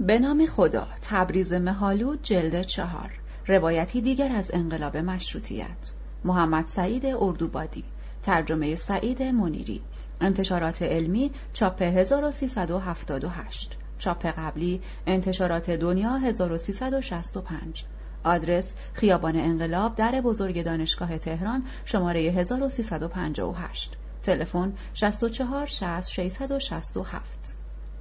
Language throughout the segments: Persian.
به نام خدا تبریز مهالود جلد چهار. روایتی دیگر از انقلاب مشروطیت. محمد سعید اردوبادی. ترجمه سعید منیری. انتشارات علمی چاپ 1378 چاپ قبلی انتشارات دنیا 1365 آدرس خیابان انقلاب در بزرگ دانشگاه تهران شماره 1358 تلفن 64 60 667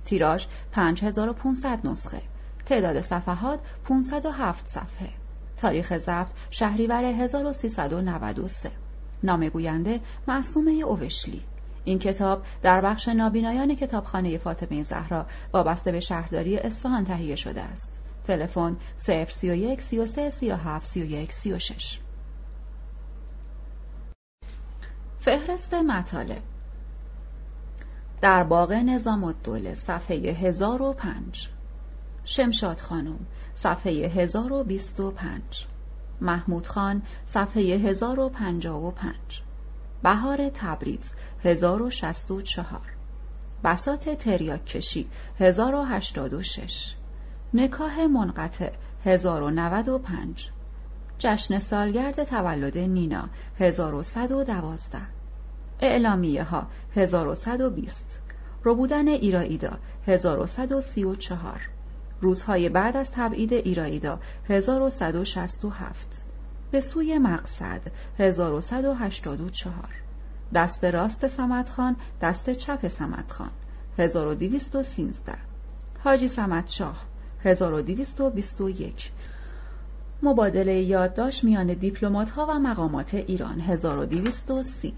تیراژ 5500 نسخه. تعداد صفحات 507 صفحه. تاریخ ضبط شهریور 1393 نام گوینده معصومه اوشلی. این کتاب در بخش نابینایان کتابخانه فاطمه زهرا وابسته به شهرداری اصفهان تهیه شده است. تلفن 031 33 37 31 36 فهرست مطالب در باغ نظام الدوله صفحه 1005 شمشاد خانم صفحه 1025 محمود خان صفحه 1055 بهار تبریز 1064 بسات تریاک کشی 1086 نکاه منقطع 1095 جشن سالگرد تولد نینا 1112 اعلامیه ها 1120 ربودن ایرائیدا 1134 روزهای بعد از تبعید ایرائیدا 1167 به سوی مقصد 1184 دست راست سمدخان دست چپ سمدخان 1213 حاجی سمد شاه 1221 مبادله یادداشت میان دیپلمات ها و مقامات ایران 1230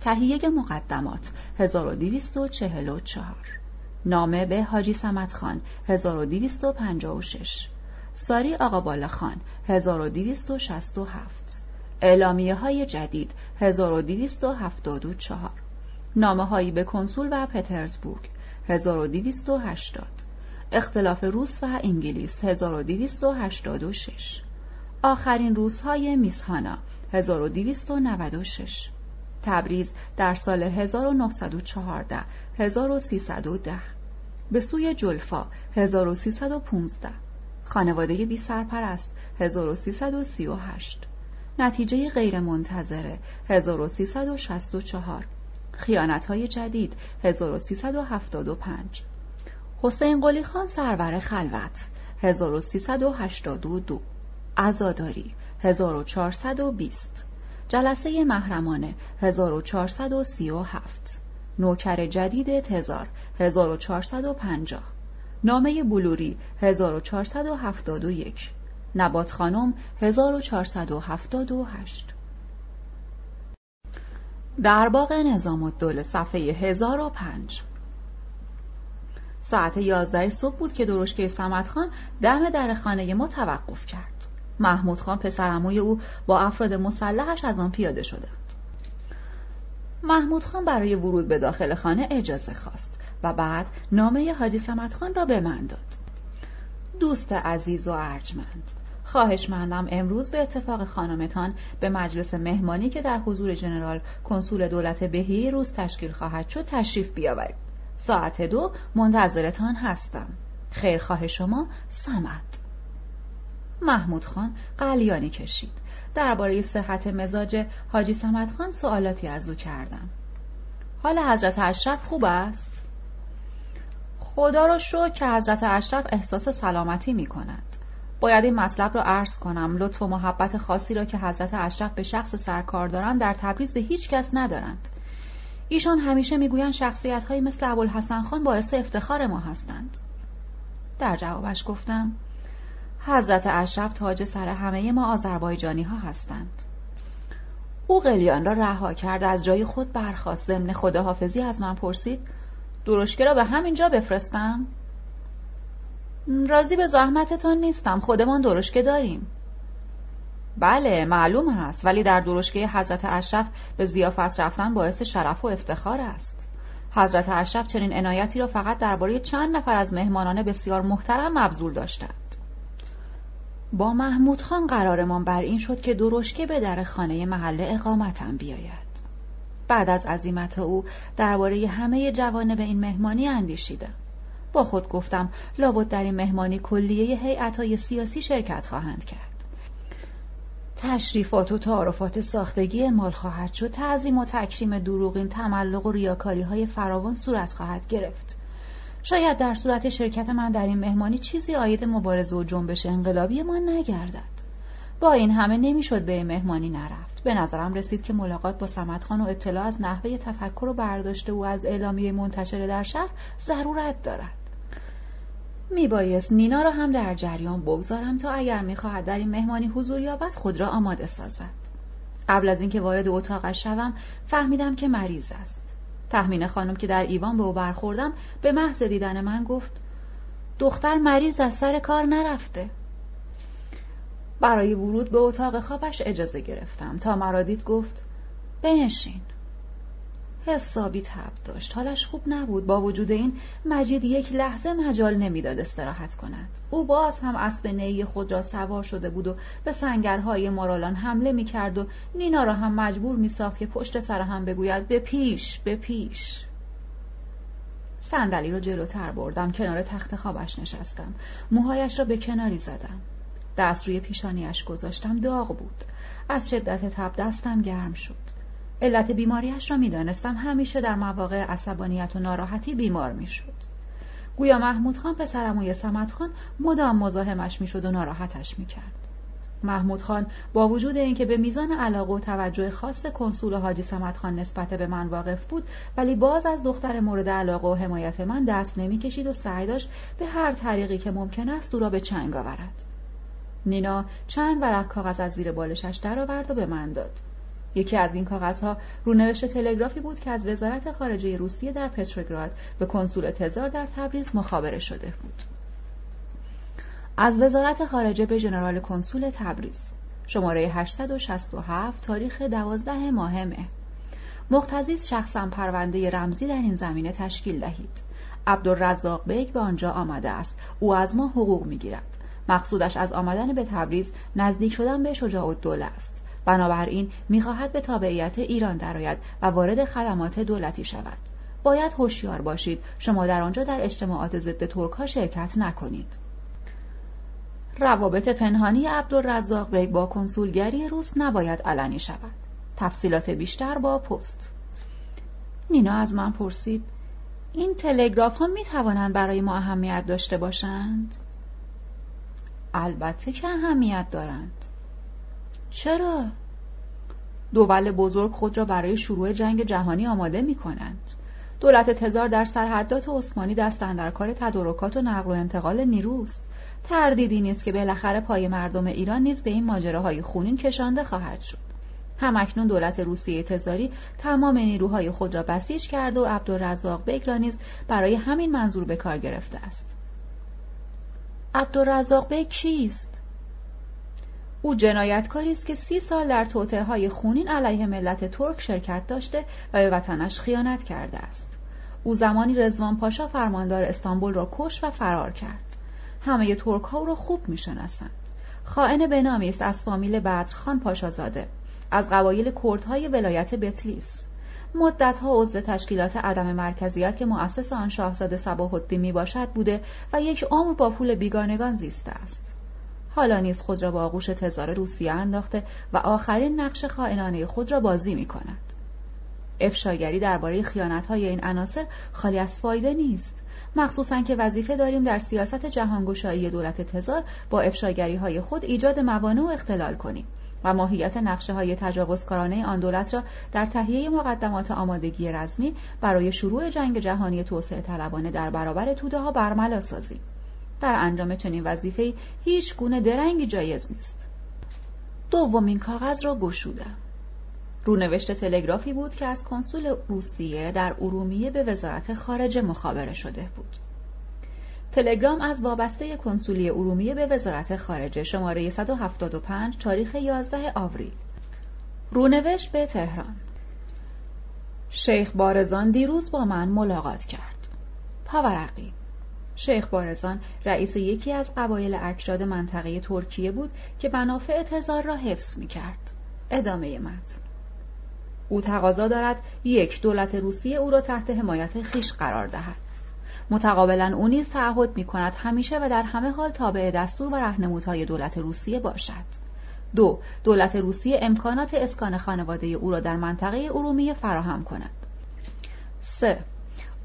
تهیه مقدمات 1244 نامه به حاجی سمت خان 1256 ساری آقا بالا خان 1267 اعلامیه های جدید 1274 نامه هایی به کنسول و پترزبورگ 1280 اختلاف روس و انگلیس 1286 آخرین روزهای میسهانا 1296 تبریز در سال 1914 1310 به سوی جلفا 1315 خانواده بی سرپرست 1338 نتیجه غیر منتظره 1364 خیانت های جدید 1375 حسین قلی خان سرور خلوت 1382 عزاداری 1420 جلسه محرمانه 1437 نوکر جدید تزار 1450 نامه بلوری 1471 نبات خانم 1478 در باغ نظام الدوله صفحه 1005 ساعت 11 صبح بود که درشکه سمت خان دم در خانه ما توقف کرد. محمود خان پسرموی او با افراد مسلحش از آن پیاده شدند محمود خان برای ورود به داخل خانه اجازه خواست و بعد نامه حاجی سمت خان را به من داد. دوست عزیز و ارجمند خواهشمندم امروز به اتفاق خانمتان به مجلس مهمانی که در حضور جنرال کنسول دولت بهی روز تشکیل خواهد شد تشریف بیاورید. ساعت دو منتظرتان هستم. خیرخواه شما سمت. محمود خان قلیانی کشید. درباره صحت مزاج حاجی سمت خان سوالاتی از او کردم. حال حضرت اشرف خوب است؟ خدا را شکر که حضرت اشرف احساس سلامتی می کند. باید این مطلب را عرض کنم. لطف و محبت خاصی را که حضرت اشرف به شخص سرکار دارند در تبریز به هیچ کس ندارند. ایشان همیشه می‌گویند شخصیت های مثل ابوالحسن خان باعث افتخار ما هستند. در جوابش گفتم حضرت اشرف تاج سر همه ما آذربایجانی ها هستند. او قلیان را رها کرد از جای خود برخواست ضمن خداحافظی از من پرسید درشکه را به همینجا بفرستم؟ راضی به زحمتتان نیستم. خودمان درشکه داریم. بله معلوم است ولی در درشکه حضرت اشرف به زیافت رفتن باعث شرف و افتخار است. حضرت اشرف چنین عنایتی را فقط درباره چند نفر از مهمانان بسیار محترم مبذول داشتند. با محمود خان قرارمان بر این شد که درشکه به در خانه محل اقامتم بیاید. بعد از عزیمت او درباره همه جوانب این مهمانی اندیشیدم. با خود گفتم لابد در این مهمانی کلیه هیئت‌های سیاسی شرکت خواهند کرد. تشریفات و تعارفات ساختگی اعمال خواهد شد تعظیم و تکریم دروغین تملق و ریاکاری های فراوان صورت خواهد گرفت. شاید در صورت شرکت من در این مهمانی چیزی آید مبارزه و جنبش انقلابی ما نگردد. با این همه نمی‌شد به این مهمانی نرفت. به نظرم رسید که ملاقات با سمت خان و اطلاع از نحوه تفکر و برداشته او از اعلامیه منتشره در شهر ضرورت دارد. میبایست نینا را هم در جریان بگذارم تا اگر می‌خواهد در این مهمانی حضور یابد خود را آماده سازد. قبل از اینکه وارد اتاقش شوم فهمیدم که مریض است. تحمین خانم که در ایوان به او برخوردم به محض دیدن من گفت دختر مریض از سر کار نرفته. برای ورود به اتاق خوابش اجازه گرفتم. تا مرا دید گفت بنشین. حسابی تب داشت. حالش خوب نبود. با وجود این مجید یک لحظه مجال نمی‌داد استراحت کند. او باز هم اسب نیی خود را سوار شده بود و به سنگرهای مارالان حمله می‌کرد و نینا را هم مجبور میساخت که پشت سر هم بگوید به پیش به پیش. صندلی را جلوتر بردم. کنار تخت خوابش نشستم. موهایش را به کناری زدم. دست روی پیشانیش گذاشتم. داغ بود. از شدت تب دستم گرم شد. علت بیماریش را می‌دانستم. همیشه در مواقع عصبانیت و ناراحتی بیمار می‌شد. گویا محمود خان پسرموی سمت خان مدام مزاحمش می‌شد و ناراحتش می‌کرد. محمود خان با وجود اینکه به میزان علاقه و توجه خاص کنسول حاجی سمت خان نسبت به من واقف بود ولی باز از دختر مورد علاقه و حمایت من دست نمی‌کشید و سعی داشت به هر طریقی که ممکن است او را به چنگ آورد. نینا چند ورق کاغذ از زیر بالشش درآورد و به من داد. یکی از این کاغذها رونوشت تلگرافی بود که از وزارت خارجه روسیه در پتروگراد به کنسول تزار در تبریز مخابره شده بود. از وزارت خارجه به ژنرال کنسول تبریز. شماره 867 تاریخ 12 ماه مه. مقتضی شخصا پرونده رمزی در این زمینه تشکیل دهید. عبدالرزاق بیگ به آنجا آمده است. او از ما حقوق می‌گیرد. مقصودش از آمدن به تبریز نزدیک شدن به شجاع الدوله است. بنابراین می‌خواهد به تابعیت ایران درآید و وارد خدمات دولتی شود. باید هوشیار باشید. شما در آنجا در اجتماعات ضد ترک ها شرکت نکنید. روابط پنهانی عبدالرزاق بیگ با کنسولگری روس نباید علنی شود. تفصیلات بیشتر با پست. نینا از من پرسید این تلگراف ها می توانند برای ما اهمیت داشته باشند؟ البته که اهمیت دارند. چرا؟ دول بزرگ خود را برای شروع جنگ جهانی آماده می کنند. دولت تزار در سرحدات عثمانی دست در کار تدارکات و نقل و انتقال نیروست. تردیدی نیست که بالاخره پای مردم ایران نیز به این ماجراهای خونین کشانده خواهد شد. همکنون دولت روسیه تزاری تمام نیروهای خود را بسیج کرده و عبدالرزاق بیگ را نیز برای همین منظور به کار گرفته است. عبدالرزاق بیگ کیست؟ او جنایتکاری است که سی سال در توطئه های خونین علیه ملت ترک شرکت داشته و به وطنش خیانت کرده است. او زمانی رضوان پاشا فرماندار استانبول را کشت و فرار کرد. همه ترک ها او را خوب می‌شناسند. خائن بنامی است از فامیل بدرخان پاشا زاده از قبایل کردهای ولایت بتلیس. مدتها عضو تشکیلات عدم مرکزیت که مؤسس آن شاهزاده صباح الدین باشد بوده و یک عمر با پول بیگانگان زیسته است. حالا نیز خود را با آغوش تزار روسیه انداخته و آخرین نقش خائنانه خود را بازی می کند. افشاگری درباره های این عناصر خالی از فایده نیست. مخصوصا که وظیفه داریم در سیاست جهانگشایی دولت تزار با افشاگری های خود ایجاد موانع و اختلال کنیم و ماهیت نقشه های تجاوزکارانه آن دولت را در تهیه مقدمات آمادگی رزمی برای شروع جنگ جهانی توسعه طلبانه در برابر توده ها برملا سازیم. در انجام چنین وظیفه هیچ گونه درنگی جایز نیست. دومین کاغذ را گشودم. رونوشت تلگرافی بود که از کنسول روسیه در ارومیه به وزارت خارجه مخابره شده بود. تلگرام از وابسته کنسولی ارومیه به وزارت خارجه شماره 175 تاریخ 11 آوریل. رونوشت به تهران. شیخ بارزان دیروز با من ملاقات کرد. پاورقی شیخ بارزان رئیس یکی از قبایل اکراد منطقه ترکیه بود که منافع تزار را حفظ می کرد. ادامه متن او تقاضا دارد یک دولت روسیه او را تحت حمایت خیش قرار دهد. متقابلا او نیز تعهد می کند همیشه و در همه حال تابع دستور و رهنمودهای دولت روسیه باشد دو دولت روسیه امکانات اسکان خانواده او را در منطقه ارومیه فراهم کند سه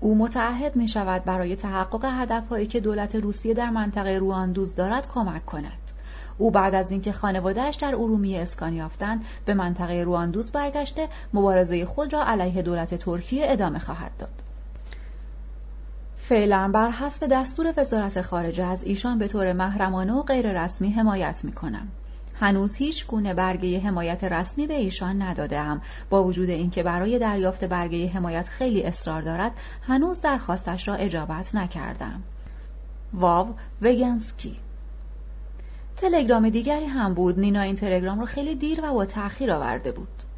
او متعهد می شود برای تحقق هدفهایی که دولت روسیه در منطقه رواندوز دارد کمک کند او بعد از اینکه خانوادهش در ارومیه اسکان یافتند به منطقه رواندوز برگشته مبارزه خود را علیه دولت ترکیه ادامه خواهد داد فعلا بر حسب دستور وزارت خارجه از ایشان به طور محرمانه و غیر رسمی حمایت می کنم. هنوز هیچ گونه برگه حمایت رسمی به ایشان نداده با وجود اینکه برای دریافت برگه حمایت خیلی اصرار دارد هنوز درخواستش را اجابت نکردم. واو وگنسکی. تلگرام دیگری هم بود. نینا این تلگرام را خیلی دیر و با تأخیر آورده بود.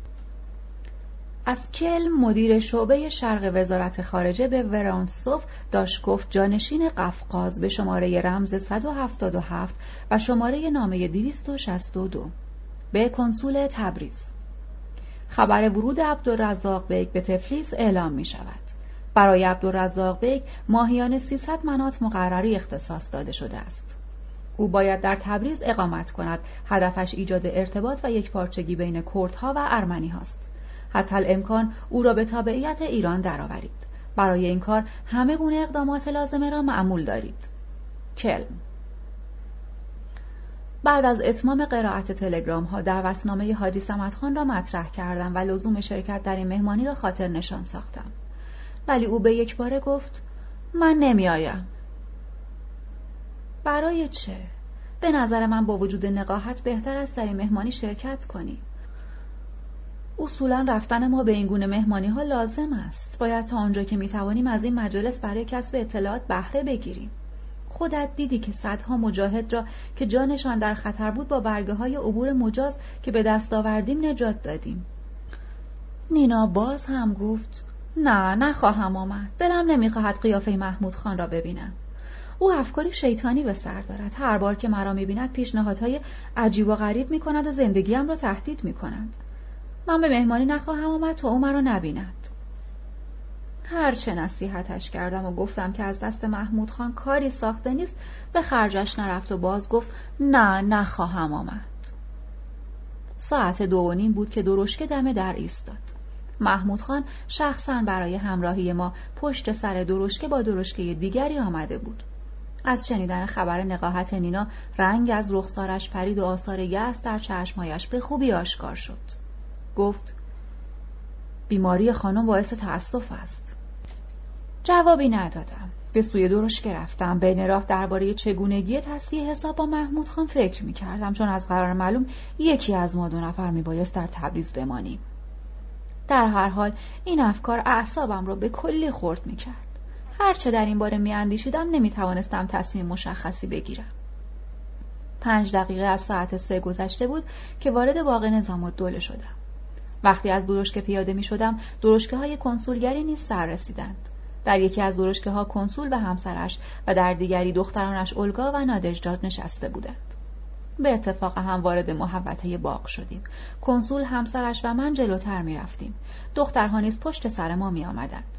از کل مدیر شعبه شرق وزارت خارجه به ورانسوف داشکوف جانشین قفقاز به شماره رمز 177 و شماره نامه 262 به کنسول تبریز خبر ورود عبدالرزاق بیگ به تفلیس اعلام می شود. برای عبدالرزاق بیگ ماهیانه 300 منات مقرری اختصاص داده شده است. او باید در تبریز اقامت کند. هدفش ایجاد ارتباط و یک پارچگی بین کردها و ارمنی هاست. حتی امکان او را به تابعیت ایران درآورید. برای این کار همه گونه اقدامات لازمه را معمول دارید. کلم بعد از اتمام قرائت تلگرام ها دعوتنامه حاجی سمت خان را مطرح کردم و لزوم شرکت در این مهمانی را خاطر نشان ساختم. ولی او به یک باره گفت من نمی آیم. برای چه؟ به نظر من با وجود نقاهت بهتر است در این مهمانی شرکت کنی. اصولا رفتن ما به این گونه مهمانی ها لازم است. باید تا آنجا که می توانیم از این مجالس برای کسب اطلاعات بهره بگیریم. خودت دیدی که صدها مجاهد را که جانشان در خطر بود با برگه های عبور مجاز که به دست آوردیم نجات دادیم. نینا باز هم گفت نه نخواهم آمد. دلم نمی‌خواهد قیافه محمود خان را ببینم. او افکاری شیطانی به سر دارد هر بار که مرا می‌بیند پیشنهادهای عجیب و غریب می‌کند و زندگیم را تهدید می‌کند من به مهمانی نخواهم آمد تا او مرا نبیند. هرچه نصیحتش کردم و گفتم که از دست محمود خان کاری ساخته نیست به خرجش نرفت و باز گفت نه نخواهم آمد. ساعت دو و نیم بود که درشکه دم در ایستاد. محمود خان شخصا برای همراهی ما پشت سر درشکه با درشکه دیگری آمده بود. از شنیدن خبر نقاهت نینا رنگ از رخسارش پرید و آثار یأس در چشمهایش به خوبی آشکار شد. گفت بیماری خانم باعث تأسف است. جوابی ندادم. به سوی درشکه رفتم. بین راه درباره چگونگی تصفیه حساب با محمود خان فکر می کردم چون از قرار معلوم یکی از ما دو نفر می بایست در تبریز بمانیم. در هر حال این افکار اعصابم را به کلی خورد می کرد هرچه در این باره می اندیشیدم نمی توانستم تصمیم مشخصی بگیرم. پنج دقیقه از ساعت سه گذشته بود که وارد باغ نظام دوله شدم. وقتی از درشکه پیاده می شدم درشکه های کنسولگری نیز سر رسیدند در یکی از درشکه ها کنسول و همسرش و در دیگری دخترانش اولگا و نادجداد نشسته بودند. به اتفاق هم وارد محوطه باغ شدیم. کنسول همسرش و من جلوتر می رفتیم دخترها نیز پشت سر ما می آمدند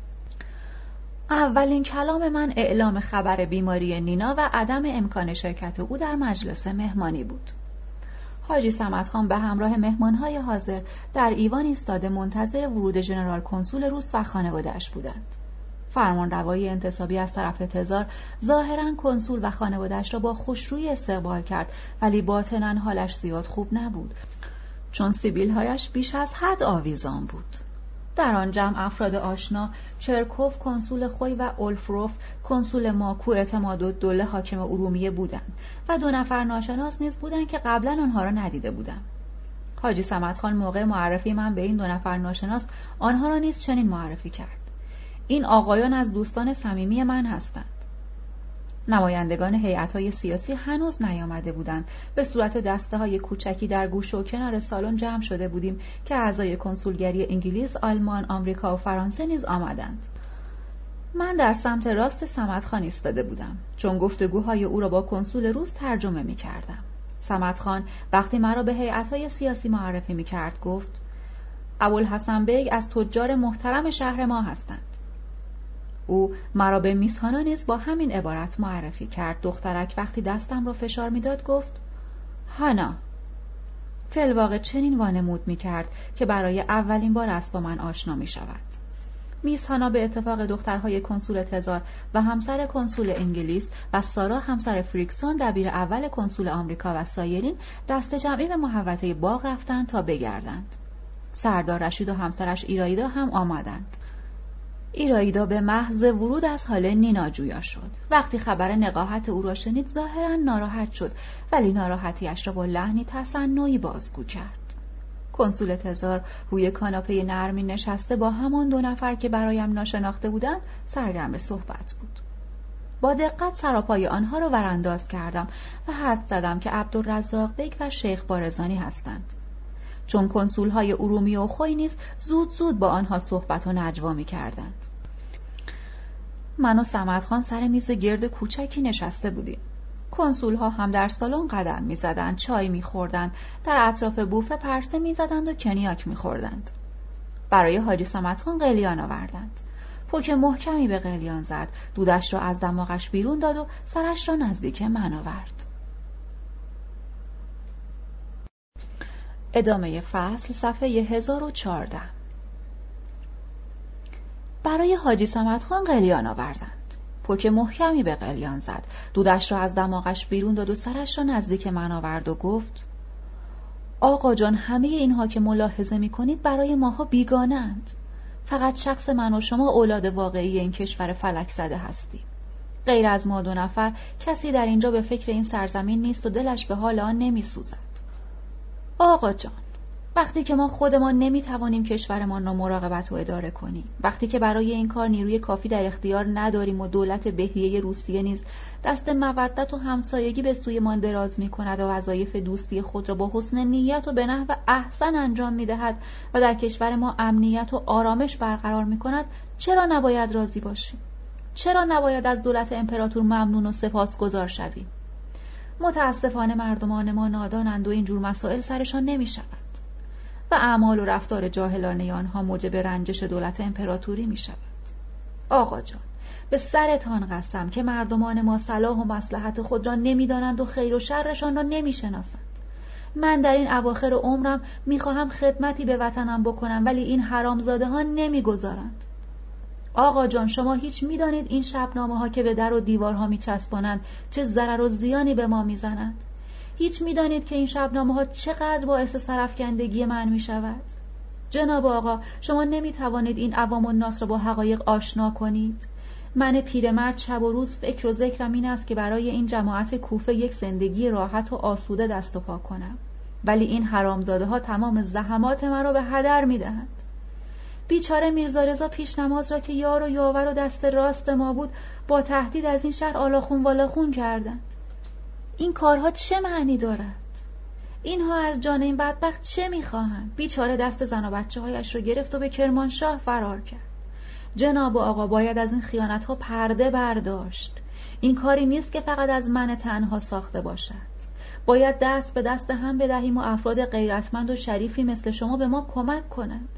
اولین کلام من اعلام خبر بیماری نینا و عدم امکان شرکت او در مجلس مهمانی بود. حاجی سمت خان به همراه مهمانهای حاضر در ایوان ایستاده منتظر ورود ژنرال کنسول روس و خانوادهاش بودند. فرمان روایی انتصابی از طرف تزار ظاهرا کنسول و خانوادهش را با خوشروی استقبال کرد ولی باطنا حالش زیاد خوب نبود چون سیبیلهایش بیش از حد آویزان بود. در آن جمع افراد آشنا چرکوف کنسول خوی و اولفروف کنسول ماکو اعتماد و دوله حاکم ارومیه بودند و دو نفر ناشناس نیز بودند که قبلا آنها را ندیده بودم حاجی سمت خان موقع معرفی من به این دو نفر ناشناس آنها را نیز چنین معرفی کرد. این آقایان از دوستان صمیمی من هستند. نمایندگان های سیاسی هنوز نیامده بودند. به صورت دسته های کوچکی در گوشه و کنار سالن جمع شده بودیم که اعضای کنسولگری انگلیس، آلمان، آمریکا و فرانسه نیز آمدند. من در سمت راست صمد خان ایستاده بودم. چون گفتگوهای او را با کنسول روس ترجمه می کردم سمت خان وقتی مرا به های سیاسی معرفی می کرد گفت ابوالحسن بیگ از تجار محترم شهر ما هستند. او مرا به میسهانا نیز با همین عبارت معرفی کرد دخترک وقتی دستم را فشار می‌داد گفت هانا فلواقع چنین وانمود می کرد که برای اولین بار است با من آشنا می شود. میس هانا به اتفاق دخترهای کنسول تزار و همسر کنسول انگلیس و سارا همسر فریکسون دبیر اول کنسول آمریکا و سایرین دست جمعی به محوطه باغ رفتند تا بگردند. سردار رشید و همسرش ایرایدا هم آمدند. ایرایدا به محض ورود از حال نینا جویا شد. وقتی خبر نقاهت او را شنید ظاهرا ناراحت شد ولی ناراحتیش را با لحنی تصنعی بازگو کرد. کنسول تزار روی کاناپه نرمی نشسته با همان دو نفر که برایم ناشناخته بودند سرگرم صحبت بود. با دقت سراپای آنها را ورانداز کردم و حد زدم که عبدالرزاق بیک و شیخ بارزانی هستند. چون کنسول های ارومی و خوی نیز زود زود با آنها صحبت و نجوا می کردند. من و سمت خان سر میز گرد کوچکی نشسته بودیم. کنسول ها هم در سالن قدم می‌زدند چای میخوردند در اطراف بوفه پرسه می‌زدند و کنیاک میخوردند برای حاجی سمت خان قلیان آوردند پوک محکمی به قلیان زد دودش را از دماغش بیرون داد و سرش را نزدیک من آورد ادامه فصل صفحه 1014 برای حاجی سمت خان قلیان آوردند. پوک محکمی به قلیان زد. دودش را از دماغش بیرون داد و سرش را نزدیک من آورد و گفت آقا جان همه اینها که ملاحظه می کنید برای ماها بیگانند فقط شخص من و شما اولاد واقعی این کشور فلک زده هستیم. غیر از ما دو نفر کسی در اینجا به فکر این سرزمین نیست و دلش به حال آن نمی سوزد آقا جان وقتی که ما خودمان نمی‌توانیم کشورمان را مراقبت و اداره کنیم وقتی که برای این کار نیروی کافی در اختیار نداریم و دولت بهیه روسیه نیز دست مودت و همسایگی به سویمان دراز می کند و وظایف دوستی خود را با حسن نیت و به نحو احسن انجام می دهد و در کشور ما امنیت و آرامش برقرار می کند چرا نباید راضی باشیم؟ چرا نباید از دولت امپراتور ممنون و سپاسگزار شویم؟ متاسفانه مردمان ما نادانند و اینجور مسائل سرشان نمی شود. و اعمال و رفتار جاهلانه آنها موجب رنجش دولت امپراتوری می شود. آقا جان به سرتان قسم که مردمان ما صلاح و مسلحت خود را نمی‌دانند و خیر و شرشان را نمی‌شناسند من در این اواخر عمرم می‌خواهم خدمتی به وطنم بکنم ولی این حرامزاده ها نمی‌گذارند آقا جان شما هیچ می‌دانید این شبنامه ها که به در و دیوارها میچسبانند چه ضرر و زیانی به ما می‌زنند هیچ می‌دانید که این شبنامه ها چقدر باعث سرفکندگی من می شود؟ جناب آقا شما نمی توانید این عوام الناس را با حقایق آشنا کنید من پیرمرد شب و روز فکر و ذکرم این است که برای این جماعت کوفه یک زندگی راحت و آسوده دست و پا کنم ولی این حرامزاده ها تمام زحمات مرا به هدر می دهند. بیچاره میرزا رضا پیش نماز را که یار و یاور و دست راست ما بود با تهدید از این شهر آلاخون والاخون کردند. این کارها چه معنی دارد؟ اینها از جان این بدبخت چه می‌خواهند؟ بیچاره دست زن و بچه هایش را گرفت و به کرمانشاه فرار کرد. جناب و آقا باید از این خیانت ها پرده برداشت. این کاری نیست که فقط از من تنها ساخته باشد. باید دست به دست هم بدهیم و افراد غیرتمند و شریفی مثل شما به ما کمک کنند.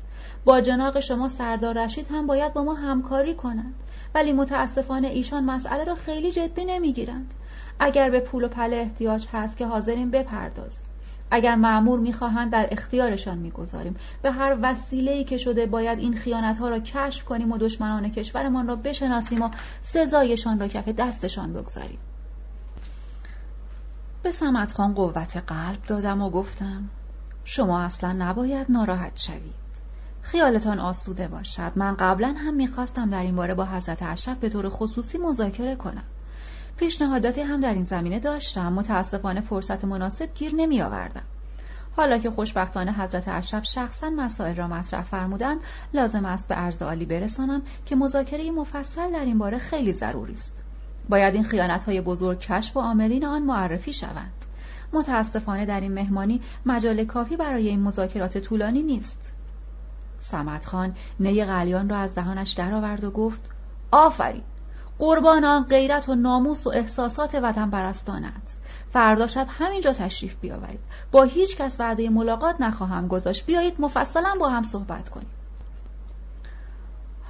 با جناق شما سردار رشید هم باید با ما همکاری کنند ولی متاسفانه ایشان مسئله را خیلی جدی نمی‌گیرند. اگر به پول و پله احتیاج هست که حاضرین بپردازیم. اگر معمور می‌خواهند در اختیارشان می‌گذاریم. به هر وسیله‌ای که شده باید این خیانتها را کشف کنیم و دشمنان کشورمان را بشناسیم و سزایشان را کف دستشان بگذاریم. به سمت خان قوت قلب دادم و گفتم شما اصلا نباید ناراحت شوید. خیالتان آسوده باشد. من قبلا هم می‌خواستم در این باره با حضرت اشرف به طور خصوصی مذاکره کنم. پیشنهاداتی هم در این زمینه داشتم. متاسفانه فرصت مناسب گیر نمی آوردم حالا که خوشبختانه حضرت اشرف شخصا مسائل را مطرح فرمودند لازم است به عرض عالی برسانم که مذاکره مفصل در این باره خیلی ضروری است. باید این خیانت های بزرگ کشف و عاملین آن معرفی شوند. متاسفانه در این مهمانی مجال کافی برای این مذاکرات طولانی نیست. سمت خان نی قلیان را از دهانش درآورد و گفت آفرین قربان آن غیرت و ناموس و احساسات وطن پرستانند فردا شب همینجا تشریف بیاورید. با هیچ کس وعده ملاقات نخواهم گذاشت. بیایید مفصلا با هم صحبت کنیم.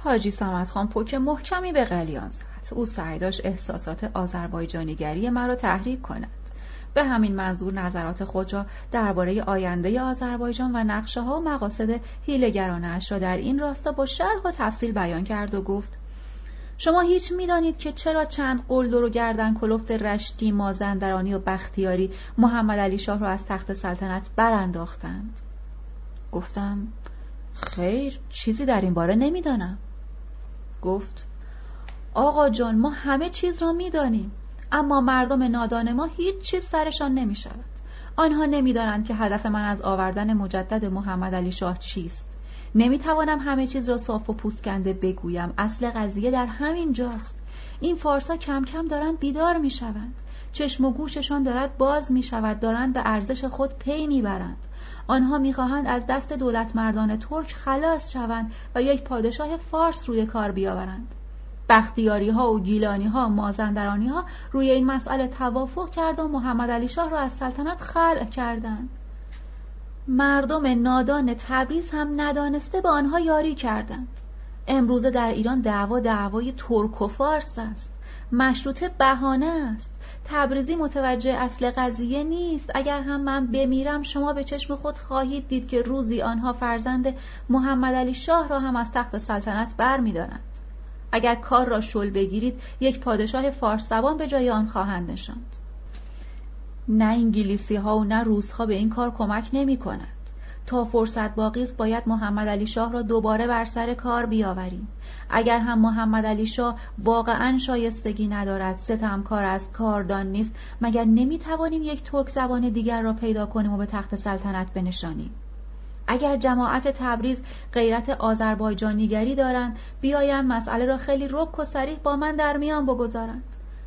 حاجی سمت خان پک محکمی به قلیان زد. او سعی داشت احساسات آذربایجانیگری مرا تحریک کند. به همین منظور نظرات خود را درباره آینده آذربایجان و نقشه ها و مقاصد هیلگرانش را در این راستا با شرح و تفصیل بیان کرد و گفت شما هیچ می‌دانید که چرا چند قلدر و گردن کلفت رشتی مازندرانی و بختیاری محمد علی شاه را از تخت سلطنت برانداختند؟ گفتم خیر چیزی در این باره نمی‌دانم. گفت آقا جان ما همه چیز را می‌دانیم. اما مردم نادان ما هیچ چیز سرشان نمی شود آنها نمی‌دانند که هدف من از آوردن مجدد محمد علی شاه چیست. نمی‌توانم همه چیز را صاف و پوسکنده بگویم. اصل قضیه در همین جاست. این فارسا کم کم دارند بیدار می شوند چشم و گوششان دارد باز می شود دارند به ارزش خود پی می‌برند. آنها می‌خواهند از دست دولت مردان ترک خلاص شوند و یک پادشاه فارس روی کار بیاورند. بختیاری ها و گیلانی ها مازندرانی ها روی این مسئله توافق کرد و محمد علی شاه را از سلطنت خلع کردند. مردم نادان تبریز هم ندانسته به آنها یاری کردند. امروزه در ایران دعوا دعوای ترک و فارس است. مشروطه بهانه است. تبریزی متوجه اصل قضیه نیست. اگر هم من بمیرم شما به چشم خود خواهید دید که روزی آنها فرزند محمد علی شاه را هم از تخت سلطنت بر می دارند. اگر کار را شل بگیرید یک پادشاه فارس زبان به جای آن خواهند نشاند. نه انگلیسی ها و نه روس ها به این کار کمک نمی کنند. تا فرصت باقی است باید محمد علی شاه را دوباره بر سر کار بیاوریم. اگر هم محمد علی شاه واقعا شایستگی ندارد ستمکار است کاردان نیست مگر نمی توانیم یک ترک زبان دیگر را پیدا کنیم و به تخت سلطنت بنشانیم؟ اگر جماعت تبریز غیرت آذربایجانیگری دارند بیایند مسئله را خیلی رک و سریح با من در میان بگذارند.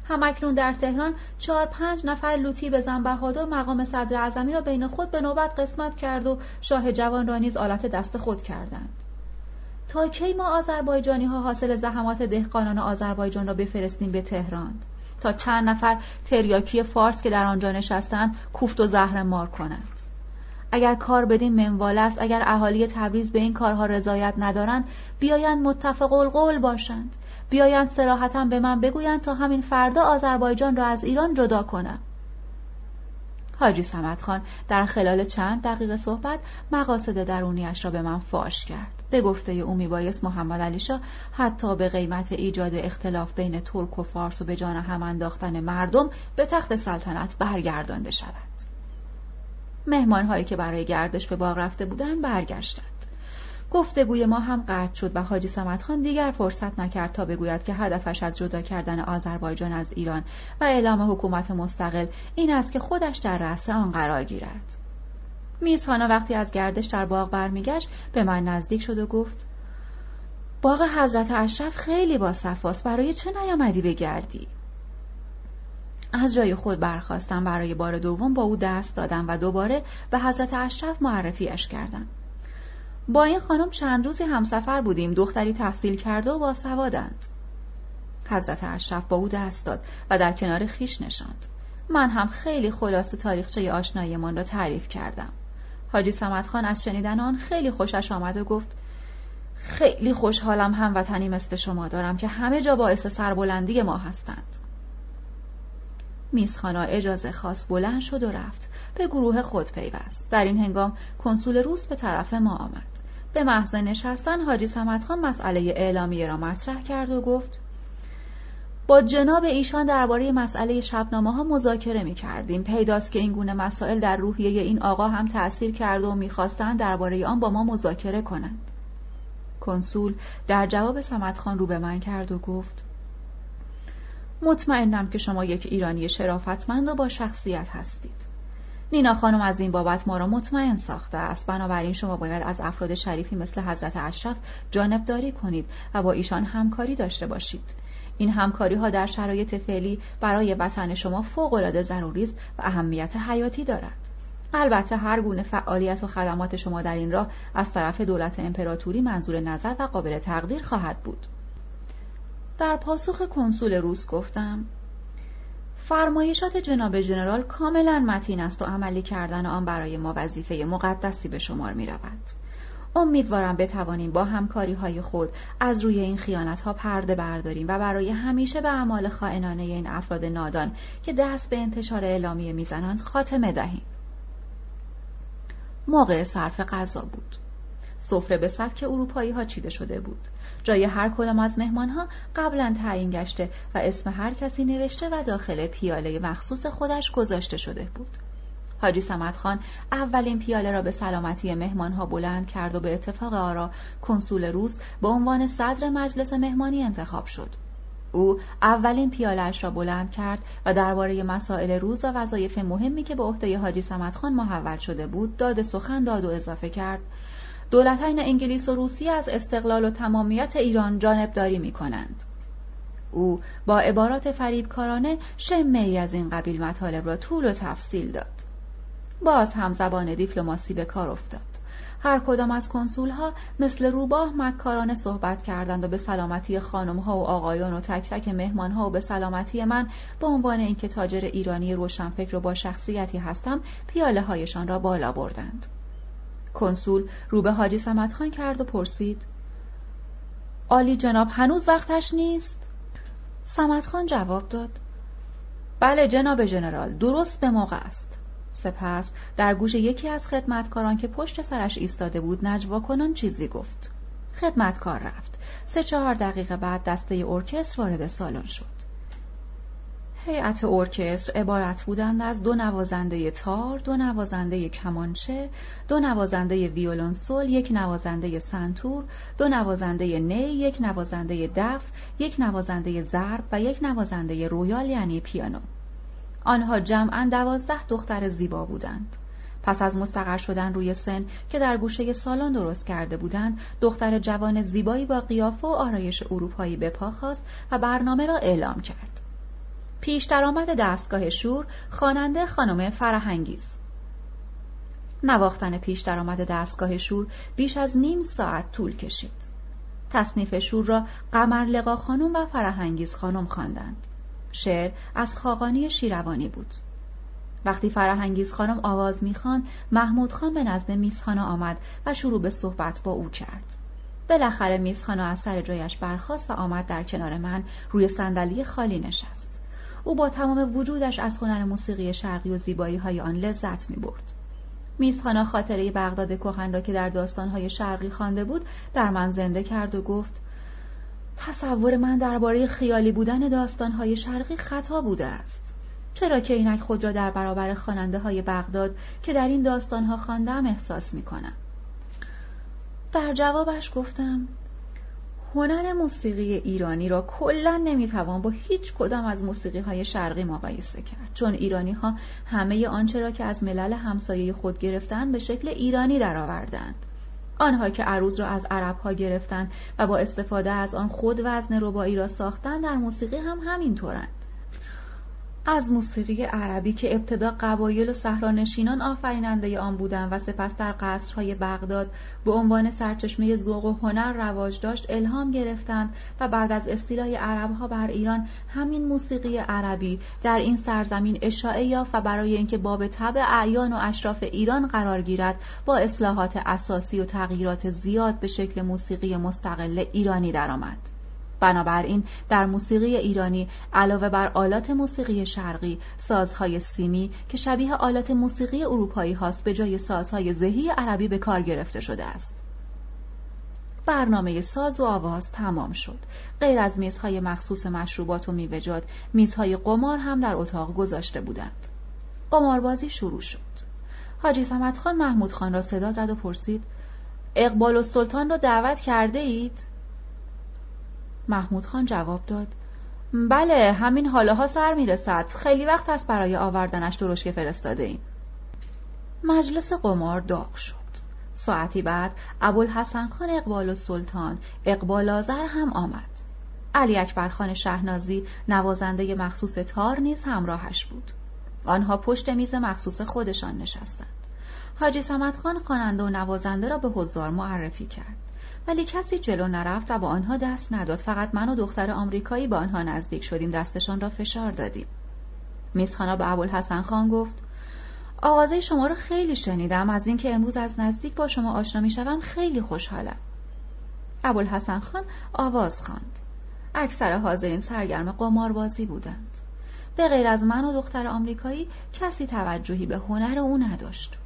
همکنون در تهران چهار پنج نفر لوتی به بهادر مقام صدر اعظمی را بین خود به نوبت قسمت کرد و شاه جوان را نیز آلت دست خود کردند. تا کی ما آذربایجانی ها حاصل زحمات دهقانان آذربایجان را بفرستیم به تهران؟ تا چند نفر تریاکی فارس که در آنجا نشستند کوفت و زهر مار کنند. اگر کار بدین منوال است اگر اهالی تبریز به این کارها رضایت ندارند بیایند متفق القول باشند. بیایند سراحتا به من بگویند تا همین فردا آذربایجان را از ایران جدا کنم. حاجی سمت خان در خلال چند دقیقه صحبت مقاصد درونیش را به من فاش کرد. به گفته او میبایست محمد علی شاه حتی به قیمت ایجاد اختلاف بین ترک و فارس و به جان هم انداختن مردم به تخت سلطنت برگردانده شود. مهمان هایی که برای گردش به باغ رفته بودند برگشتند. گفتگوی ما هم قطع شد و حاجی سمت خان دیگر فرصت نکرد تا بگوید که هدفش از جدا کردن آذربایجان از ایران و اعلام حکومت مستقل این است که خودش در رأس آن قرار گیرد. میزهانا وقتی از گردش در باغ برمیگشت به من نزدیک شد و گفت باغ حضرت اشرف خیلی با صفاست برای چه نیامدی بگردی؟ از جای خود برخواستم برای بار دوم با او دست دادم و دوباره به حضرت اشرف معرفیش کردم. با این خانم چند روزی همسفر بودیم دختری تحصیل کرده و باسوادند حضرت اشرف با او دست داد و در کنار خیش نشاند. من هم خیلی خلاصه تاریخچه آشناییمان را تعریف کردم. حاجی سمت خان از شنیدن آن خیلی خوشش آمد و گفت خیلی خوشحالم هموطنی مثل شما دارم که همه جا باعث سربلندی ما هستند. میزخانا اجازه خاص بلند شد و رفت به گروه خود پیوست در این هنگام کنسول روس به طرف ما آمد به محض نشستن حاجی سمت خان مسئله اعلامیه را مطرح کرد و گفت با جناب ایشان درباره مسئله شبنامه ها مذاکره می کردیم. پیداست که این گونه مسائل در روحیه این آقا هم تأثیر کرد و می‌خواستند درباره آن با ما مذاکره کنند. کنسول در جواب سمت خان رو به من کرد و گفت مطمئنم که شما یک ایرانی شرافتمند و با شخصیت هستید. نینا خانم از این بابت ما را مطمئن ساخته است. بنابراین شما باید از افراد شریفی مثل حضرت اشرف جانبداری کنید و با ایشان همکاری داشته باشید. این همکاری ها در شرایط فعلی برای وطن شما فوق العاده ضروری است و اهمیت حیاتی دارد. البته هر گونه فعالیت و خدمات شما در این راه از طرف دولت امپراتوری منظور نظر و قابل تقدیر خواهد بود. در پاسخ کنسول روس گفتم فرمایشات جناب ژنرال کاملا متین است و عملی کردن آن برای ما وظیفه مقدسی به شمار می رود. امیدوارم بتوانیم با همکاری های خود از روی این خیانت ها پرده برداریم و برای همیشه به اعمال خائنانه این افراد نادان که دست به انتشار اعلامیه می‌زنند خاتمه دهیم. موقع صرف غذا بود. سفره به سبک اروپایی ها چیده شده بود. جای هر کدام از مهمان ها قبلا تعیین گشته و اسم هر کسی نوشته و داخل پیاله مخصوص خودش گذاشته شده بود. حاجی سمت خان اولین پیاله را به سلامتی مهمان ها بلند کرد و به اتفاق آرا کنسول روس به عنوان صدر مجلس مهمانی انتخاب شد. او اولین پیالهاش را بلند کرد و درباره مسائل روز و وظایف مهمی که به عهده حاجی سمت خان محول شده بود داد سخن داد و اضافه کرد دولتین انگلیس و روسیه از استقلال و تمامیت ایران جانبداری می کنند. او با عبارات فریبکارانه شمه ای از این قبیل مطالب را طول و تفصیل داد. باز هم زبان دیپلماسی به کار افتاد. هر کدام از کنسول ها مثل روباه مکارانه صحبت کردند و به سلامتی خانم ها و آقایان و تک تک مهمان ها و به سلامتی من به عنوان اینکه تاجر ایرانی روشنفکر و با شخصیتی هستم پیاله هایشان را بالا بردند. کنسول رو به حاجی سمت خان کرد و پرسید آلی جناب هنوز وقتش نیست؟ سمت خان جواب داد بله جناب جنرال درست به موقع است. سپس در گوش یکی از خدمتکاران که پشت سرش ایستاده بود نجوا کنان چیزی گفت. خدمتکار رفت. سه چهار دقیقه بعد دسته ارکستر وارد سالن شد. هیئت ارکستر عبارت بودند از دو نوازنده تار، دو نوازنده کمانچه، دو نوازنده ویولونسول، یک نوازنده سنتور، دو نوازنده نی، یک نوازنده دف، یک نوازنده ضرب و یک نوازنده رویال یعنی پیانو. آنها جمعا دوازده دختر زیبا بودند. پس از مستقر شدن روی سن که در گوشه سالن درست کرده بودند دختر جوان زیبایی با قیافه و آرایش اروپایی به پا خاست و برنامه را اعلام کرد پیش درآمد دستگاه شور خواننده خانم فرهنگیز. نواختن پیش درآمد دستگاه شور بیش از نیم ساعت طول کشید. تصنیف شور را قمر لقا خانم و فرهنگیز خانم خواندند. شعر از خاقانی شیروانی بود. وقتی فرهنگیز خانم آواز می‌خواند محمود خان به نزد میزخانا آمد و شروع به صحبت با او کرد. بالاخره میزخانا از سر جایش برخاست و آمد در کنار من روی صندلی خالی نشست. او با تمام وجودش از هنر موسیقی شرقی و زیبایی های آن لذت می برد. میزخانا خاطره بغداد کهن را که در داستانهای شرقی خوانده بود در من زنده کرد و گفت تصور من درباره خیالی بودن داستانهای شرقی خطا بوده است چرا که اینک خود را در برابر خواننده های بغداد که در این داستانها خواندم احساس می کنم. در جوابش گفتم هنر موسیقی ایرانی را کلا نمی‌توان با هیچ کدام از موسیقی های شرقی مقایسه کرد. چون ایرانی ها همه آنچه را که از ملل همسایه خود گرفتند به شکل ایرانی درآوردند. آنها که عروض را از عرب ها گرفتند و با استفاده از آن خود وزن ربایی را ساختند در موسیقی هم همینطورند. از موسیقی عربی که ابتدا قبایل و صحرانشینان آفریننده آن بودند و سپس در قصرهای بغداد به عنوان سرچشمه ذوق و هنر رواج داشت الهام گرفتند و بعد از استیلای عربها بر ایران همین موسیقی عربی در این سرزمین اشاعه یافت و برای اینکه باب طبع اعیان و اشراف ایران قرار گیرد با اصلاحات اساسی و تغییرات زیاد به شکل موسیقی مستقل ایرانی درآمد. بنابراین در موسیقی ایرانی علاوه بر آلات موسیقی شرقی سازهای سیمی که شبیه آلات موسیقی اروپایی هاست به جای سازهای زهی عربی به کار گرفته شده است. برنامه ساز و آواز تمام شد. غیر از میزهای مخصوص مشروبات و میوهجات میزهای قمار هم در اتاق گذاشته بودند. قماربازی شروع شد. حاجی سمت خان محمود خان را صدا زد و پرسید اقبال و سلطان را دعوت کرده اید؟ محمود خان جواب داد. بله همین حاله ها سر می‌رسد. خیلی وقت است برای آوردنش درشکه فرستاده ایم مجلس قمار داغ شد. ساعتی بعد ابوالحسن خان اقبال و سلطان اقبال آذر هم آمد. علی اکبر خان شهنازی نوازنده مخصوص تار نیز همراهش بود. آنها پشت میز مخصوص خودشان نشستند. حاجی سمت خان خواننده و نوازنده را به حضار معرفی کرد. ولی کسی جلو نرفت و با آنها دست نداد. فقط من و دختر آمریکایی با آنها نزدیک شدیم. دستشان را فشار دادیم. میزخانا به ابوالحسن خان گفت آوازه شما رو خیلی شنیدم. از اینکه امروز از نزدیک با شما آشنا می‌شوم خیلی خوشحالم. ابوالحسن خان آواز خواند. اکثر حاضرین سرگرم قماربازی بودند. به غیر از من و دختر آمریکایی کسی توجهی به هنر او نداشت.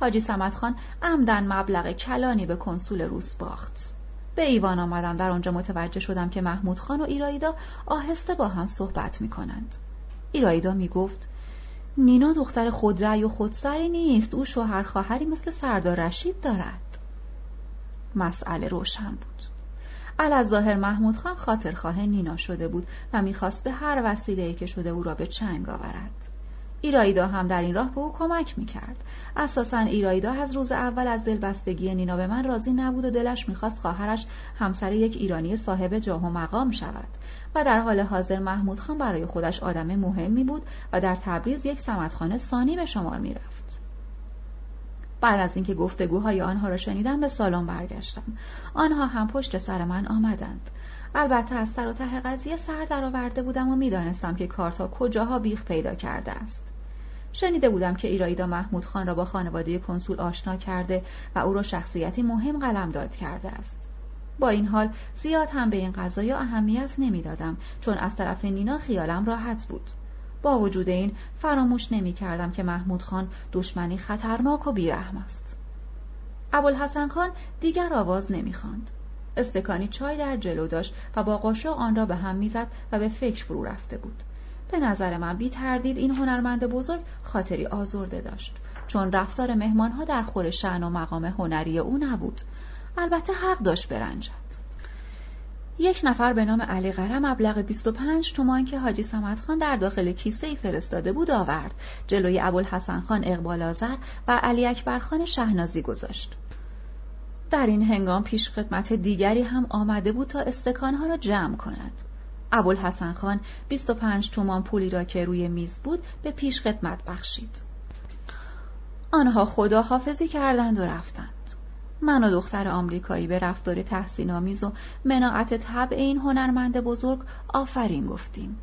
حاجی سمت خان عمدن مبلغ کلانی به کنسول روس باخت. به ایوان آمدم در آنجا متوجه شدم که محمود خان و ایرایدا آهسته با هم صحبت می کنند. ایرایدا می گفت نینا دختر خودرأی و خودسری نیست او شوهر خواهری مثل سردار رشید دارد. مسئله روشن بود. ظاهر محمود خان خاطرخواه نینا شده بود و می‌خواست به هر وسیله که شده او را به چنگ آورد. ایرایدا هم در این راه به او کمک می‌کرد. اساسا ایرایدا از روز اول از دلبستگی نینا به من راضی نبود و دلش می‌خواست خواهرش همسر یک ایرانی صاحب جاه و مقام شود و در حال حاضر محمود خان برای خودش آدم مهمی بود و در تبریز یک سمتخانه ثانی به شمار می‌رفت. بعد از اینکه گفتگوهای آنها را شنیدم به سالن برگشتم. آنها هم پشت سر من آمدند. البته از سر و ته قضیه سر درآورده بودم و می‌دانستم که کارتا کجاها بیخ پیدا کرده است. شنیده بودم که ایرایدا محمود خان را با خانواده کنسول آشنا کرده و او را شخصیتی مهم قلمداد کرده است. با این حال زیاد هم به این قضایا اهمیت نمی‌دادم چون از طرف نینا خیالم راحت بود. با وجود این فراموش نمی کردم که محمود خان دشمنی خطرناک و بیرحم است. ابوالحسن خان دیگر آواز نمی‌خواند. استکانی چای در جلو داشت و با قاشق آن را به هم می‌زد و به فکر فرو رفته بود. به نظر من بی تردید این هنرمند بزرگ خاطری آزرده داشت. چون رفتار مهمانها در خور شعن و مقام هنری او نبود. البته حق داشت برنجد. یک نفر به نام علی قرم مبلغ 25 تومان که حاجی سمت خان در داخل کیسه ای فرستاده بود آورد. جلوی ابوالحسن خان اقبال آذر و علی اکبر خان شهنازی گذاشت. در این هنگام پیش خدمت دیگری هم آمده بود تا استکانها را جمع کند. ابوالحسن خان 25 تومان پولی را که روی میز بود به پیش خدمت بخشید. آنها خدا حافظی کردند و رفتند. من و دختر آمریکایی به رفتار تحسین آمیز و مناعت طبع این هنرمند بزرگ آفرین گفتیم.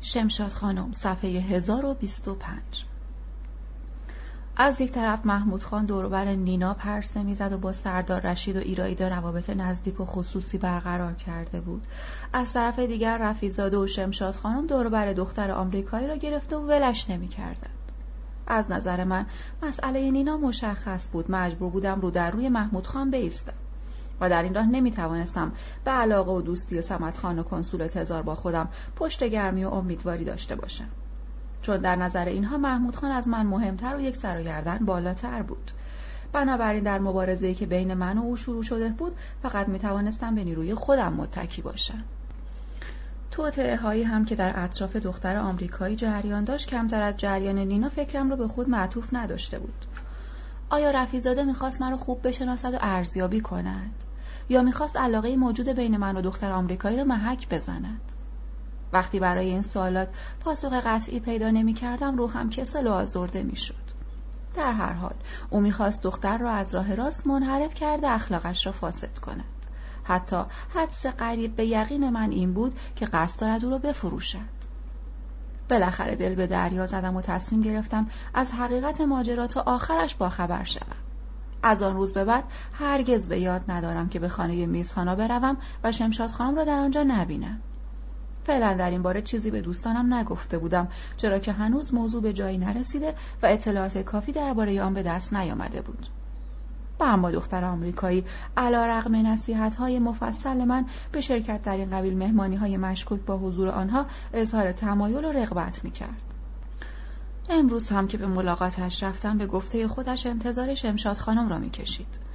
شمشاد خانم صفحه 1025 از یک طرف محمود خان دوربر نینا پرسه می‌زد و با سردار رشید و ایرایدا روابط نزدیک و خصوصی برقرار کرده بود. از طرف دیگر رفیزاده و شمشاد خانم دوربر دختر آمریکایی را گرفته و ولش نمی‌کردند از نظر من مسئله نینا مشخص بود. مجبور بودم رو در روی محمود خان بیستم. و در این راه نمی توانستم به علاقه و دوستی سمت خان و کنسول تزار با خودم پشت گرمی و امیدواری داشته باشم. چون در نظر اینها محمود خان از من مهمتر و یک سر و گردن بالاتر بود. بنابراین در مبارزه‌ای که بین من و او شروع شده بود فقط می توانستم به نیروی خودم متکی باشم. توطعه هایی هم که در اطراف دختر آمریکایی جریان داشت کمتر از جریان نینا فکرم رو به خود معطوف نداشته بود. آیا رفیزاده می‌خواست من رو خوب بشناسد و ارزیابی کند؟ یا می‌خواست علاقه موجود بین من و دختر آمریکایی رو محک بزند؟ وقتی برای این سوالات پاسخ قطعی پیدا نمی کردم روحم کسل و آزرده می شد. در هر حال او می‌خواست دختر را از راه راست منحرف کرده اخلاقش را فاسد کند. حتی حدس قریب به یقین من این بود که قصد دارد او را بفروشد. بالاخره دل به دریا زدم و تصمیم گرفتم از حقیقت ماجرا تا آخرش باخبر شوم. از آن روز به بعد هرگز به یاد ندارم که به خانه میزخانا بروم و شمشاد خانم را در آنجا نبینم. فعلا در این باره چیزی به دوستانم نگفته بودم چرا که هنوز موضوع به جایی نرسیده و اطلاعات کافی درباره آن به دست نیامده بود و اما دختر آمریکایی علا رقم نصیحت های مفصل من به شرکت در این قبیل مهمانی های مشکوک با حضور آنها اظهار تمایل و رغبت می کرد. امروز هم که به ملاقاتش رفتم به گفته خودش انتظار شمشاد خانم را می کشید.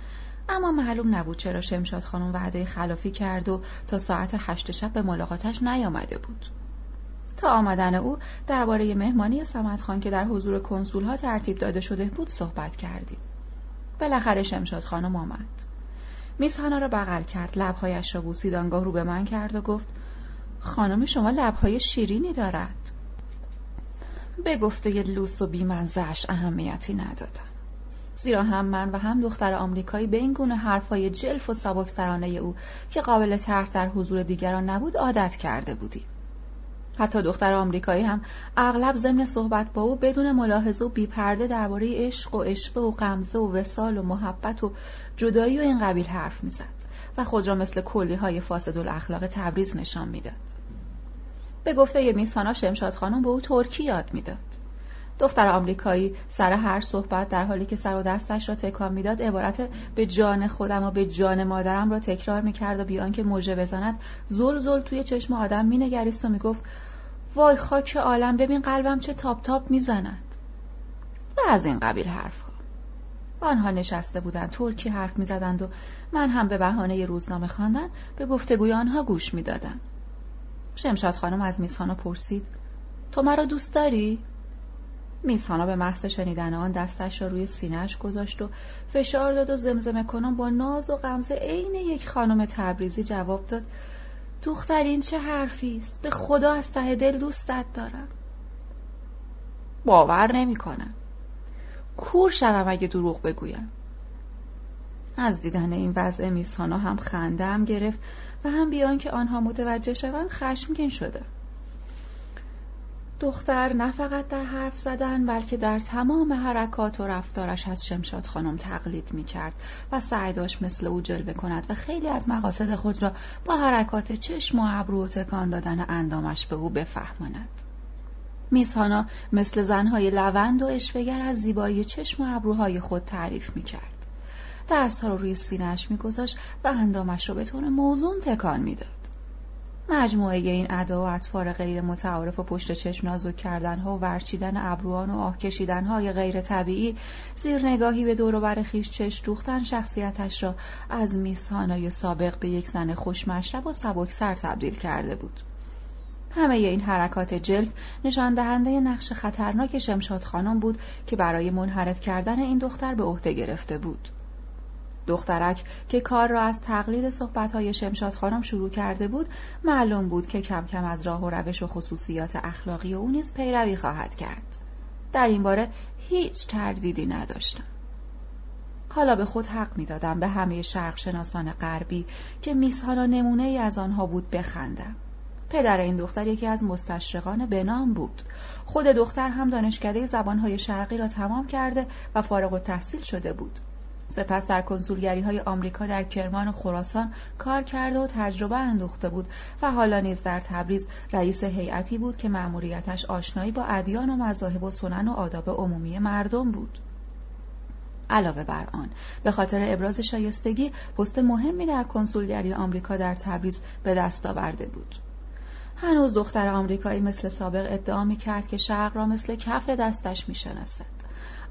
اما معلوم نبود چرا شمشاد خانم وعده خلافی کرد و تا ساعت هشت شب به ملاقاتش نیامده بود. تا آمدن او درباره مهمانی سمت خان که در حضور کنسول ها ترتیب داده شده بود صحبت کردیم. بالاخره شمشاد خانم آمد. میسهانا را بغل کرد لبهایش را بوسید آنگاه رو به من کرد و گفت خانم شما لبهای شیرینی دارد به گفته لوس و بیمنزش اهمیتی ندادم زیرا هم من و هم دختر آمریکایی به این گونه حرفای جلف و سبک سرانه او که قابل طرح در حضور دیگران نبود عادت کرده بودیم حتی دختر آمریکایی هم اغلب ضمن صحبت با او بدون ملاحظه و بیپرده درباره عشق و عشقه و غمزه و وسال و محبت و جدایی و این قبیل حرف می‌زد و خود را مثل کلی های فاسد الاخلاق تبریز نشان می‌داد. به گفته میسانا شمشاد خانم به او ترکی یاد می‌داد. دختر آمریکایی سر هر صحبت در حالی که سر و دستش را تکان می‌داد عبارت به جان خودم و به جان مادرم را تکرار می‌کرد و بیان که موجه بزند زل زل توی چشم آدم مینگریست و می‌گفت وای خاک عالم ببین قلبم چه تاپ تاپ می‌زند. و از این قبیل حرفها. آنها نشسته بودند ترکی حرف می‌زدند و من هم به بهانه روزنامه خواندن به گفتگوی آنها گوش می‌دادم. شمشاد خانم از میسخانا پرسید تو مرا دوست داری؟ میسانا به محض شنیدن آن دستش را روی سینهش گذاشت و فشار داد و زمزمه کنان با ناز و غمزه عین یک خانم تبریزی جواب داد. دختر این چه حرفی است؟ به خدا از ته دل دوستت دارم. باور نمی کنم کور شوم اگه دروغ بگویم. از دیدن این وضع میسانا هم خندم گرفت و هم بیان که آنها متوجه شوند خشمگین شده. دختر نه فقط در حرف زدن بلکه در تمام حرکات و رفتارش از شمشاد خانم تقلید می کرد و سعی داشت مثل او جلوه کند و خیلی از مقاصد خود را با حرکات چشم و ابرو و تکان دادن اندامش به او بفهماند. میزهانا مثل زنهای لوند و اشوگر از زیبایی چشم و ابروهای خود تعریف می کرد. دستها را روی سینهش میگذاشت و اندامش را به طور موزون تکان می‌داد. مجموعه این ادا و اطفار غیر متعارف و پشت چشم نازک کردن ها و ورچیدن ابروان و آه کشیدن های غیر طبیعی زیر نگاهی به دور و خیش چش دوختن شخصیتش را از میزهانای سابق به یک زن خوشمشرب و سبکسر تبدیل کرده بود. همه این حرکات جلف نشان دهنده نقش خطرناک شمشاد خانم بود که برای منحرف کردن این دختر به عهده گرفته بود. دخترک که کار را از تقلید صحبتهای شمشاد خانم شروع کرده بود معلوم بود که کم کم از راه و روش و خصوصیات اخلاقی او نیز پیروی خواهد کرد. در این باره هیچ تردیدی نداشتم. حالا به خود حق می‌دادم به همه شرق شناسان غربی که میسهانا نمونه ای از آنها بود بخندم. پدر این دختر یکی از مستشرقان بنام بود. خود دختر هم دانشکده زبانهای شرقی را تمام کرده و فارغ و تحصیل شده بود. سپس در کنسولگری های آمریکا در کرمان و خراسان کار کرده و تجربه اندوخته بود و حالا نیز در تبریز رئیس هیئتی بود که مأموریتش آشنایی با ادیان و مذاهب و سنن و آداب عمومی مردم بود علاوه بر آن به خاطر ابراز شایستگی پست مهمی در کنسولگری آمریکا در تبریز به دست آورده بود هنوز دختر آمریکایی مثل سابق ادعا می کرد که شرق را مثل کف دستش می شناسد.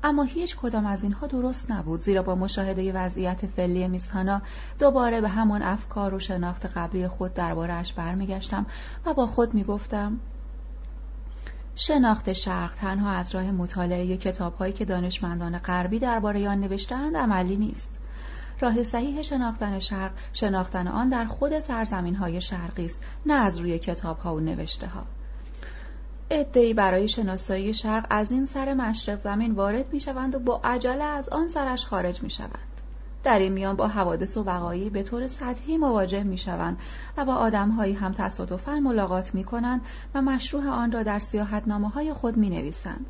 اما هیچ کدام از اینها درست نبود زیرا با مشاهده وضعیت فعلی میزهانا دوباره به همان افکار و شناخت قبلی خود دربارهاش برمیگشتم و با خود می‌گفتم شناخت شرق تنها از راه مطالعه کتابهایی که دانشمندان غربی درباره آن نوشتهاند عملی نیست. راه صحیح شناختن شرق شناختن آن در خود سرزمین های شرقی است نه از روی کتاب ها و نوشته ها ادهی برای شناسایی شرق از این سر مشرق زمین وارد می شوند و با عجله از آن سرش خارج می شوند. در این میان با حوادث و وقایعی به طور سطحی مواجه می شوند و با آدمهایی هم تصادفا ملاقات می کنند و مشروع آن را در سیاحتنامه های خود می نویسند.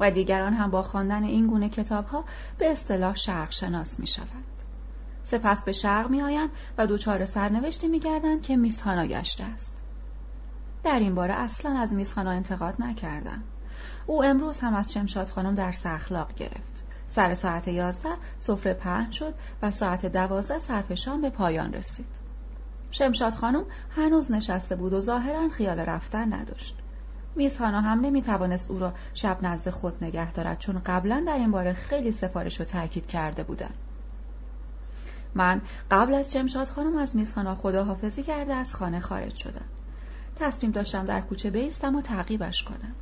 و دیگران هم با خواندن این گونه کتاب ها به اصطلاح شرق شناس می شوند. سپس به شرق می آیند و دوچار سرنوشتی می گردند که میسهانا گشته است. در این باره اصلا از میزخانا انتقاد نکردم. او امروز هم از شمشاد خانم در اخلاق گرفت. سر ساعت یازده سفره پهن شد و ساعت دوازده صرف شام به پایان رسید. شمشاد خانم هنوز نشسته بود و ظاهرا خیال رفتن نداشت. میزهانا هم نمی‌توانست او را شب نزد خود نگه دارد چون قبلا در این باره خیلی سفارش و تاکید کرده بودم من قبل از شمشاد خانم از میزهانا خداحافظی کرده از خانه خارج شدم. تصمیم داشتم در کوچه بیستم و تعقیبش کنم.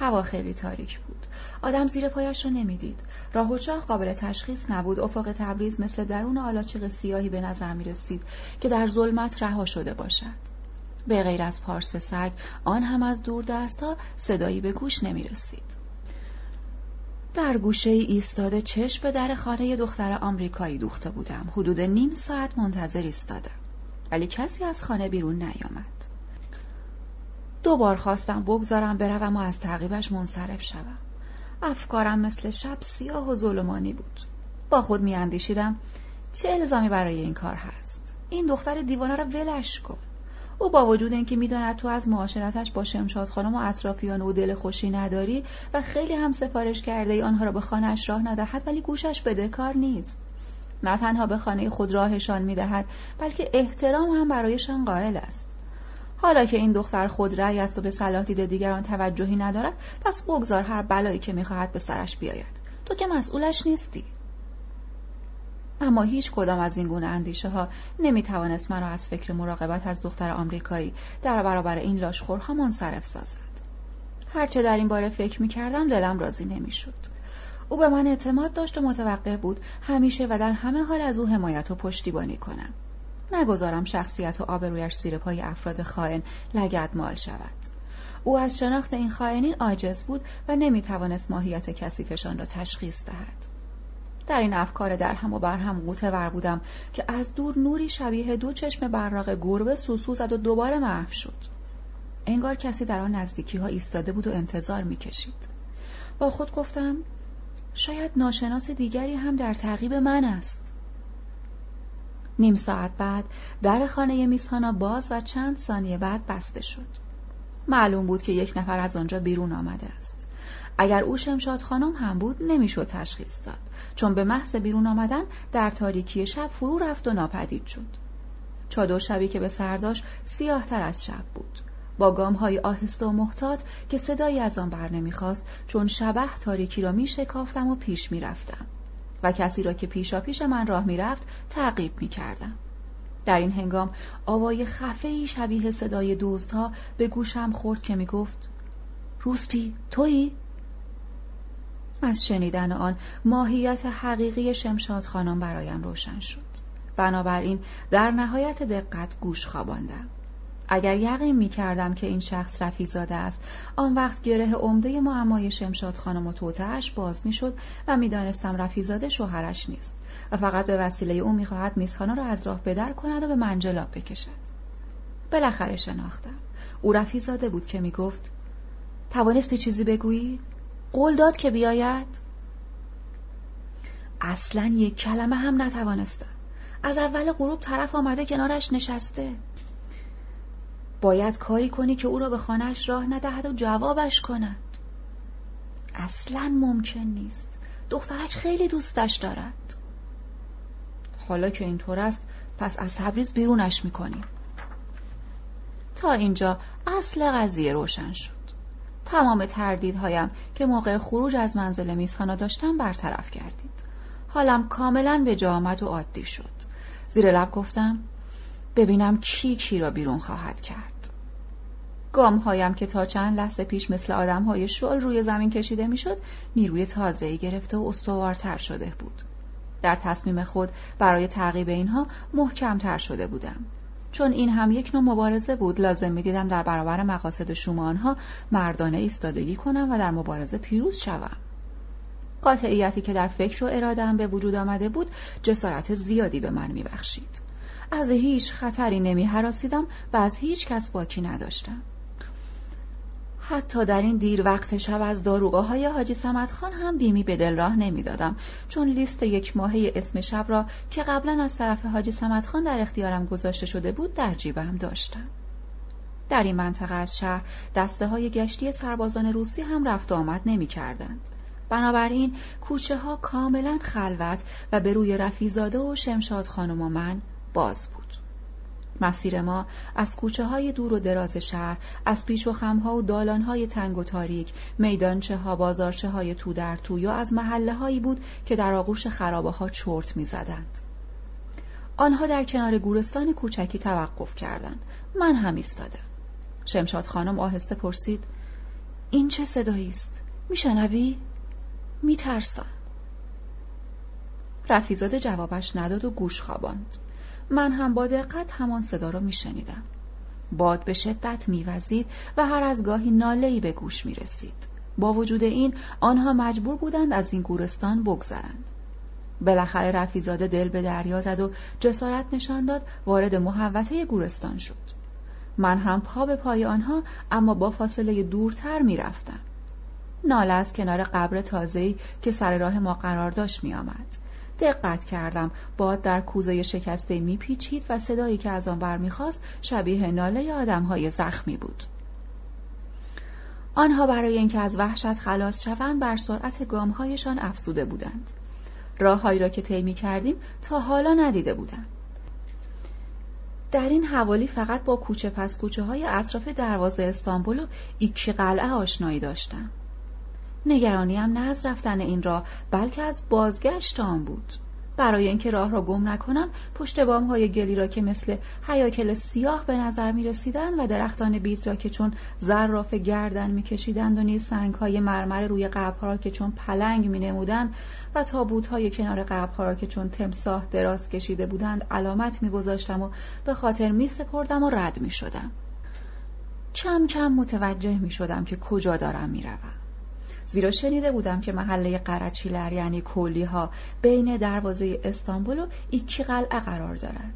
هوا خیلی تاریک بود. آدم زیر پایش را نمی‌دید. راه و چاه قابل تشخیص نبود. افق تبریز مثل درون آلاچیق سیاهی به نظر می رسید که در ظلمت رها شده باشد. به غیر از پارس سگ آن هم از دور دستها صدایی به گوش نمی رسید. در گوشه ایستاده چشم به در خانه دختر آمریکایی دوخته بودم. حدود نیم ساعت منتظر ایستادم. ولی کسی از خانه بیرون نیامد. دوبار خواستم بگذارم بروم و از تعقیبش منصرف شوم. افکارم مثل شب سیاه و ظلمانی بود. با خود میاندیشیدم چه الزامی برای این کار هست. این دختر دیوانه را ولش کن. او با وجود اینکه می‌داند تو از معاشرتش با شمشاد خانم و اطرافیان او دل خوشی نداری و خیلی هم سفارش کرده ای آنها را به خانهاش راه ندهد ولی گوشش بده کار نیست. نه تنها به خانه خود راهشان می‌دهد بلکه احترام هم برایشان قائل است. حالا که این دختر خود رأی است و به صلاح دید دیگران توجهی ندارد پس بگذار هر بلایی که می‌خواهد به سرش بیاید تو که مسئولش نیستی اما هیچ کدام از این گونه اندیشه ها نمی توانست مرا از فکر مراقبت از دختر آمریکایی در برابر این لاشخورها منصرف سازد. هرچه در این باره فکر می کردم دلم راضی نمی شد. او به من اعتماد داشت و متوقع بود همیشه و در همه حال از او حمایت و پشتیبانی کنم. نگذارم شخصیت و آبرویش زیر پای افراد خائن لگد مال شود. او از شناخت این خائنین عاجز بود و نمی توانست ماهیت کثیفشان را تشخیص دهد. در این افکار در هم و بر هم ور بودم که از دور نوری شبیه دو چشم براق گربه سوسو زد و دوباره محو شد انگار کسی در آن نزدیکی ها ایستاده بود و انتظار می‌کشید با خود گفتم شاید ناشناس دیگری هم در تعقیب من است نیم ساعت بعد در خانه میسهانا باز و چند ثانیه بعد بسته شد. معلوم بود که یک نفر از آنجا بیرون آمده است. اگر او شمشاد خانم هم بود نمی‌شد تشخیص داد. چون به محض بیرون آمدن در تاریکی شب فرو رفت و ناپدید شد. چادر شبی که به سر داشت سیاه تر از شب بود. با گام های آهسته و محتاط که صدایی از آن بر نمی‌خواست چون شبه تاریکی را می شکافتم و پیش می رفتم و کسی را که پیشا پیش من راه می رفت تعقیب می کردم. در این هنگام آوای خفه شبیه صدای دوستها به گوشم خورد که می گفت روسپی تویی؟ از شنیدن آن ماهیت حقیقی شمشاد خانم برایم روشن شد بنابراین در نهایت دقت گوش خواباندم اگر یقین می کردم که این شخص رفیزاده است. آن وقت گره عمده معمای شمشاد خانم و توتهش باز می شد و می دانستم رفیزاده شوهرش نیست و فقط به وسیله او می خواهد میزخانه را از راه بدر کند و به منجلاب بکشد. بالاخره شناختم. او رفیزاده بود که می گفت توانستی چیزی بگویی؟ قول داد که بیاید. اصلا یک کلمه هم نتوانستم. از اول غروب طرف آمده کنارش نشسته. باید کاری کنی که او را به خانهش راه ندهد و جوابش کند. اصلا ممکن نیست. دخترک خیلی دوستش دارد. حالا که اینطور است پس از تبریز بیرونش می‌کنیم. تا اینجا اصل قضیه روشن شد. تمام تردیدهایم که موقع خروج از منزل میزخانا داشتم برطرف کردید. حالم کاملا به جا آمد و عادی شد. زیر لب گفتم ببینم کی کی را بیرون خواهد کرد. گام هایم که تا چند لحظه پیش مثل آدم های شل روی زمین کشیده می‌شد نیروی تازه‌ای گرفته و استوارتر شده بود. در تصمیم خود برای تعقیب اینها محکمتر شده بودم. چون این هم یک نوع مبارزه بود لازم می‌دیدم در برابر مقاصد شما آنها مردانه ایستادگی کنم و در مبارزه پیروز شوم. قاطعیتی که در فکر و ارادم به وجود آمده بود جسارت زیادی به من میبخشید. از هیچ خطری نمی حراسیدم و از هیچ کس باکی نداشتم حتی در این دیر وقت شب از داروغه های حاجی سمت خان هم بیمی به دل راه نمی‌دادم چون لیست یک ماهه اسم شب را که قبلا از طرف حاجی سمت خان در اختیارم گذاشته شده بود در جیبم داشتم در این منطقه از شهر دسته های گشتی سربازان روسی هم رفت آمد نمی کردند. بنابراین کوچه ها کاملا خلوت و به روی رفیزاده و شمشاد خانم و من باز بود. مسیر ما از کوچه های دور و دراز شهر از پیش و خمها و دالان های تنگ و تاریک میدانچه ها بازارچه های تو در تو یا از محله هایی بود که در آغوش خرابه ها چرت می زدند. آنها در کنار گورستان کوچکی توقف کردند. من هم ایستادم. شمشاد خانم آهسته پرسید این چه صدایی است؟ میشنوی؟ میترسم. رفیزاده جوابش نداد و گوش خواباند. من هم با دقت همان صدا را میشنیدم باد به شدت میوزید و هر از گاهی نالهای به گوش می رسید. با وجود این آنها مجبور بودند از این گورستان بگذرند. بالاخره رفیزاده دل به دریا زد و جسارت نشان داد وارد محوطه گورستان شد. من هم پا به پای آنها اما با فاصله دورتر می‌رفتم ناله از کنار قبر تازه‌ای که سر راه ما قرار داشت میآمد دقت کردم. باد در کوزه شکسته میپیچید و صدایی که از آن برمیخواست شبیه ناله آدمهای زخمی بود. آنها برای اینکه از وحشت خلاص شوند بر سرعت گامهایشان افسوده بودند. راههایی را که طی کردیم تا حالا ندیده بودم در این حوالی فقط با کوچه پس کوچه های اطراف دروازه استانبول و ایکی قلعه آشنایی داشتم. نگرانیم نه از رفتن این راه بلکه از بازگشت آن بود برای اینکه راه را گم نکنم پشت بام های گلی را که مثل حیاکل سیاه به نظر می رسیدن و درختان بیت را که چون زراف گردن می کشیدند و نیز سنگ های مرمر روی قبرها را که چون پلنگ می نمودند و تابوت های کنار قبرها را که چون تمساه دراز کشیده بودند علامت می گذاشتم و به خاطر می سپردم و رد می شدم. کم کم متوجه می شدم که کجا دارم می روم. زیرا شنیده بودم که محله قرچیلر یعنی کلی ها بین دروازه استانبول و ایکی قلعه قرار دارد.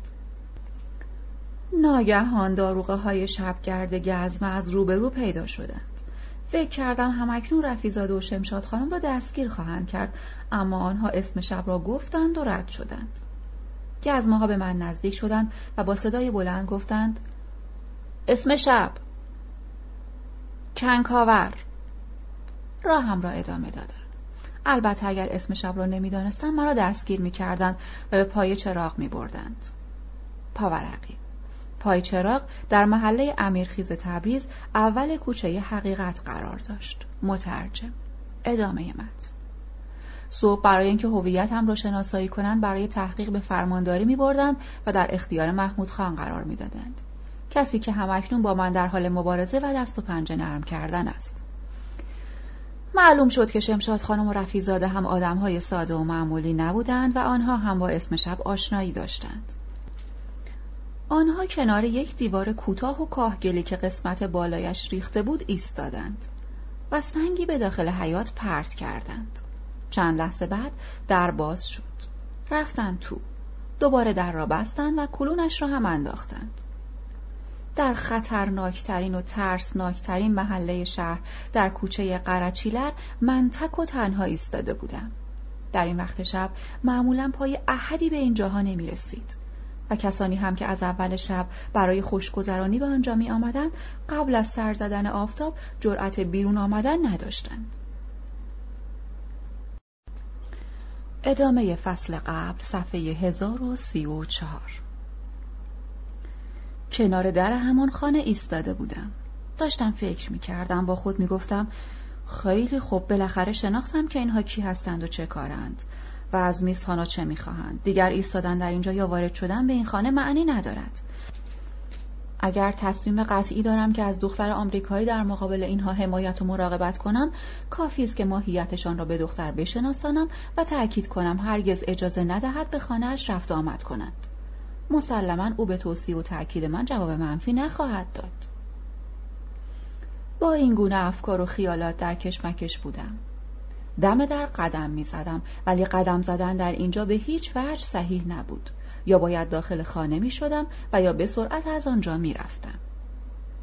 ناگهان داروغه های شبگرد گزمه از روبرو پیدا شدند. فکر کردم همکنون رفیزاده و شمشاد خانم را دستگیر خواهند کرد اما آنها اسم شب را گفتند و رد شدند. گزمه ها به من نزدیک شدند و با صدای بلند گفتند اسم شب. کنکاور. راهم را ادامه دادم البته اگر اسم شب را نمی‌دانستم مرا دستگیر می‌کردند و به پای چراغ میبردند. پاورقی. پای چراغ در محله امیرخیز تبریز اول کوچه حقیقت قرار داشت. مترجم. ادامه متن. صبح برای اینکه هویتم را شناسایی کنند برای تحقیق به فرمانداری می بردند و در اختیار محمود خان قرار می دادند. کسی که همکنون با من در حال مبارزه و دست و پنجه نرم کردن است. معلوم شد که شمشاد خانم و رفیزاده هم آدمهای ساده و معمولی نبودند و آنها هم با اسم شب آشنایی داشتند. آنها کنار یک دیوار کوتاه و کاهگلی که قسمت بالایش ریخته بود ایستادند و سنگی به داخل حیات پرت کردند. چند لحظه بعد در باز شد. رفتند تو. دوباره در را بستند و کلونش را هم انداختند. در خطرناکترین و ترسناکترین محله شهر در کوچه قرچیلر من تک و تنها ایستاده بودم. در این وقت شب معمولا پای احدی به این جاها نمی رسید و کسانی هم که از اول شب برای خوشگذرانی به آنجا می آمدن قبل از سر زدن آفتاب جرأت بیرون آمدن نداشتند. ادامه فصل قبل صفحه 1034 کنار در همان خانه ایستاده بودم. داشتم فکر می کردم با خود می گفتم خیلی خوب بالاخره شناختم که اینها کی هستند و چه کارند و از میزهانا چه می‌خواهند. دیگر ایستادن در اینجا یا وارد شدن به این خانه معنی ندارد. اگر تصمیم قطعی دارم که از دختر آمریکایی در مقابل اینها حمایت و مراقبت کنم کافی است که ماهیتشان را به دختر بشناسانم و تأکید کنم هرگز اجازه ندهد به خانهاش رفت آمد کنند مسلما او به توصیه و تأکید من جواب منفی نخواهد داد با این گونه افکار و خیالات در کشمکش بودم دم در قدم می زدم ولی قدم زدن در اینجا به هیچ وجه صحیح نبود یا باید داخل خانه می شدم و یا به سرعت از آنجا می رفتم.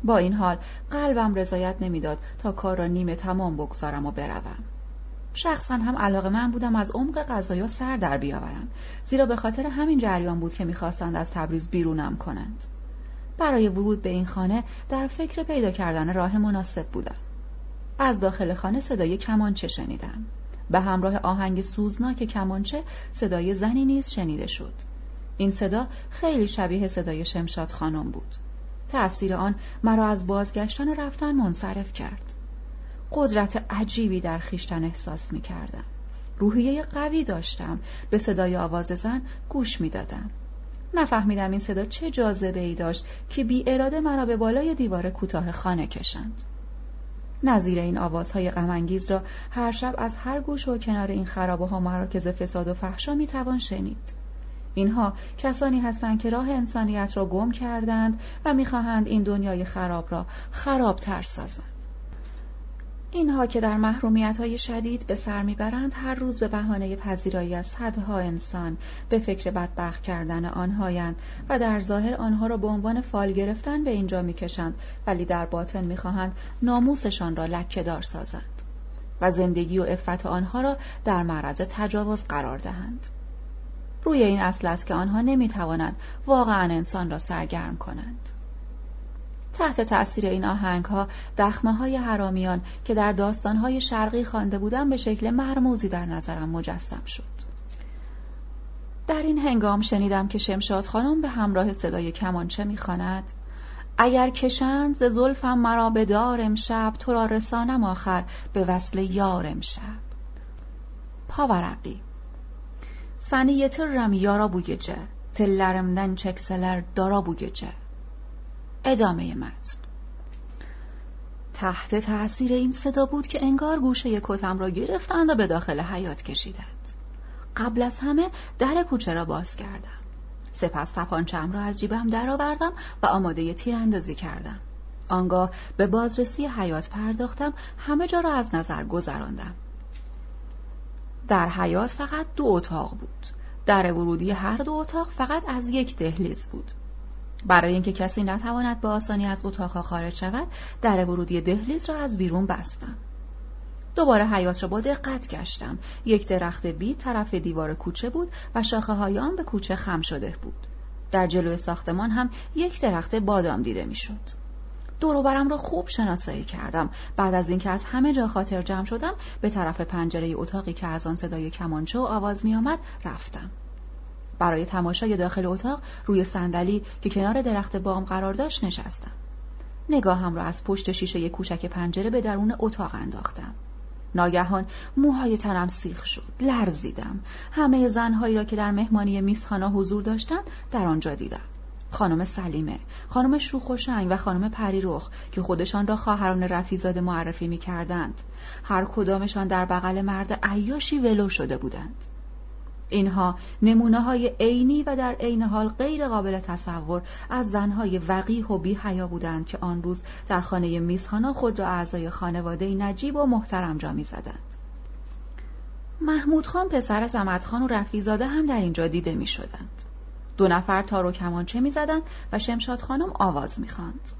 با این حال قلبم رضایت نمی‌داد تا کار را نیمه تمام بگذارم و بروم. شخصا هم علاقه من بودم از عمق غذایا سر در بیاورم زیرا به خاطر همین جریان بود که می‌خواستند از تبریز بیرونم کنند. برای ورود به این خانه در فکر پیدا کردن راه مناسب بودم. از داخل خانه صدای کمانچه شنیدم. به همراه آهنگ سوزناک کمانچه صدای زنی نیز شنیده شد. این صدا خیلی شبیه صدای شمشاد خانم بود. تأثیر آن مرا از بازگشتن و رفتن منصرف کرد. قدرت عجیبی در خیشتن احساس می کردم. روحیه قوی داشتم به صدای آواز زن گوش می دادم. نفهمیدم این صدا چه جاذبه ای داشت که بی اراده مرا به بالای دیوار کوتاه خانه کشند. نظیر این آوازهای غمانگیز را هر شب از هر گوش و کنار این خرابه ها مراکز فساد و فحشا می توان شنید. اینها کسانی هستند که راه انسانیت را گم کردند و می‌خواهند این دنیای خراب را خرابتر سازند. اینها که در محرومیت های شدید به سر می‌برند هر روز به بهانه پذیرایی از صدها انسان به فکر بدبخت کردن آنهایند و در ظاهر آنها را به عنوان فال گرفتن به اینجا می‌کشند ولی در باطن می‌خواهند ناموسشان را لکهدار سازند و زندگی و عفت آنها را در معرض تجاوز قرار دهند. روی این اصل است که آنها نمی‌توانند واقعا انسان را سرگرم کنند. تحت تأثیر این آهنگ ها دخمه های حرامیان که در داستان های شرقی خوانده بودم به شکل مرموزی در نظرم مجسم شد. در این هنگام شنیدم که شمشاد خانم به همراه صدای کمانچه می‌خواند؟ اگر کشند ز زلفم مرا به دار امشب تو را رسانم آخر به وصل یار امشب. پاورقی سنیت رم یارا تلرمدن چکسلر دارا بوگجه ادامه متن. تحت تأثیر این صدا بود که انگار گوشه کتم را گرفتند و به داخل حیات کشیدند. قبل از همه در کوچه را باز کردم. سپس تپانچم را از جیبم درآوردم و آماده تیراندازی کردم. آنگاه به بازرسی حیات پرداختم همه جا را از نظر گذراندم. در حیات فقط دو اتاق بود. در ورودی هر دو اتاق فقط از یک دهلیز بود. برای اینکه کسی نتواند به آسانی از اتاقها خارج شود در ورودی دهلیز را از بیرون بستم. دوباره حیات را با دقت گشتم. یک درخت بید طرف دیوار کوچه بود و شاخه های آن به کوچه خم شده بود. در جلوی ساختمان هم یک درخت بادام دیده می‌شد. دوروبرم را خوب شناسایی کردم. بعد از اینکه از همه جا خاطر جمع شدم به طرف پنجره اتاقی که از آن صدای کمانچه و آواز می آمد رفتم. برای تماشای داخل اتاق روی صندلی که کنار درخت بام قرار داشت نشستم. نگاهم را از پشت شیشه کوچک پنجره به درون اتاق انداختم. ناگهان موهای تنم سیخ شد لرزیدم همه زنهایی را که در مهمانی میسخانا حضور داشتند در آنجا دیدم خانم سلیمه خانم شوخ و خانم پریرخ که خودشان را خواهران رفیزاده معرفی می کردند. هر کدامشان در بغل مرد عیاشی ولو شده بودند اینها نمونه های عینی و در عین حال غیر قابل تصور از زنهای وقیح و بی حیا بودند که آن روز در خانه میزخانا خود را اعضای خانواده نجیب و محترم جا می زدند. محمود خان پسر زمد خان و رفیزاده هم در اینجا دیده می شدند. دو نفر تار و کمانچه می زدند و شمشاد خانم آواز می خاند.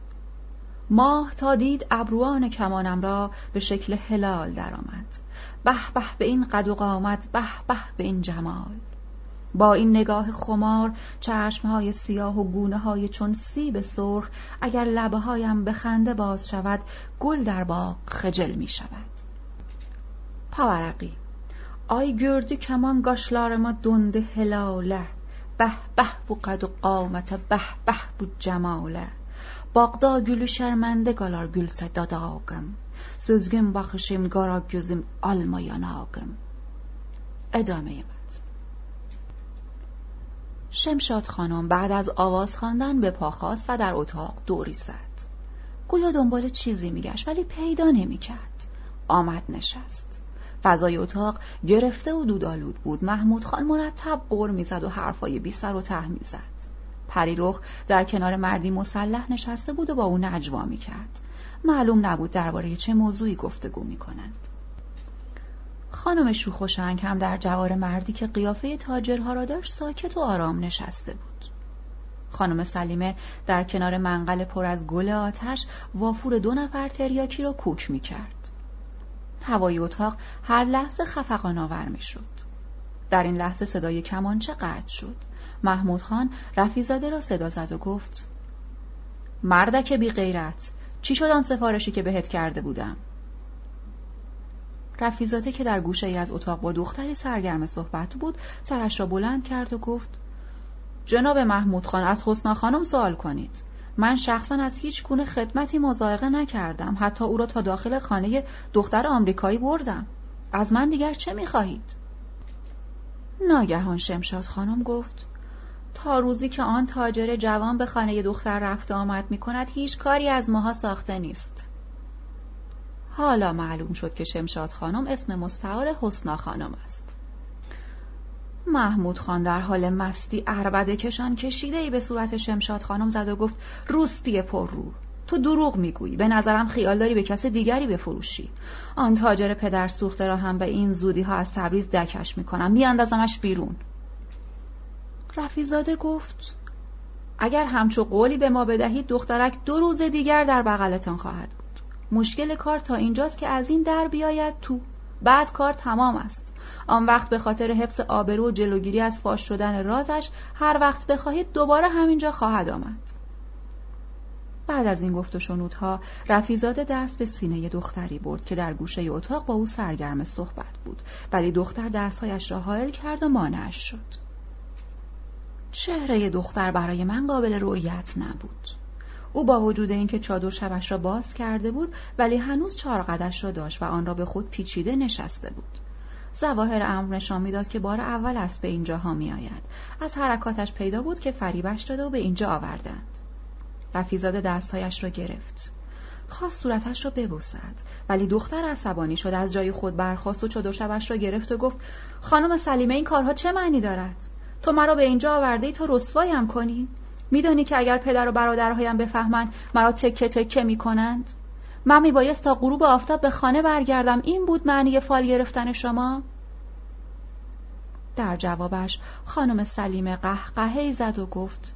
ماه تا دید ابروان کمانم را به شکل هلال درآمد. به به به این قد و قامت به به به این جمال. با این نگاه خمار چشمهای سیاه و گونه های چون سیب سرخ اگر لبه هایم به خنده باز شود گل در باغ خجل می شود پاورقی آی گردی کمان گاشلار ما دنده هلاله به به بو قد و قامت به به بو جماله. باغدا گülü şermende galar gülse dadagım Sözgün bakışım gara gözüm alma yanağım ادامه متن. شمشاد خانم بعد از آواز خواندن به پا خواست و در اتاق دوری زد. گویا دنبال چیزی میگشت ولی پیدا نمی‌کرد. آمد نشست. فضای اتاق گرفته و دودالود بود. محمود خان مرتب قر می‌زد و حرفای بی سر و ته می‌زد. پریرخ در کنار مردی مسلح نشسته بود و با او نجوا می کرد. معلوم نبود درباره چه موضوعی گفتگو می کنند. خانم شوخوشنگ هم در جوار مردی که قیافه تاجرها را داشت ساکت و آرام نشسته بود. خانم سلیمه در کنار منقل پر از گل آتش وافور دو نفر تریاکی را کوک می کرد. هوای اتاق هر لحظه خفقان آور می شد. در این لحظه صدای کمانچه قطع شد. محمود خان رفیزاده را صدا زد و گفت مردک بی غیرت چی شد آن سفارشی که بهت کرده بودم؟ رفیزاده که در گوشه ای از اتاق با دختری سرگرم صحبت بود سرش را بلند کرد و گفت جناب محمود خان از حسنا خانم سوال کنید. من شخصا از هیچ گونه خدمتی مزایقه نکردم. حتی او را تا داخل خانه دختر آمریکایی بردم. از من دیگر چه می‌خواهید؟ ناگهان شمشاد خانم گفت تا روزی که آن تاجر جوان به خانه دختر رفت آمد می کند هیچ کاری از ماها ساخته نیست. حالا معلوم شد که شمشاد خانم اسم مستعار حسنا خانم است. محمود خان در حال مستی عربده کشان کشیده ای به صورت شمشاد خانم زد و گفت روسپی پر رو. تو دروغ می‌گویی. به نظرم خیال داری به کس دیگری بفروشی. آن تاجر پدر سوخته را هم به این زودی ها از تبریز دکش می‌کنم. میاندازمش بیرون. رفیزاده گفت اگر همچو قولی به ما بدهید دخترک دو روز دیگر در بغلتان خواهد بود. مشکل کار تا اینجاست که از این در بیاید تو. بعد کار تمام است. آن وقت به خاطر حفظ آبرو و جلوگیری از فاش شدن رازش هر وقت بخواهید دوباره همینجا خواهد آمد. بعد از این گفت و شنودها رفیزاده دست به سینه دختری برد که در گوشه اتاق با او سرگرم صحبت بود. ولی دختر دستهایش را حائل کرد و مانعش شد. چهره دختر برای من قابل رؤیت نبود. او با وجود اینکه چادر شبش را باز کرده بود ولی هنوز چارقدش را داشت و آن را به خود پیچیده نشسته بود. ظواهر امر نشان می‌داد که بار اول است به اینجاها میآید. از حرکاتش پیدا بود که فریبش داده و به اینجا آوردند. رفیزاده دستهایش را گرفت. خواست صورتش را ببوسد ولی دختر عصبانی شد از جای خود برخاست و چادر شبش را گرفت و گفت خانم سلیمه این کارها چه معنی دارد؟ تو مرا به اینجا آورده ای تا رسوایم کنی. میدانی که اگر پدر و برادرهایم بفهمند مرا تکه تکه می‌کنند. من میبایست تا غروب آفتاب به خانه برگردم. این بود معنی فال گرفتن شما؟ در جوابش خانم سلیمه قهقهی زد و گفت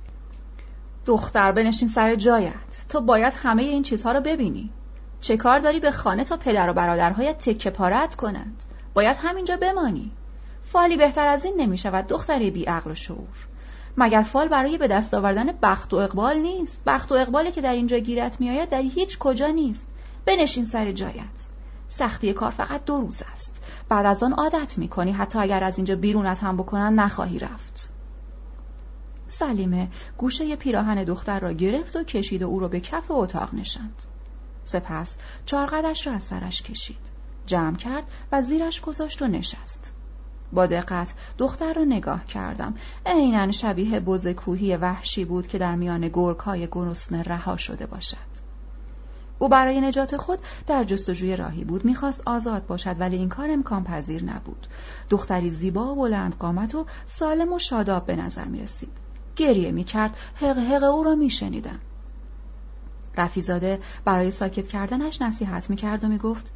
دختر بنشین سر جایت. تو باید همه این چیزها رو ببینی. چه کار داری به خانه تا پدر و برادرهایت تکه پارت کنند؟ باید همینجا بمانی. فالی بهتر از این نمی شود دختری بی عقل و شعور. مگر فال برای به دست آوردن بخت و اقبال نیست؟ بخت و اقبالی که در اینجا گیرت میآید در هیچ کجا نیست. بنشین سر جایت. سختی کار فقط دو روز است. بعد از آن عادت می‌کنی حتی اگر از اینجا بیرونت هم بکنن نخواهی رفت. سلیمه گوشه پیراهن دختر را گرفت و کشید و او را به کف اتاق نشاند. سپس چارقدش را از سرش کشید. جمع کرد و زیرش گذاشت و نشست. با دقت دختر را نگاه کردم. عینا شبیه بز کوهی وحشی بود که در میان گرگهای گرسنه رها شده باشد. او برای نجات خود در جستجوی راهی بود. می‌خواست آزاد باشد ولی این کار امکان پذیر نبود. دختری زیبا و بلند قامت و سالم و شاداب به نظر می رسید گریه می کرد حق حق او را می شنیدم رفیزاده برای ساکت کردنش نصیحت می کرد و می گفت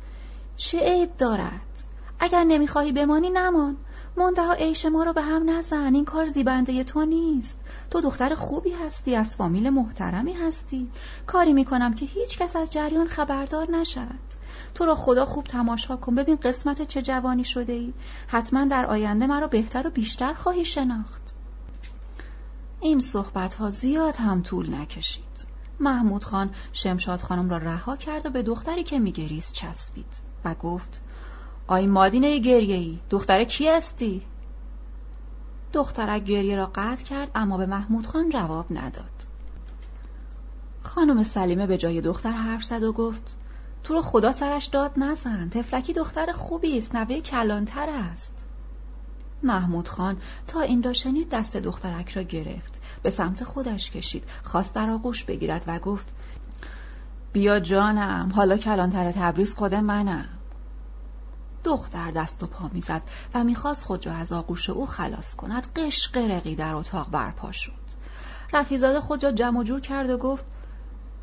چه عیب دارد؟ اگر نمی‌خواهی بمانی نمان. منتها عیش ما رو به هم نزن. این کار زیبنده تو نیست. تو دختر خوبی هستی از فامیل محترمی هستی. کاری می‌کنم که هیچ کس از جریان خبردار نشود. تو را خدا خوب تماشا کن. ببین قسمت چه جوانی شده ای حتما در آینده مرا بهتر و بیشتر خواهی شناخت. این صحبت ها زیاد هم طول نکشید. محمود خان شمشاد خانم را رها کرد و به دختری که میگریست چسبید و گفت آی مادینه گریه ای دختره کی هستی؟ دخترک گریه را قطع کرد اما به محمود خان جواب نداد. خانم سلیمه به جای دختر حرف زد و گفت تو رو خدا سرش داد نزن تفلکی دختر خوبی است نوه کلانتر است. محمود خان تا این را دست دخترک را گرفت به سمت خودش کشید خواست در آغوش بگیرد و گفت بیا جانم حالا کلانتر تبریز خود منم. دختر دست و پا می‌زد و می‌خواست خود را از آغوش او خلاص کند. قشق رقی در اتاق برپا شد. رفیزاده خود را جمع جور کرد و گفت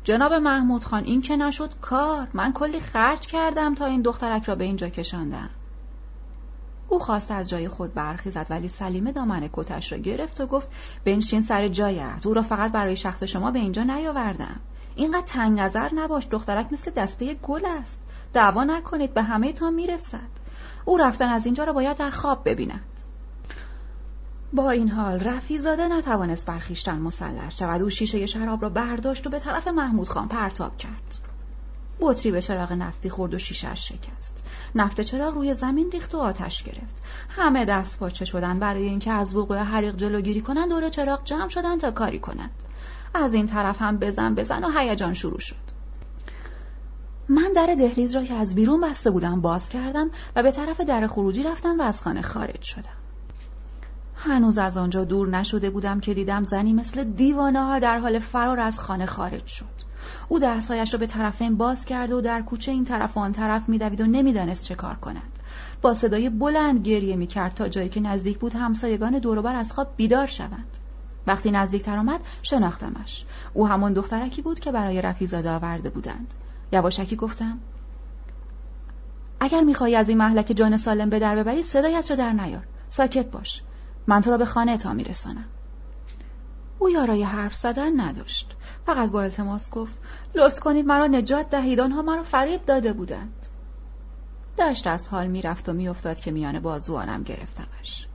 جناب محمود خان این که نشد کار. من کلی خرج کردم تا این دخترک را به اینجا کشاندم او خواست از جای خود برخیزد ولی سلیمه دامن کتش را گرفت و گفت بنشین سر جایت او را فقط برای شخص شما به اینجا نیاوردم. اینقدر تنگ نظر نباش دخترک مثل دسته گل است. دعوا نکنید به همه تا می‌رسد. او رفتن از اینجا را باید در خواب ببیند. با این حال رفیزاده نتوانست برخیشتن مسلح شود. او شیشه شراب را برداشت و به طرف محمود خان پرتاب کرد. بطری به چراغ نفتی خورد و شیشهش شکست. نفت چراغ روی زمین ریخت و آتش گرفت. همه دست پاچه شدن. برای اینکه از وقوع حریق جلوگیری کنند دور چراغ جمع شدن تا کاری کنند. از این طرف هم بزن بزن و هیجان شروع شد. من در دهلیز را که از بیرون بسته بودم باز کردم و به طرف در خروجی رفتم و از خانه خارج شدم. هنوز از آنجا دور نشده بودم که دیدم زنی مثل دیوانه ها در حال فرار از خانه خارج شد. او دستهایش را به طرفین باز کرد و در کوچه این طرف و آن طرف میدوید و نمی‌دانست چه کار کند. با صدای بلند گریه می‌کرد تا جایی که نزدیک بود همسایگان دوروبر از خواب بیدار شوند. وقتی نزدیکتر آمد شناختمش. او همان دخترکی بود که برای رفیزاده آورده بودند. یواشکی گفتم اگر می‌خواهی از این محلک جان سالم به در ببری صدایت رو در نیار. ساکت باش. من تو را به خانه تا میرسانم. او یارای حرف زدن نداشت. فقط با التماس گفت لطف کنید مرا نجات دهید. آنها مرا فریب داده بودند. داشت از حال می‌رفت و میافتاد که میان بازوانم گرفتمش.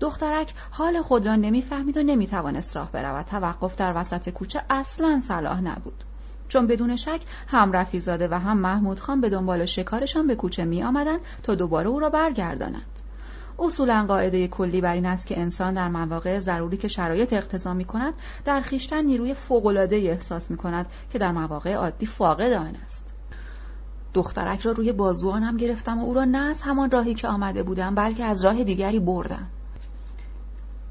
دخترک حال خود را نمی‌فهمید و نمی‌توانست راه برود. توقف در وسط کوچه اصلا صلاح نبود. چون بدون شک هم رفیزاده و هم محمود خان به دنبال شکارشان به کوچه می آمدند تا دوباره او را برگردانند. اصولا قاعده کلی بر این است که انسان در مواقع ضروری که شرایط اقتضا می کند در خیشتن نیروی فوقالعاده احساس می کند که در مواقع عادی فاقد آن است. دخترک را روی بازوانم گرفتم و او را نه از همان راهی که آمده بودم بلکه از راه دیگری بردم.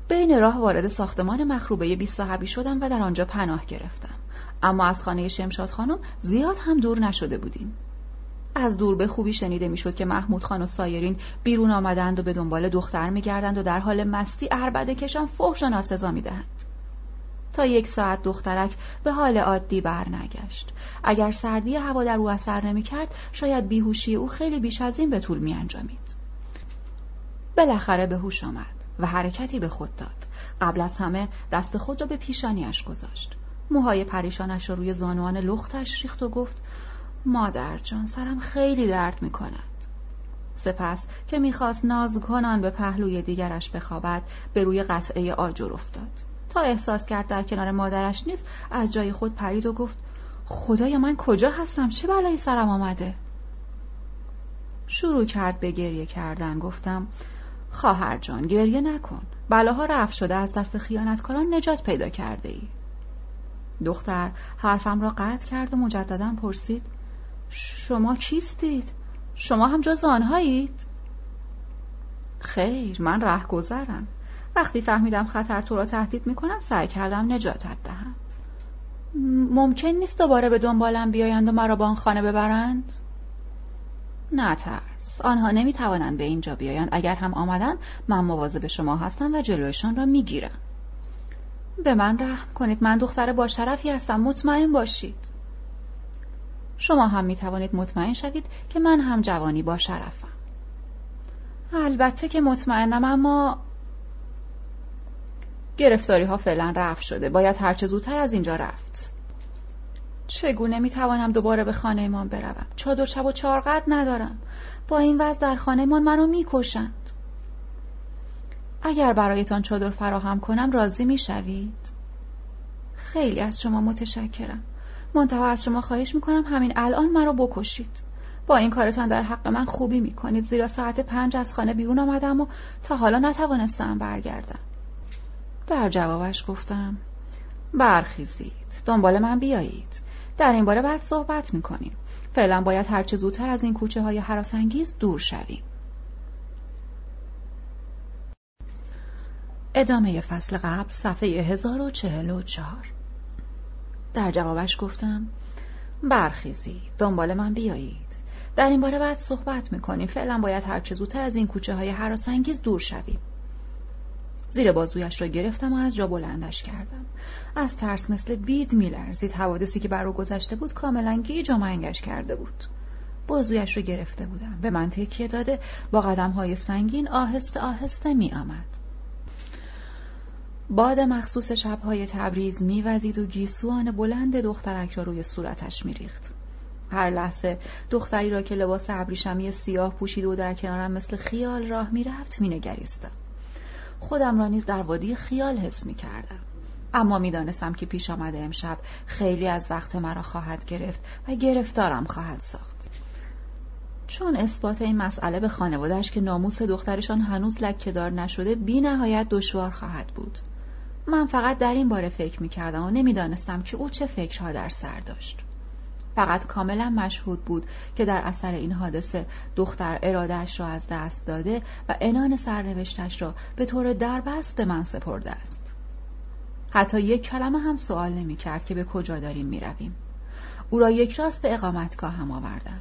بین راه وارد ساختمان مخروبه بیست صاحبی شدم و در آنجا پناه گرفتم. اما از خانه شمشاد خانم زیاد هم دور نشده بودیم. از دور به خوبی شنیده می‌شد که محمود خان و سایرین بیرون آمدند و به دنبال دختر میگردند و در حال مستی اربده کشان فحش و ناسزا می‌دهند. تا یک ساعت دخترک به حال عادی برنگشت. اگر سردی هوا در او اثر نمی‌کرد شاید بیهوشی او خیلی بیش از این به طول میانجامید. بالاخره به هوش آمد و حرکتی به خود داد. قبل از همه دست خود را به پیشانیش گذاشت. موهای پریشانش را روی زانوان لختش ریخت و گفت مادر جان سرم خیلی درد می کند. سپس که می‌خواست ناز کنان به پهلوی دیگرش بخوابد به روی قطعه آجر افتاد. تا احساس کرد در کنار مادرش نیست از جای خود پرید و گفت خدای من کجا هستم؟ چه بلایی سرم آمده؟ شروع کرد به گریه کردن. گفتم خواهر جان گریه نکن. بلاها رفت شده از دست خیانتکاران نجات پیدا کرده ای. دختر حرفم را قطع کرد و مجددا پرسید شما کیستید؟ شما هم جز آنهایید؟ خیر من ره گذرم وقتی فهمیدم خطر تو را تهدید می‌کنند سعی کردم نجاتت دهم ممکن نیست دوباره به دنبالم بیایند و مرا به آن خانه ببرند؟ نه ترس آنها نمی‌توانند به اینجا بیایند اگر هم آمدند من مواظب شما هستم و جلویشان را می‌گیرم به من رحم کنید. من دختر با شرفی هستم. مطمئن باشید. شما هم می توانید مطمئن شوید که من هم جوانی با شرفم. البته که مطمئنم اما گرفتاری ها فعلا رفت شده. باید هرچه زودتر از اینجا رفت. چگونه می توانم دوباره به خانه ایمان بروم؟ چادر شب و چارقد ندارم. با این وضع در خانه ایمان منو می‌کشند. اگر برایتان چادر فراهم کنم راضی می شوید خیلی از شما متشکرم. منتها از شما خواهش می‌کنم همین الان مرا بکشید. با این کارتان در حق من خوبی می‌کنید. زیرا ساعت پنج از خانه بیرون آمدم و تا حالا نتوانستم برگردم. در جوابش گفتم برخیزید. دنبال من بیایید. در این باره بعد صحبت می‌کنیم. فعلا باید هرچه زودتر از این کوچه های حراسانگیز دور شویم. ادامه فصل قبل صفحه 1044 در جوابش گفتم برخیزید دنبال من بیایید. در این باره بعد صحبت می‌کنیم. فعلا باید هرچه زودتر از این کوچه های حراسانگیز دور شویم. زیر بازویش را گرفتم و از جا بلندش کردم. از ترس مثل بید میلرزید. حوادثی که بر او گذشته بود کاملا گیج و منگش کرده بود. بازویش را گرفته بودم. به من تکیه داده با قدم های سنگین آهسته آهسته می آمد. باد مخصوص شبهای تبریز میوزید و گیسوان بلند دخترک را روی صورتش میریخت. هر لحظه دختری را که لباس ابریشمی سیاه پوشید و در کنارم مثل خیال راه می‌رفت مینگریستم خودم را نیز در وادی خیال حس می‌کردم. اما می‌دانستم که پیش آمده امشب خیلی از وقت مرا خواهد گرفت و گرفتارم خواهد ساخت. چون اثبات این مسئله به خانوادهش که ناموس دخترشان هنوز لکهدار نشده بی نهایت دشوار خواهد بود. من فقط در این باره فکر می کردم و نمی‌دانستم که او چه فکرها در سر داشت. فقط کاملا مشهود بود که در اثر این حادثه دختر ارادهش را از دست داده و انان سرنوشتش را به طور دربست به من سپرده است. حتی یک کلمه هم سوال نمی کرد که به کجا داریم می رویم. او را یک راست به اقامتگاه هم آوردم.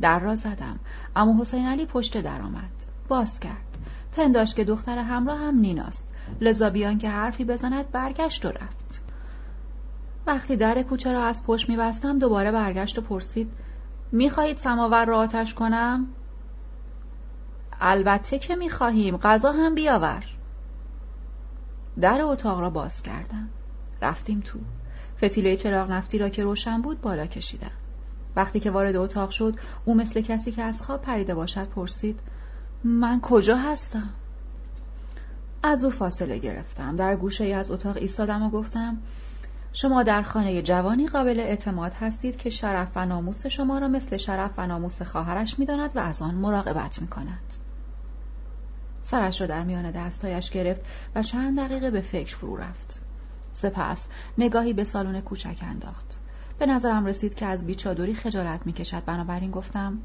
در را زدم اما حسین علی پشت در آمد. باز کرد. پنداش که دختر همراه هم نیناست لذا بیان که حرفی بزند برگشت و رفت. وقتی در کوچه را از پشت میبستم دوباره برگشت و پرسید می‌خواهید سماور را آتش کنم؟ البته که می‌خواهیم غذا هم بیاور. در اتاق را باز کردم. رفتیم تو. فتیله چراغ نفتی را که روشن بود بالا کشیدم. وقتی که وارد اتاق شد او مثل کسی که از خواب پریده باشد پرسید من کجا هستم؟ از او فاصله گرفتم در گوشه ای از اتاق ایستادم و گفتم شما در خانه جوانی قابل اعتماد هستید که شرف و ناموس شما را مثل شرف و ناموس خواهرش می‌داند و از آن مراقبت می کند. سرش را در میان دستایش گرفت و چند دقیقه به فکر فرو رفت. سپس نگاهی به سالن کوچک انداخت. به نظرم رسید که از بیچادری خجالت می‌کشد بنابراین گفتم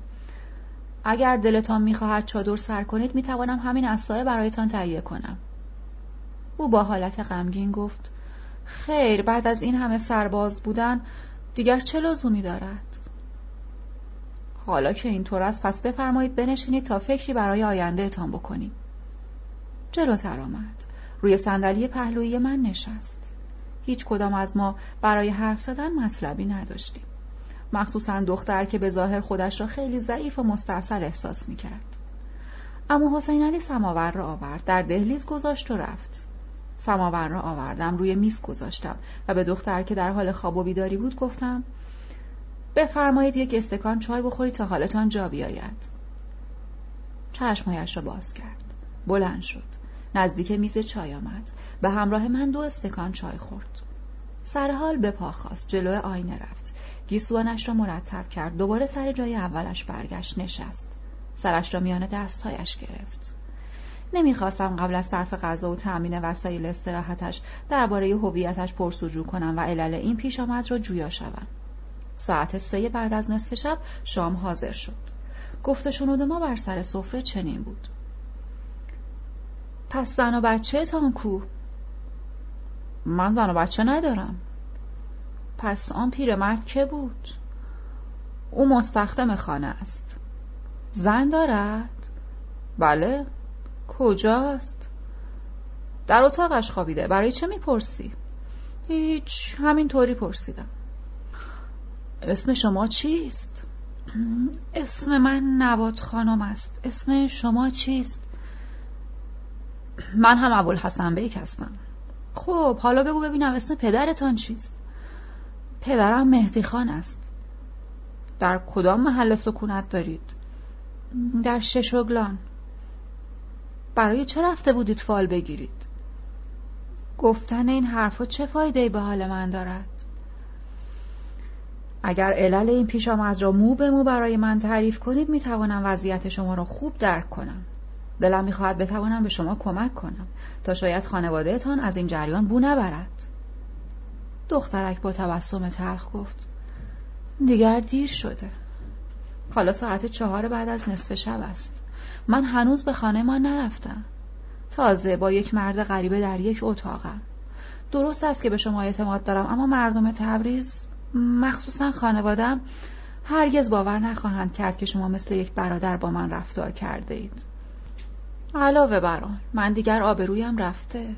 اگر دلتان می‌خواهد چادر سر کنید می‌توانم همین اسایه برایتان تهیه کنم او با حالت غمگین گفت خیر بعد از این همه سرباز بودن دیگر چه لزومی دارد؟ حالا که اینطور است پس بفرمایید بنشینید تا فکری برای آینده اتان بکنیم. جلوتر آمد. روی صندلی پهلویی من نشست. هیچ کدام از ما برای حرف زدن مطلبی نداشتیم. مخصوصا دختر که به ظاهر خودش را خیلی ضعیف و مستاصل احساس می کرد. اما حسین علی سماور را آورد در دهلیز گذاشت و رفت. سماور را آوردم روی میز گذاشتم و به دختر که در حال خواب و بیداری بود گفتم بفرمایید یک استکان چای بخورید تا حالتان جا بیاید. چشمهایش را باز کرد. بلند شد. نزدیک میز چای آمد. به همراه من دو استکان چای خورد. سرحال به پا خواست جلو آینه رفت. گیسوانش را مرتب کرد. دوباره سر جای اولش برگشت. نشست. سرش را میان دستهایش گرفت. نمی‌خواستم قبل از صرف غذا و تأمین وسایل استراحتش درباره هویتش پرسجو کنم و علل این پیش آمد را جویا شوم. ساعت سه بعد از نصف شب شام حاضر شد. گفته شنود ما بر سر سفره چنین بود. پس زن و بچه تان کو؟ من زن و بچه ندارم. پس آن پیرمرد که بود؟ او مستخدم خانه است. زن دارد؟ بله. کجاست؟ در اتاقش خوابیده. برای چه می‌پرسی؟ هیچ. همین طوری پرسیدم. اسم شما چیست؟ اسم من نبات خانم است. اسم شما چیست؟ من هم ابوالحسن بیک هستم. خب حالا بگو ببینم اسم پدرتان چیست؟ پدرم مهدی خان است. در کدام محل سکونت دارید؟ در ششوگلان برای چه رفته بودید فال بگیرید؟ گفتن این حرفا چه فایده به حال من دارد؟ اگر علل این پیش آمد را مو به مو برای من تعریف کنید می‌توانم وضعیت شما را خوب درک کنم. دلم می‌خواهد بتوانم به شما کمک کنم تا شاید خانوادهتان از این جریان بو نبرد. دخترک با تبسم تلخ گفت دیگر دیر شده. حالا ساعت چهار بعد از نصف شب است. من هنوز به خانه ما نرفتم. تازه با یک مرد غریبه در یک اتاقم درست است که به شما اعتماد دارم اما مردم تبریز مخصوصا خانوادم هرگز باور نخواهند کرد که شما مثل یک برادر با من رفتار کرده اید علاوه بر آن من دیگر آبرویم رفته.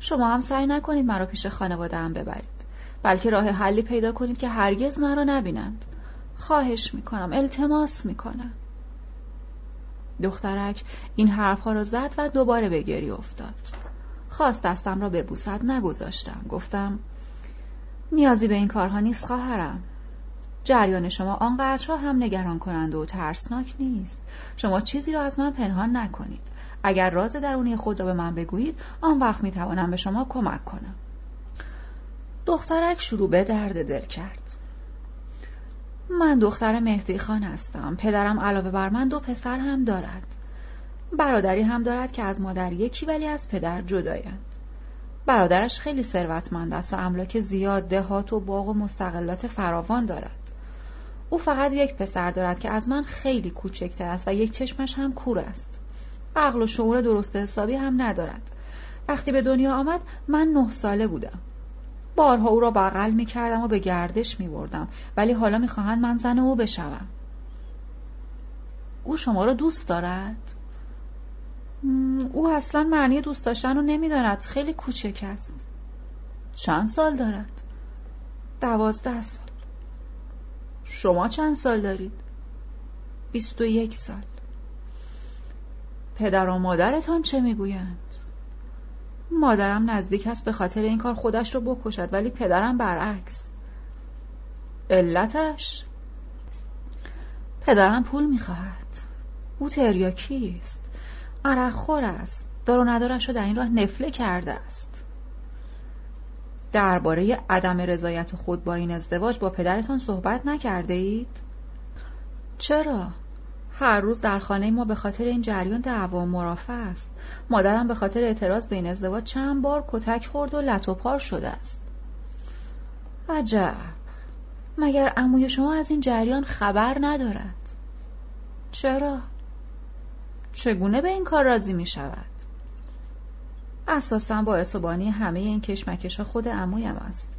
شما هم سعی نکنید مرا پیش خانواده هم ببرید. بلکه راه حلی پیدا کنید که هرگز مرا نبینند. خواهش می‌کنم التماس می‌کنم. دخترک این حرفها را زد و دوباره به گری افتاد. خواست دستم را ببوسد نگذاشتم. گفتم نیازی به این کارها نیست خواهرم. جریان شما آنقدرها هم نگران کنند و ترسناک نیست. شما چیزی را از من پنهان نکنید. اگر راز درونی خود را به من بگویید آن وقت می توانم به شما کمک کنم. دخترک شروع به درد دل کرد. من دختر مهدی خان هستم. پدرم علاوه بر من دو پسر هم دارد. برادری هم دارد که از مادر یکی ولی از پدر جدایند. برادرش خیلی ثروتمند است و املاک زیاد دهات و باغ و مستقلات فراوان دارد. او فقط یک پسر دارد که از من خیلی کوچکتر است و یک چشمش هم کور است. عقل و شعور درست حسابی هم ندارد. وقتی به دنیا آمد من نه ساله بودم. بارها او را بغل می کردم و به گردش می بردم ولی حالا می خواهند من زن او بشوم. او شما را دوست دارد؟ او اصلا معنی دوست داشتن رو نمی‌داند. خیلی کوچک است. چند سال دارد؟ دوازده سال. شما چند سال دارید؟ بیست و یک سال. پدر و مادرتان چه می‌گویند؟ مادرم نزدیک است به خاطر این کار خودش رو بکشد ولی پدرم برعکس. علتش؟ پدرم پول می‌خواهد. او تریاکی است. عرقخور است. دار و ندارش رو در این راه نفله کرده است. درباره عدم رضایت خود با این ازدواج با پدرتان صحبت نکرده اید؟ چرا؟ هر روز در خانه ما به خاطر این جریان دعوا و مرافع است. مادرم به خاطر اعتراض به این ازدواج چند بار کتک خورد و لط پار شده است. عجب. مگر عموی شما از این جریان خبر ندارد؟ چرا؟ چگونه به این کار راضی می شود؟ اساسا با اسبانی همه این کشمکش ها خود عمویم است.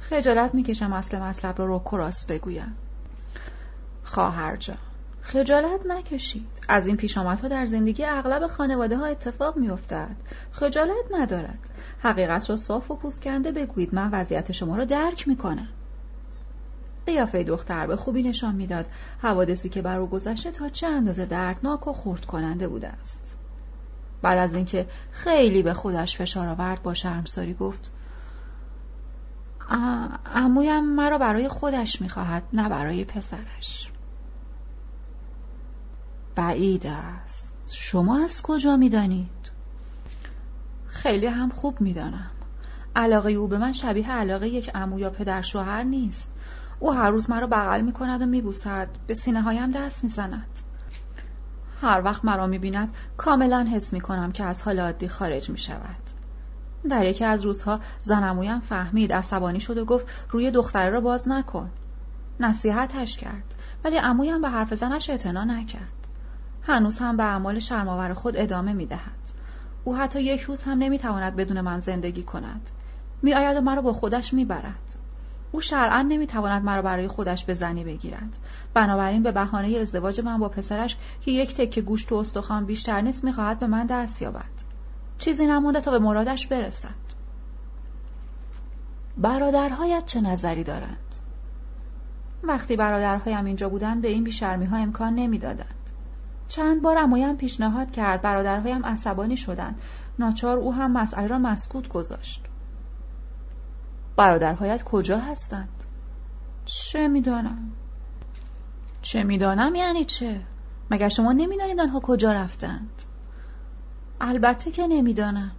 خجالت می‌کشم اصل مطلب را رو کراس بگویم. خواهر جان خجالت نکشید. از این ها در زندگی اغلب خانواده ها اتفاق میافتد. خجالت ندارد. حقیقت را صاف و پوسکنده بگویید. من وضعیت شما را درک می‌کنم. قیافه دختر به خوبی نشان می‌داد. حوادثی که بر او گذشته تا چه اندازه دردناک و خورد کننده بوده است. بعد از اینکه خیلی به خودش فشار آورد با شرمساری گفت عمویم مرا برای خودش می‌خواهد نه برای پسرش. بعید است شما از کجا می‌دانید خیلی هم خوب می‌دانم علاقه او به من شبیه علاقه یک عمو یا پدر شوهر نیست او هر روز مرا بغل می کند و می بوسد به سینه هایم دست می زند. هر وقت مرا می بیند کاملا حس می کنم که از حال عادی خارج می شود. در یکی از روزها زنمویم فهمید عصبانی شد و گفت روی دختره را باز نکن. نصیحتش کرد ولی عمویم به حرف زنش اعتنا نکرد. هنوز هم به اعمال شرماور خود ادامه می دهد. او حتی یک روز هم نمی تواند بدون من زندگی کند. می آید و مرا با خودش می برد. او شرعا نمی‌تواند مرا برای خودش به زنی بگیرد بنابراین به بهانه ازدواج من با پسرش که یک تکه گوشت و استخوان بیشتر نیست می‌خواهد به من دست یابد چیزی نمونده تا به مرادش برسد برادرهایت چه نظری دارند وقتی برادرهایم اینجا بودند به این بیشرمی ها امکان نمی‌دادند چند بار امویم پیشنهاد کرد برادرهایم عصبانی شدند ناچار او هم مسئله را مسکوت گذاشت برادرهایت کجا هستند؟ چه می‌دانم چه می‌دانم یعنی چه؟ مگر شما نمی‌دانید آنها کجا رفتند؟ البته که نمی‌دانم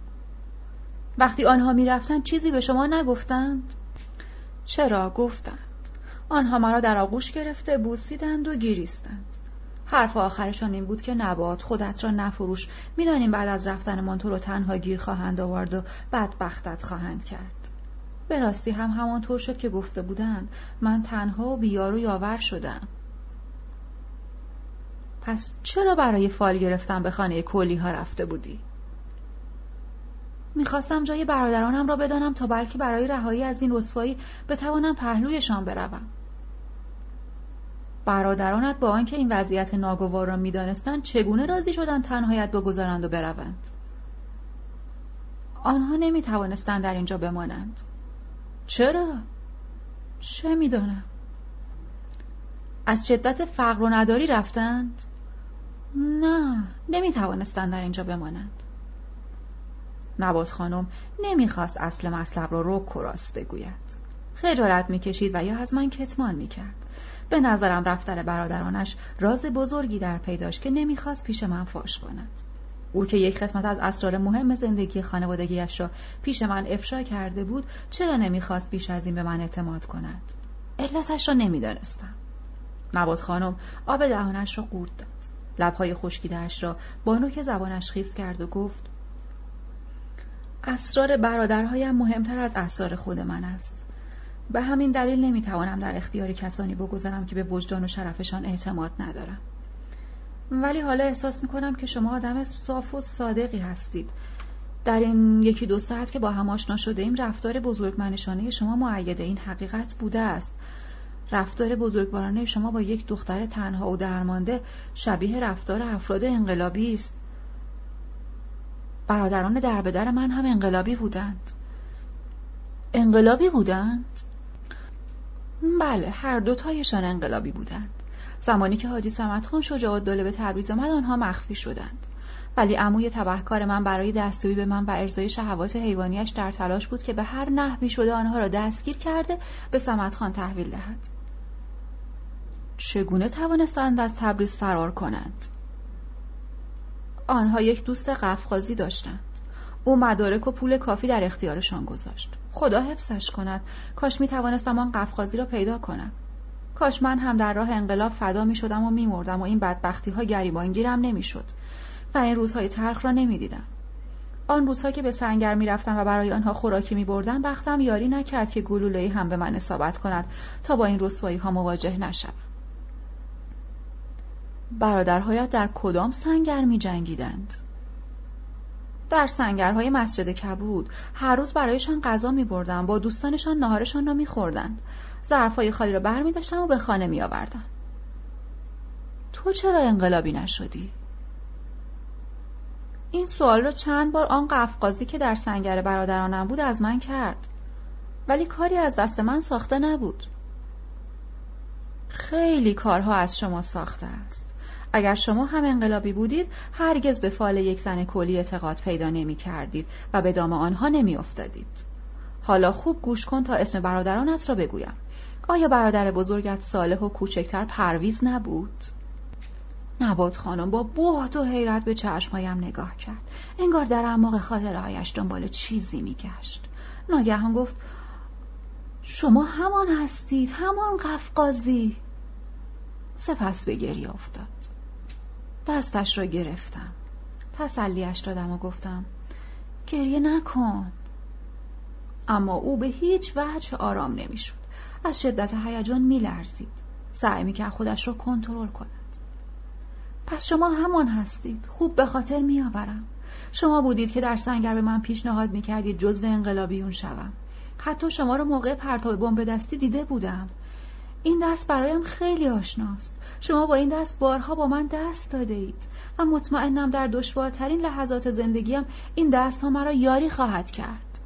وقتی آنها می‌رفتند چیزی به شما نگفتند؟ چرا گفتند آنها مرا در آغوش گرفته بوسیدند و گیریستند حرف آخرشان این بود که نباد خودت را نفروش. می‌دانیم بعد از رفتن تو رو تنها گیر خواهند آورد و بدبختت خواهند کرد. به راستی هم همانطور شد که گفته بودند من تنها و بیار و یاور شدم. پس چرا برای فال گرفتن به خانه کلی ها رفته بودی؟ می‌خواستم جای برادرانم را بدانم تا بلکه برای رهایی از این رسوایی بتوانم پهلویشان بروم. برادرانت با آنکه این وضعیت ناگوار را می‌دانستند چگونه راضی شدند تنهایت بگذارند و بروند؟ آنها نمی توانستند در اینجا بمانند. چرا؟ چه می‌دانم؟ از شدت فقر و نداری رفتند؟ نه نمی توانستند در اینجا بمانند. نبات خانم نمی‌خواست اصل مطلب را رو کراس بگوید. خجالت می‌کشید و یا از من کتمان می‌کرد. به نظرم رفتن برادرانش راز بزرگی در پیداش که نمی‌خواست پیش من فاش کند. او که یک قسمت از اسرار مهم زندگی خانوادگیش را پیش من افشا کرده بود چرا نمی‌خواست بیش از این به من اعتماد کند؟ علتش را نمی‌دانستم. نبات خانم آب دهانش را قورت داد. لبهای خشکیدهاش را با نوک زبانش خیز کرد و گفت اسرار برادرهایم مهمتر از اسرار خود من است. به همین دلیل نمی‌توانم در اختیار کسانی بگذارم که به وجدان و شرفشان اعتماد ندارم. ولی حالا احساس می‌کنم که شما آدم صاف و صادقی هستید. در این یکی دو ساعت که با هم آشنا شده ایم رفتار بزرگمنشانه شما معید این حقیقت بوده است. رفتار بزرگوارانه شما با یک دختر تنها و درمانده شبیه رفتار افراد انقلابی است. برادران در در من هم انقلابی بودند. انقلابی بودند؟ بله هر دوتایشان انقلابی بودند. زمانی که حاجی سمت خان شجاع دوله به تبریز آمد آنها مخفی شدند. ولی عموی تبهکار من برای دستوی به من و ارزای شهوات حیوانیش در تلاش بود که به هر نحوی شده آنها را دستگیر کرده به سمت خان تحویل دهد. چگونه توانستند از تبریز فرار کنند؟ آنها یک دوست قفقازی داشتند. او مدارک و پول کافی در اختیارشان گذاشت. خدا حفظش کند کاش می توانستم آن قفقازی را پیدا کنم کاش من هم در راه انقلاب فدا می شدم و می مردم و این بدبختی ها گریبانگیرم نمی شد و این روزهای ترخ را نمی دیدم. آن روزها که به سنگر می رفتم و برای آنها خوراکی می بردم وقتم یاری نکرد که گلوله هم به من اصابت کند تا با این رسوایی ها مواجه نشوم. برادرهایت در کدام سنگر می جنگیدند؟ در سنگرهای مسجد کبود. هر روز برایشان غذا می بردم با دوستانشان نهارشان را می خوردند ظرفهای خالی را بر می و به خانه می آوردم تو چرا انقلابی نشدی؟ این سوال را چند بار آن قفقازی که در سنگر برادرانم بود از من کرد. ولی کاری از دست من ساخته نبود. خیلی کارها از شما ساخته است. اگر شما هم انقلابی بودید هرگز به فال یک زن کلی اعتقاد پیدا نمی کردید و به دام آنها نمی افتادید. حالا خوب گوش کن تا اسم برادرانت را بگویم. آیا برادر بزرگت صالح و کوچکتر پرویز نبود؟ نباد خانم با بهت و حیرت به چشمهایم نگاه کرد. انگار در اعماق خاطرهایش دنبال چیزی میگشت. ناگهان گفت شما همان هستید همان قفقازی. سپس به گریه افتاد. دستش را گرفتم. تسلیش دادم و گفتم گریه نکن. اما او به هیچ وجه آرام نمی‌شد. از شدت هیجان میلرزید. سعی می‌کرد خودش را کنترل کند. پس شما همان هستید. خوب به خاطر میآورم. شما بودید که در سنگر به من پیشنهاد می‌کردید جزو انقلابیون شوم. حتی شما را موقع پرتاب بمب دستی دیده بودم. این دست برایم خیلی آشناست. شما با این دست بارها با من دست داده اید و مطمئنم در دشوارترین لحظات زندگیم این دست ها مرا یاری خواهد کرد.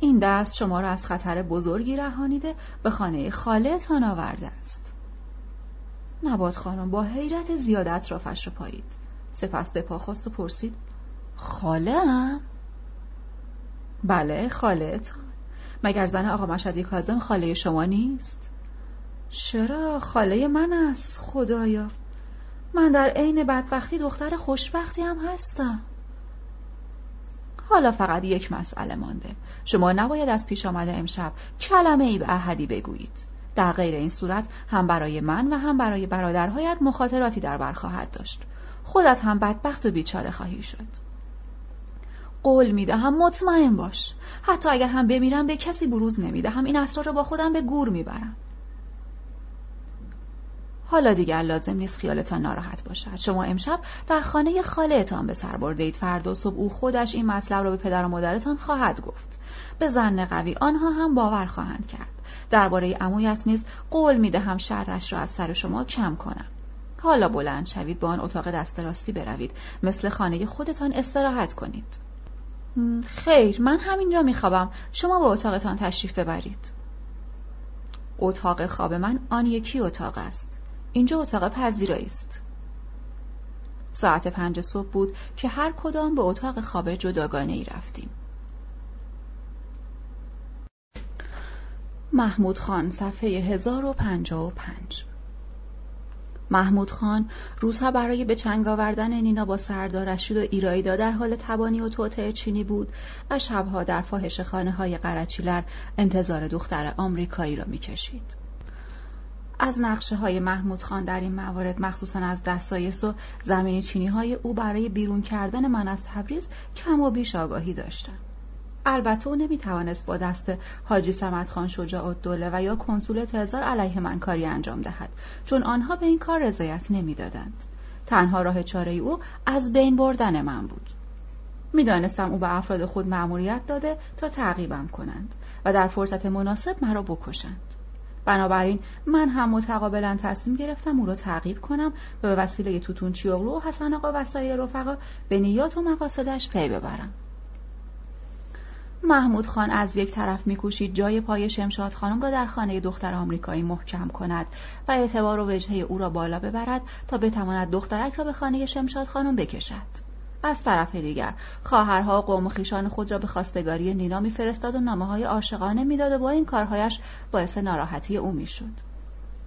این دست شما را از خطر بزرگی رهانیده به خانه خالهتان آورده است. نبات خانم با حیرت زیادت را فش پایید. سپس به پا خواست و پرسید خاله هم؟ بله خاله مگر زن آقا مشدی کازم خاله شما نیست؟ چرا خاله من است خدایا؟ من در عین بدبختی دختر خوشبختی هم هستم. حالا فقط یک مسئله مانده. شما نباید از پیش آمده امشب کلمه ای به احدی بگویید. در غیر این صورت هم برای من و هم برای برادرهایت مخاطراتی در بر خواهد داشت. خودت هم بدبخت و بیچاره خواهی شد. قول می‌دهم مطمئن باش. حتی اگر هم بمیرم به کسی بروز نمی‌دهم این اسرار را با خودم به گور می‌برم. حالا دیگر لازم نیست خیالتان ناراحت باشد. شما امشب در خانه خالهتان به سر برده اید فردا صبح او خودش این مطلب را به پدر و مادرتان خواهد گفت. به زن قوی آنها هم باور خواهند کرد. درباره عمویت نیز قول می‌دهم شرش را از سر شما کم کنم. حالا بلند شوید به آن اتاق دست راستی بروید. مثل خانه خودتان استراحت کنید. خیر من همینجا میخوابم. شما به اتاقتان تشریف ببرید. اتاق خواب من آن یکی اتاق است. اینجا اتاق پذیرایی است. ساعت پنج صبح بود که هر کدام به اتاق خواب جداگانه ای رفتیم. محمود خان صفحه 1055 محمود خان روزها برای به چنگ آوردن نینا با سردار رشید و ایرایدا در حال تبانی و توطعه چینی بود و شبها در فاحش خانه های قرچیلر انتظار دختر آمریکایی را می‌کشید. از نقشه های محمود خان در این موارد مخصوصا از دستایس و زمینی چینی های او برای بیرون کردن من از تبریز کم و بیش آگاهی داشتم. البته او نمی‌توانست با دست حاجی سمت خان شجاع دوله و یا کنسول تزار علیه من کاری انجام دهد چون آنها به این کار رضایت نمی‌دادند. تنها راه چاره او از بین بردن من بود. می‌دانستم او به افراد خود مأموریت داده تا تعقیبم کنند و در فرصت مناسب مرا بکشند. بنابراین من هم متقابلا تصمیم گرفتم او را تعقیب کنم و به وسیله توتون چیوغلو و حسن آقا و سایر رفقا به نیات و مقاصدش پی ببرم. محمود خان از یک طرف میکوشید جای پای شمشاد خانم را در خانه دختر آمریکایی محکم کند و اعتبار و وجهه او را بالا ببرد تا بتواند دخترک را به خانه شمشاد خانم بکشد. از طرف دیگر خواهرها قوم و خیشان خود را به خواستگاری نینا میفرستاد و نامه های عاشقانه می‌داد و با این کارهایش باعث ناراحتی او می‌شد.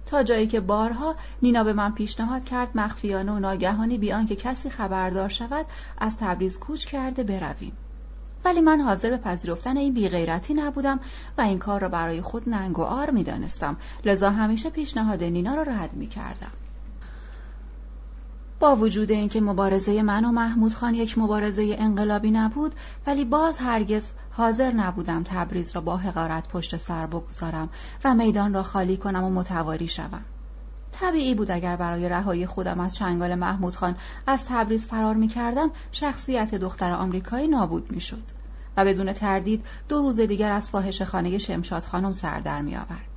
تا جایی که بارها نینا به من پیشنهاد کرد مخفیانه و ناگهانی بیان که کسی خبردار شود از تبریز کوچ کرده برویم. ولی من حاضر به پذیرفتن این بیغیرتی نبودم و این کار را برای خود ننگ و آر می دانستم. لذا همیشه پیشنهاد نینا را رد می کردم. با وجود اینکه مبارزه من و محمود خان یک مبارزه انقلابی نبود ولی باز هرگز حاضر نبودم تبریز را با حقارت پشت سر بگذارم و میدان را خالی کنم و متواری شوم. طبیعی بود اگر برای رهایی خودم از چنگال محمود خان از تبریز فرار می کردم شخصیت دختر آمریکایی نابود می شد و بدون تردید دو روز دیگر از فاحش خانه شمشاد خانم سر در می آورد.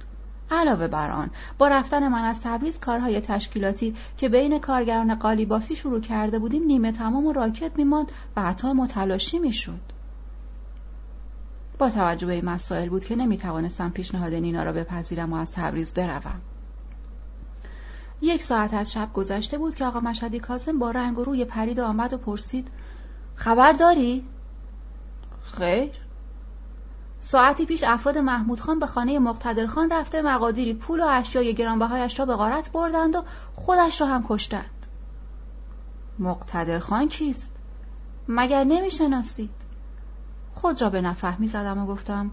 علاوه بر آن با رفتن من از تبریز کارهای تشکیلاتی که بین کارگران قالیبافی شروع کرده بودیم نیمه تمام و راکت میماند و حتی متلاشی می‌شد با توجه به این مسائل بود که نمی‌توانستم پیشنهاد نینا را بپذیرم و از تبریز بروم یک ساعت از شب گذشته بود که آقا مشهدی کازم با رنگ و روی پرید آمد و پرسید خبر داری؟ خیر ساعتی پیش افراد محمود خان به خانه مقتدر خان رفته مقادیری پول و اشیای گرانبهایش را به غارت بردند و خودش را هم کشتند مقتدر خان کیست؟ مگر نمی‌شناسید؟ خود را به نفهمی زدم و گفتم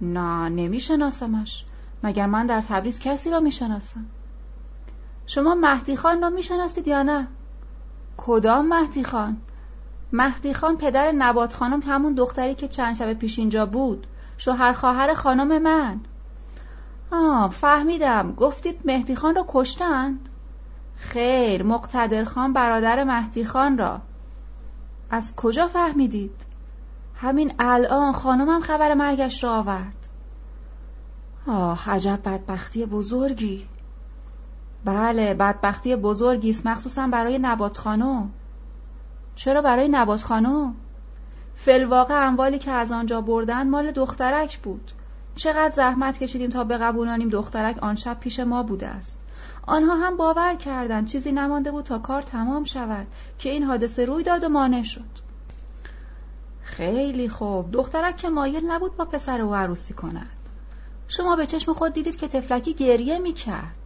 نه نمیشناسمش مگر من در تبریز کسی را می‌شناسم شما مهدی خان را می‌شناسید یا نه؟ کدام مهدی خان؟ مهدی خان پدر نبات خانم همون دختری که چند شب پیش اینجا بود. شوهر خواهر خانم من. آه فهمیدم. گفتید مهدی خان را کشتند. خیر مقتدر خان برادر مهدی خان را. از کجا فهمیدید؟ همین الان خانمم خبر مرگش را آورد. آه عجب بدبختی بزرگی. بله بدبختی بزرگی است. مخصوصا برای نبات خانم. چرا برای نبات خانم؟ فلواقع اموالی که از آنجا بردن مال دخترک بود. چقدر زحمت کشیدیم تا بقبولانیم دخترک آن شب پیش ما بوده است. آنها هم باور کردند چیزی نمانده بود تا کار تمام شود که این حادثه روی داد و مانع شد. خیلی خوب. دخترک که مایل نبود با پسر او عروسی کند. شما به چشم خود دیدید که تفلکی گریه می کرد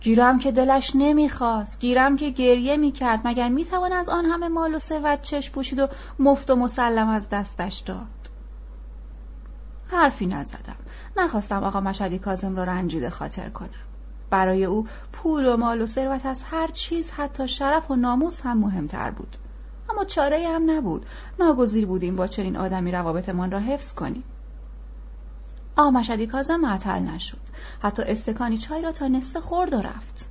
گیرم که دلش نمی‌خواست گیرم که گریه می‌کرد مگر می‌توان از آن همه مال و ثروت چشم پوشید و مفت و مسلم از دستش داد؟ حرفی نزدم. نخواستم آقا مشهدی کازم را رنجیده خاطر کنم. برای او پول و مال و ثروت از هر چیز حتی شرف و ناموس هم مهمتر بود. اما چاره هم نبود. ناگزیر بودیم با چنین آدمی روابطمان را حفظ کنیم. آمشدی کازم معطل نشد. حتی استکانی چای را تا نصف خورد و رفت.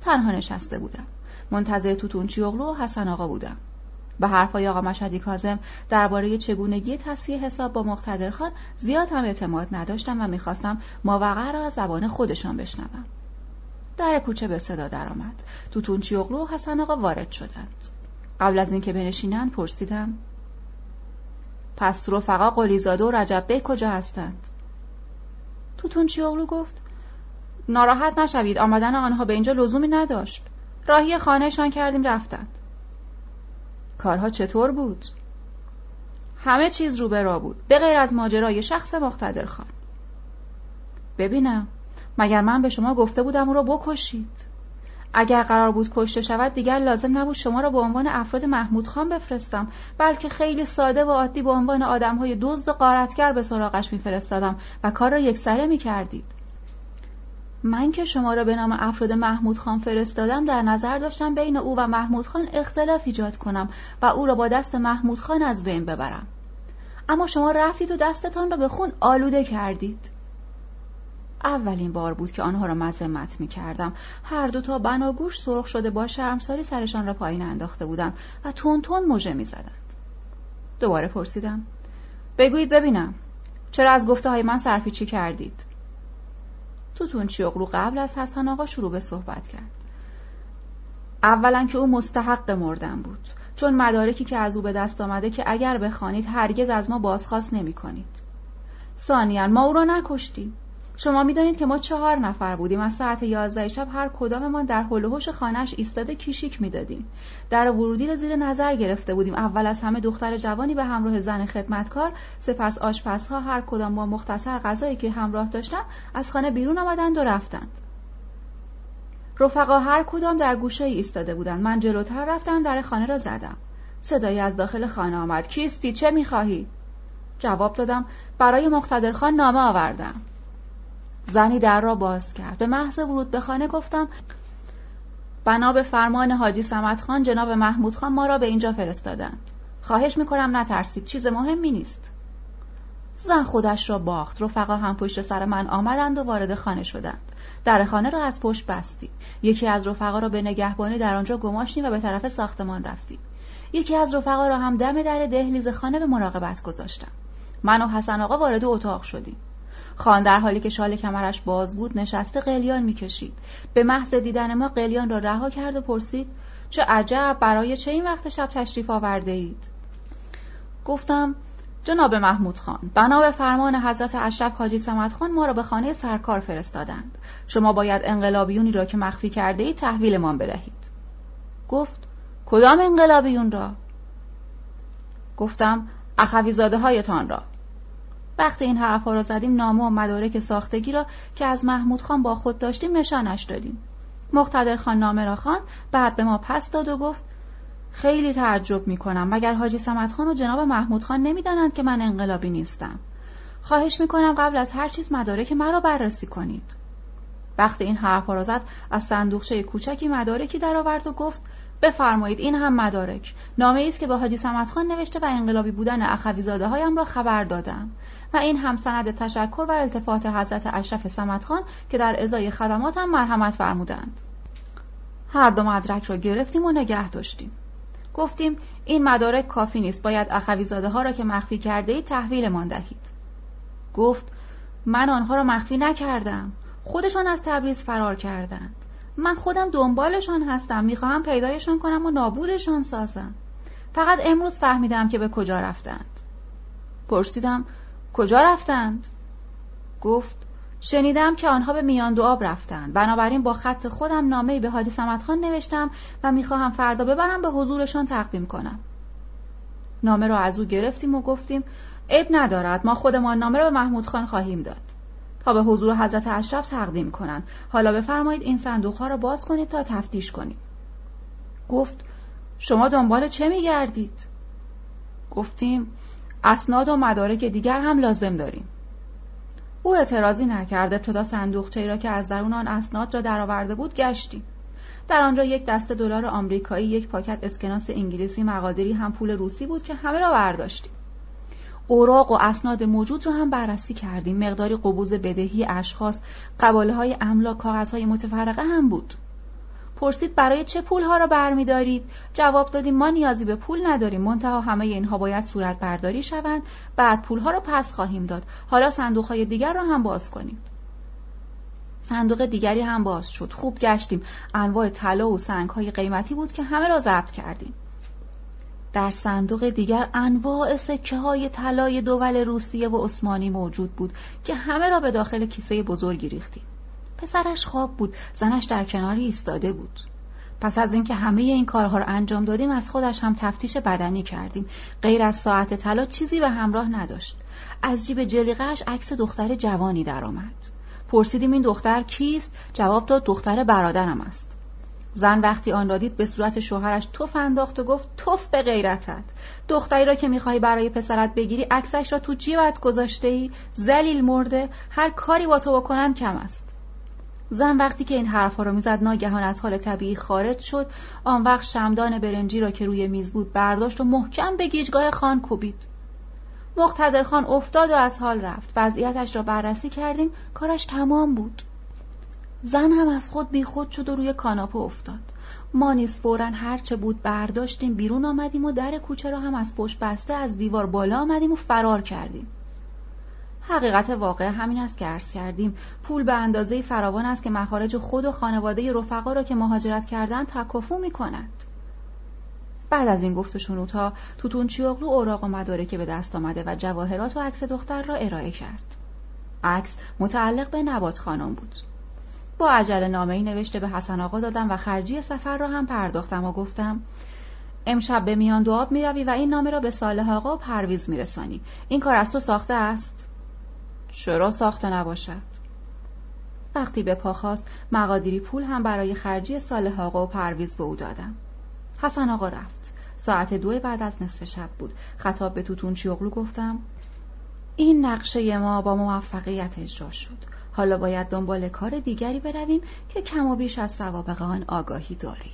تنها نشسته بودم. منتظر توتونچی اغلو و حسن آقا بودم. به حرفای آقا مشهدی کازم درباره چگونگی تصفیه حساب با مقتدر خان زیاد هم اعتماد نداشتم و می‌خواستم ماوقع را از زبان خودشان بشنوم. در کوچه به صدا درآمد. توتونچی اغلو و حسن آقا وارد شدند. قبل از اینکه بنشینند پرسیدم پس رفقا قلیزاده و رجب بی کجا هستند؟ توتون چیاغلو گفت؟ ناراحت نشوید آمدن آنها به اینجا لزومی نداشت. راهی خانهشان کردیم رفتند. کارها چطور بود؟ همه چیز رو به را بود به غیر از ماجرای شخص مقتدر خان. ببینم مگر من به شما گفته بودم او را بکشید؟ اگر قرار بود کشته شود دیگر لازم نبود شما را به عنوان افراد محمود خان بفرستم. بلکه خیلی ساده و عادی به عنوان آدم های دزد و قارتگر به سراغش میفرستادم و کار را یکسره می‌کردید. من که شما را به نام افراد محمود خان فرستادم در نظر داشتم بین او و محمود خان اختلاف ایجاد کنم و او را با دست محمود خان از بین ببرم. اما شما رفتید و دستتان را به خون آلوده کردید. اولین بار بود که آنها را مذمت می کردم. هر دو تا بناگوش سرخ شده با شرمساری سرشان را پایین انداخته بودند و تون تون موجه می زدند. دوباره پرسیدم. بگویید ببینم. چرا از گفته های من سرپیچی کردید؟ توتون چیغلو قبل از حسن آقا شروع به صحبت کرد اولا که او مستحق مردن بود چون مدارکی که از او به دست آمده که اگر بخوانید هرگز از ما بازخواست نمی کنید ما او را نکشتیم شما می‌دانید که ما چهار نفر بودیم. از ساعت یازده شب هر کداممان در حل و خانهاش ایستاده کیشیک می‌دادیم. در ورودی را زیر نظر گرفته بودیم. اول از همه دختر جوانی به همراه زن خدمتکار سپس آشپزها هر کدام با مختصر غذایی که همراه داشتند از خانه بیرون آمدند و رفتند. رفقا هر کدام در گوشه ایستاده بودند. من جلوتر رفتم در خانه را زدم. صدایی از داخل خانه آمد. کیستی؟ چه می‌خواهی؟ جواب دادم. برای مقتدرخان نامه آوردم. زنی در را باز کرد. به محض ورود به خانه گفتم بنا به فرمان حاجی سمت خان جناب محمود خان ما را به اینجا فرستادند. خواهش می‌کنم نترسید چیز مهمی نیست. زن خودش را باخت. رفقا هم پشت سر من آمدند و وارد خانه شدند. در خانه را از پشت بستیم. یکی از رفقا را به نگهبانی در آنجا گماشتیم و به طرف ساختمان رفتیم. یکی از رفقا را هم دم در دهلیز خانه به مراقبت گذاشتم. من و حسن آقا وارد اتاق شدیم. خان در حالی که شال کمرش باز بود نشسته قلیان می‌کشید. به محض دیدن ما قلیان را رها کرد و پرسید چه عجب برای چه این وقت شب تشریف آورده اید گفتم جناب محمود خان بنا به فرمان حضرت اشرف حاجی سمت خان ما را به خانه سرکار فرستادند. شما باید انقلابیونی را که مخفی کرده اید تحویلمان بدهید. گفت کدام انقلابیون را؟ گفتم اخویزاده هایتان را. وقتی این حرفها را زدیم نامه و مدارک ساختگی را که از محمود خان با خود داشتیم نشانش دادیم. مقتدر خان نامه را خان بعد به ما پس داد و گفت خیلی تعجب می کنم مگر حاجی سمت خان و جناب محمود خان نمی‌دانند که من انقلابی نیستم. خواهش می کنم قبل از هر چیز مدارک مرا بررسی کنید. وقتی این حرفها را زد از صندوقچه کوچکی مدارکی درآورد و گفت بفرمایید این هم مدارک. نامه است که به حاجی سمت خان نوشته و انقلابی بودن اخویزاده هایم را خبر دادم. و این هم سند تشکر و التفات حضرت اشرف سمت خان که در ازای خدماتم مرحمت فرمودند. هر دو مدرک را گرفتیم و نگه داشتیم. گفتیم این مدارک کافی نیست باید اخویزاده ها را که مخفی کرده ای تحویلمان دهید. گفت من آنها را مخفی نکردم. خودشان از تبریز فرار کردند. من خودم دنبالشان هستم. می‌خواهم پیدایشان کنم و نابودشان سازم. فقط امروز فهمیدم که به کجا رفتند. پرسیدم کجا رفتند؟ گفت شنیدم که آنها به میان دو آب رفتند. بنابراین با خط خودم نامه به حاجی سمت خان نوشتم و می‌خواهم فردا ببرم به حضورشان تقدیم کنم. نامه را از او گرفتیم و گفتیم عیب ندارد ما خودمان نامه را به محمود خان خواهیم داد. تا به حضور حضرت اشرف تقدیم کنند. حالا بفرمایید این صندوق ها را باز کنید تا تفتیش کنید گفت شما دنبال چه میگردید؟ گفتیم اسناد و مدارک دیگر هم لازم داریم. او اعتراضی نکرد ابتدا صندوقچه را که از درون آن اسناد را درآورده بود گشتیم. در آنجا یک دسته دلار آمریکایی یک پاکت اسکناس انگلیسی مقادری هم پول روسی بود که همه را برداشتیم. اوراق و اسناد موجود را هم بررسی کردیم. مقداری قبوز بدهی اشخاص قباله املاک کاغذهای متفرقه هم بود. پرسید برای چه پولها را برمیدارید؟ جواب دادیم ما نیازی به پول نداریم. منتها همه اینها باید صورت برداری شوند. بعد پولها را پس خواهیم داد. حالا صندوق های دیگر را هم باز کنید صندوق دیگری هم باز شد. خوب گشتیم. انواع طلا و سنگ های قیمتی بود که همه را ضبط کردیم. در صندوق دیگر انواع سکه های طلای دول روسیه و عثمانی موجود بود که همه را به داخل کیسه بزرگی ریختیم. پسرش خواب بود. زنش در کناری ایستاده بود. پس از اینکه همه این کارها را انجام دادیم از خودش هم تفتیش بدنی کردیم. غیر از ساعت طلا چیزی به همراه نداشت. از جیب جلیقهاش عکس دختر جوانی درآمد. پرسیدیم این دختر کیست؟ جواب داد دختر برادرم است. زن وقتی آن را دید به صورت شوهرش توف انداخت و گفت توف به غیرتت. دختری را که می‌خواهی برای پسرت بگیری عکسش را تو جیبت گذاشته ای زلیل مرده. هر کاری با تو بکنن کم است. زن وقتی که این حرفها را می‌زد ناگهان از حال طبیعی خارج شد. آن وقت شمدان برنجی را که روی میز بود برداشت و محکم به گیجگاه خان کوبید. مقتدر خان افتاد و از حال رفت. وضعیتش را بررسی کردیم. کارش تمام بود. زن هم از خود بیخود شد و روی کاناپه افتاد. ما نیز فورا هرچه بود برداشتیم بیرون آمدیم و در کوچه را هم از پشت بسته از دیوار بالا آمدیم و فرار کردیم. حقیقت واقع همین است که عرض کردیم پول به اندازه فراوان است که مخارج خود و خانواده رفقا را که مهاجرت کردند تکافو می کند. بعد از این گفت و شنودها توتون چیاغلو اوراق و مدارک به دست آمده و جواهرات و عکس دختر را ارائه کرد. عکس متعلق به نبات خانم بود. با عجله نامه ای نوشته به حسن آقا دادم و خرجی سفر را هم پرداختم و گفتم امشب به میان دواب می روی و این نامه را به صالح آقا و پرویز می رسانی. این کار از تو ساخته است؟ چرا ساخته نباشد؟ وقتی به پا خواست مقادیری پول هم برای خرجی صالح آقا و پرویز به او دادم. حسن آقا رفت. ساعت دو بعد از نصف شب بود. خطاب به توتون چیوغلو گفتم این نقشه ما با موفقیت اجرا شد. حالا باید دنبال کار دیگری برویم که کم و بیش از سوابق آن آگاهی داری.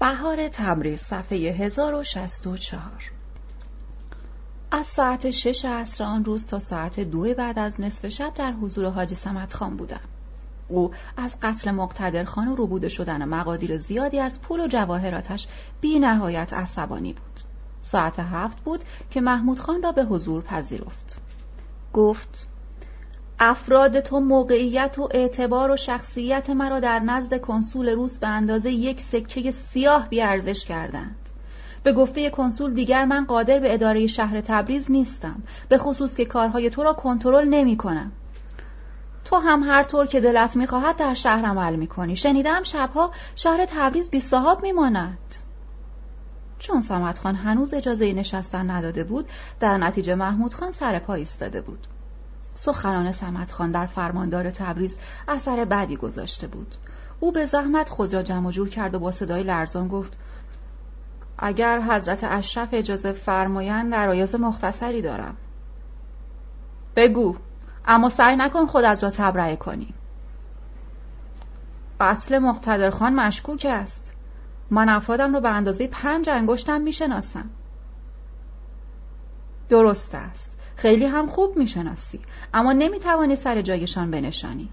بهار تبریز صفحه 1064 از ساعت شش عصر آن روز تا ساعت دو بعد از نصف شب در حضور حاجی سمت خان بودم. او از قتل مقتدر خان و روبوده شدن مقادیر زیادی از پول و جواهراتش بی نهایت عصبانی بود. ساعت هفت بود که محمود خان را به حضور پذیرفت. گفت افراد تو موقعیت و اعتبار و شخصیت مرا در نزد کنسول روس به اندازه یک سکه سیاه بیارزش کردند. به گفته کنسول دیگر من قادر به اداره شهر تبریز نیستم به خصوص که کارهای تو را کنترل نمی کنم. تو هم هر طور که دلت می‌خواهد در شهر عمل می‌کنی شنیدم شبها شهر تبریز بی صاحب میماند چون سمت خان هنوز اجازه نشستن نداده بود در نتیجه محمود خان سر پا ایستاده بود. سخنان سمت خان در فرماندار تبریز اثر بدی گذاشته بود. او به زحمت خود را جمع جور کرد و با صدای لرزان گفت اگر حضرت اشرف اجازه فرمایند در آیاز مختصری دارم. بگو اما سعی نکن خود از را تبرئه کنی. قتل مقتدر خان مشکوک است. من افرادم را به اندازه پنج انگشتم می‌شناسم. درست است. خیلی هم خوب می‌شناسی اما نمی‌توانی سر جایشان بنشانی.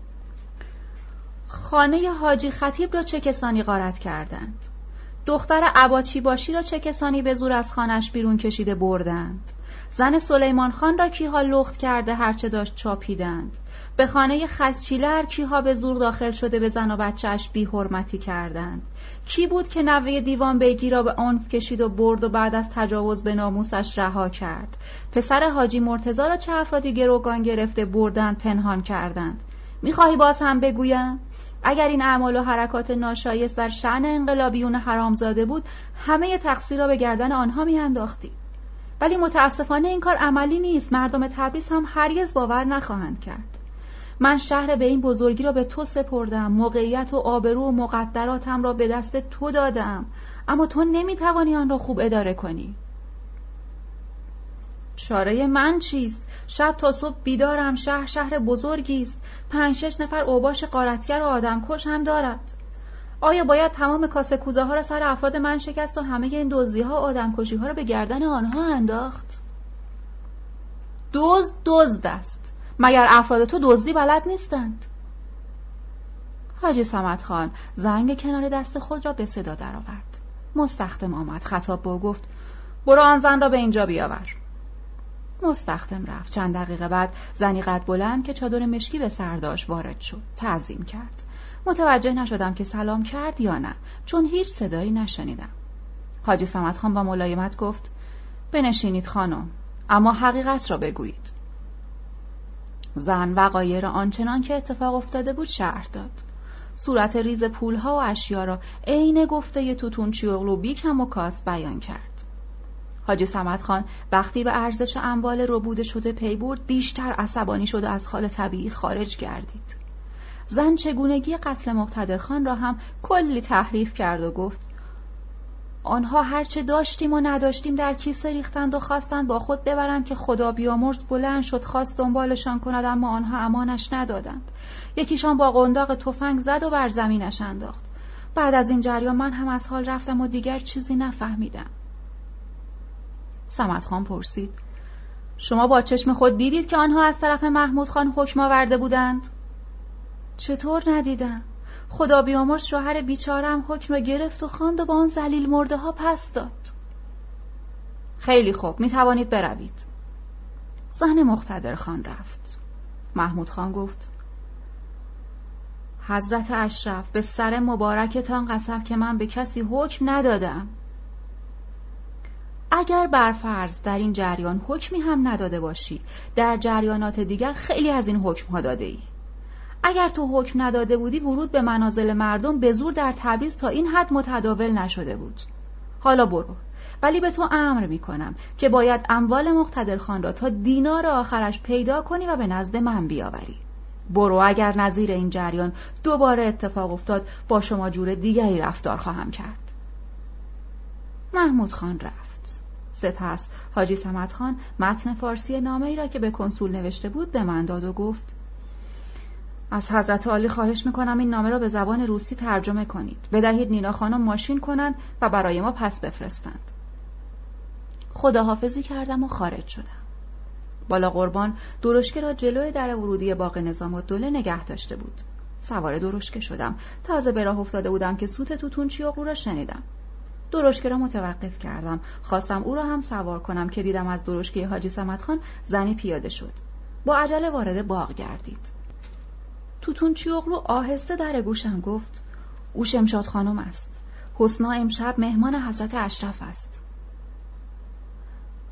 خانه حاجی خطیب را چه کسانی غارت کردند؟ دختر عباچی باشی را چه کسانی به زور از خانش بیرون کشیده بردند؟ زن سلیمان خان را کیها لخت کرده هرچه داشت چاپیدند؟ به خانه خزچیلر کیها به زور داخل شده به زن و بچهش بی حرمتی کردند؟ کی بود که نوه دیوان بیگی را به عنف کشید و برد و بعد از تجاوز به ناموسش رها کرد؟ پسر حاجی مرتزا را چه افرادی گروگان گرفته بردند پنهان کردند؟ می‌خواهی باز هم بگویم؟ اگر این اعمال و حرکات ناشایست در شعن انقلابیون حرامزاده بود همه تقصیر را به گردن آنها میانداختی ولی متاسفانه این کار عملی نیست. مردم تبریز هم هرگز باور نخواهند کرد. من شهر به این بزرگی را به تو سپردم. موقعیت و آبرو و مقدراتم را به دست تو دادم. اما تو نمی‌توانی آن را خوب اداره کنی. چاره من چیست؟ شب تا صبح بیدارم شهر شهر بزرگی است پنج شش نفر اوباش قارتگر و آدمکش هم دارد. آیا باید تمام کاسه کوزه ها را سر افراد من شکست و همه این دزدی ها و آدمکشی ها را به گردن آنها انداخت؟ دزد دزد است. مگر افراد تو دزدی بلد نیستند؟ حاجی سمت خان زنگ کنار دست خود را به صدا درآورد. مستخدم آمد خطاب به گفت برو آن زن را به اینجا بیاور. مستخدم رفت. چند دقیقه بعد زنی قد بلند که چادر مشکی به سرداش وارد شد. تعظیم کرد. متوجه نشدم که سلام کرد یا نه. چون هیچ صدایی نشنیدم. حاجی سمت خان با ملایمت گفت بنشینید خانم اما حقیقت را بگویید. زن وقایر آنچنان که اتفاق افتاده بود شرح داد. صورت ریز پولها و اشیا را عین گفته توتون چیوغلو بیکم و کاس بیان کرد. حاجی سمت خان وقتی به ارزش اموال ربوده شده پی برد بیشتر عصبانی شد و از خال طبیعی خارج گردید. زن چگونگی قتل مقتدر خان را هم کلی تحریف کرد و گفت آنها هرچه داشتیم و نداشتیم در کیسه ریختند و خواستند با خود ببرند که خدا بیامرز بلند شد خواست دنبالشان کند اما آنها امانش ندادند. یکیشان با قنداق تفنگ زد و بر زمینش انداخت. بعد از این جریان من هم از حال رفتم و دیگر چیزی نفهمیدم. سمت خان پرسید. شما با چشم خود دیدید که آنها از طرف محمود خان حکم آورده بودند؟ چطور ندیدم؟ خدا بیامرز شوهر بیچارم حکم گرفت و خواند و با آن زلیل مرده ها پس داد. خیلی خوب می توانید بروید. زن مختدر خان رفت. محمود خان گفت حضرت اشرف به سر مبارکتان قسم که من به کسی حکم ندادم. اگر برفرض در این جریان حکمی هم نداده باشی در جریانات دیگر خیلی از این حکم ها داده ای. اگر تو حکم نداده بودی ورود به منازل مردم به زور در تبریز تا این حد متداول نشده بود. حالا برو. ولی به تو امر می کنم که باید اموال مقتدر خان را تا دینار آخرش پیدا کنی و به نزد من بیاوری. برو اگر نظیر این جریان دوباره اتفاق افتاد با شما جور دیگری رفتار خواهم کرد. محمود خان رفت. سپس حاجی سمت خان متن فارسی نامه ای را که به کنسول نوشته بود به من داد و گفت از حضرت عالی خواهش می‌کنم این نامه را به زبان روسی ترجمه کنید. بدهید نینا خانم ماشین کنند و برای ما پس بفرستند. خداحافظی کردم و خارج شدم. بالا قربان درشکه را جلوی در ورودی باغ نظام و دوله نگه داشته بود. سوار درشکه شدم. تازه به راه افتاده بودم که سوت توتون چیاقو را شنیدم. درشکه را متوقف کردم. خواستم او را هم سوار کنم که دیدم از درشکه حاجی سمت خان زنی پیاده شد. با عجله وارد باغ گردید. توتون چیوغلو آهسته در گوشم گفت او شمشاد خانم است. حسنا امشب مهمان حضرت اشرف است.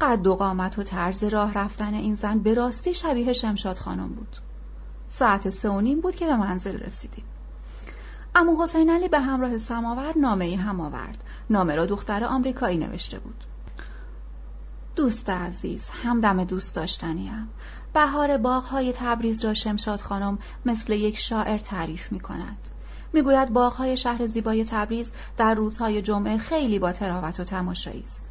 قد و قامت و طرز راه رفتن این زن به راستی شبیه شمشاد خانم بود. ساعت سه و نیم بود که به منزل رسیدیم. امو حسین علی به همراه سماور نامه ای هم آورد نامه را دختر آمریکایی نوشته بود دوست عزیز همدم دوست داشتنیم بهار باغهای تبریز را شمشاد خانم مثل یک شاعر تعریف می کند. می‌گوید باغهای شهر زیبای تبریز در روزهای جمعه خیلی با تراوت و تماشایی است.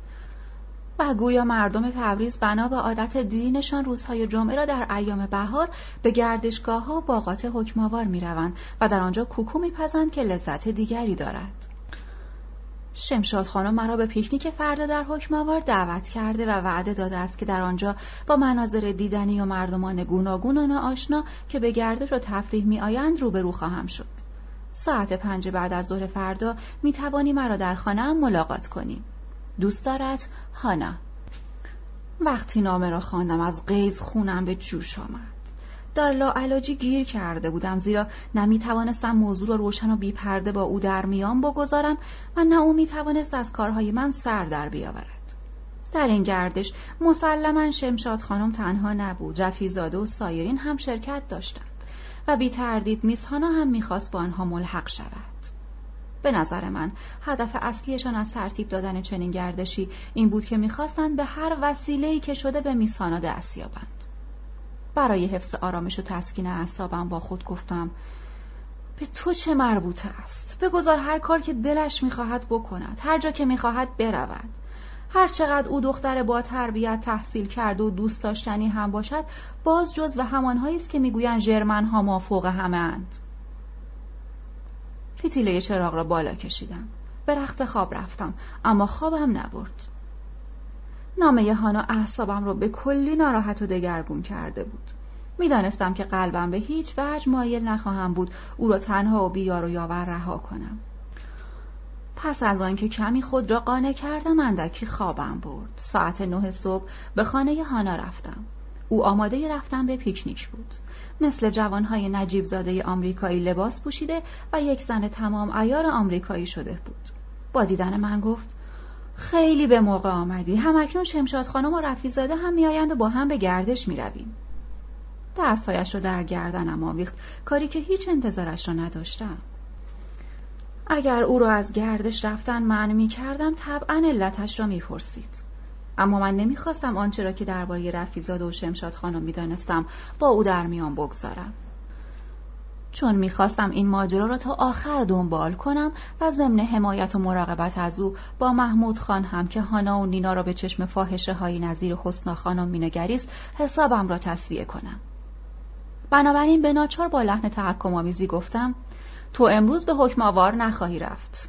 و گویا مردم تبریز بنا به عادت دینشان روزهای جمعه را در ایام بهار به گردشگاه ها و باغات حکماوار می روند و در آنجا کوکو میپزند که لذت دیگری دارد. شمشاد خانم مرا به پیکنیک فردا در حکماوار دعوت کرده و وعده داده است که در آنجا با مناظر دیدنی و مردمان گوناگون و ناآشنا که به گردش و تفریح می آیند روبرو خواهم شد. ساعت پنج بعد از ظهر فردا می توانی مرا در خانه ملاقات کنیم. دوست دارد هانا. وقتی نامه را خواندم از قیز خونم به جوش آمد. در لاعلاجی گیر کرده بودم زیرا نه توانستم موضوع را روشن و بیپرده با او در میان بگذارم و نه او می توانست از کارهای من سر در بیاورد در این گردش مسلما شمشاد خانم تنها نبود رفیزاده و سایرین هم شرکت داشتند و بی تردید میسهانا هم می‌خواست با آنها ملحق شود به نظر من. هدف اصلیشان از ترتیب دادن چنین گردشی این بود که می‌خواستند به هر وسیله‌ای که شده به میسهانا دست یابند برای حفظ آرامش و تسکین اعصابم با خود گفتم به تو چه مربوطه است؟ بگذار هر کار که دلش می‌خواهد بکند هر جا که می‌خواهد برود. هر چقدر او دختر با تربیت تحصیل کرده و دوست داشتنی هم باشد باز جز و همانهایی است که می‌گویند ژرمن ها ما فوق همه اند فتیله چراغ را بالا کشیدم. به رخت خواب رفتم اما خوابم نبرد. نامه هانا اعصابم را به کلی ناراحت و دگرگون کرده بود. می‌دانستم که قلبم به هیچ وجه مایل نخواهم بود او را تنها و بیار و یاور رها کنم. پس از آنکه کمی خود را قانع کردم اندکی خوابم برد. ساعت نه صبح به خانه هانا رفتم. او آماده رفتن به پیکنیک بود. مثل جوانهای نجیب زاده آمریکایی لباس پوشیده و یک زن تمام ایار آمریکایی شده بود. با دیدن من گفت خیلی به موقع آمدی. همکنون شمشاد خانم و رفیزاده هم میآیند و با هم به گردش می‌رویم. دستهایش رو در گردنم آویخت. کاری که هیچ انتظارش را نداشتم. اگر او را از گردش رفتن معنی می کردم طبعا علتش را می‌پرسید. اما من نمی‌خواستم آنچه را که درباره رفیزاده و شمشاد خانم می‌دانستم با او در میان بگذارم. چون می‌خواستم این ماجرا را تا آخر دنبال کنم و ضمن حمایت و مراقبت از او با محمود خان هم که هانا و نینا را به چشم فاحشه های نظیر حسنا خانم مینگریست حسابم را تصویه کنم. بنابراین به ناچار با لحن تحکم آمیزی گفتم تو امروز به حکم آوار نخواهی رفت.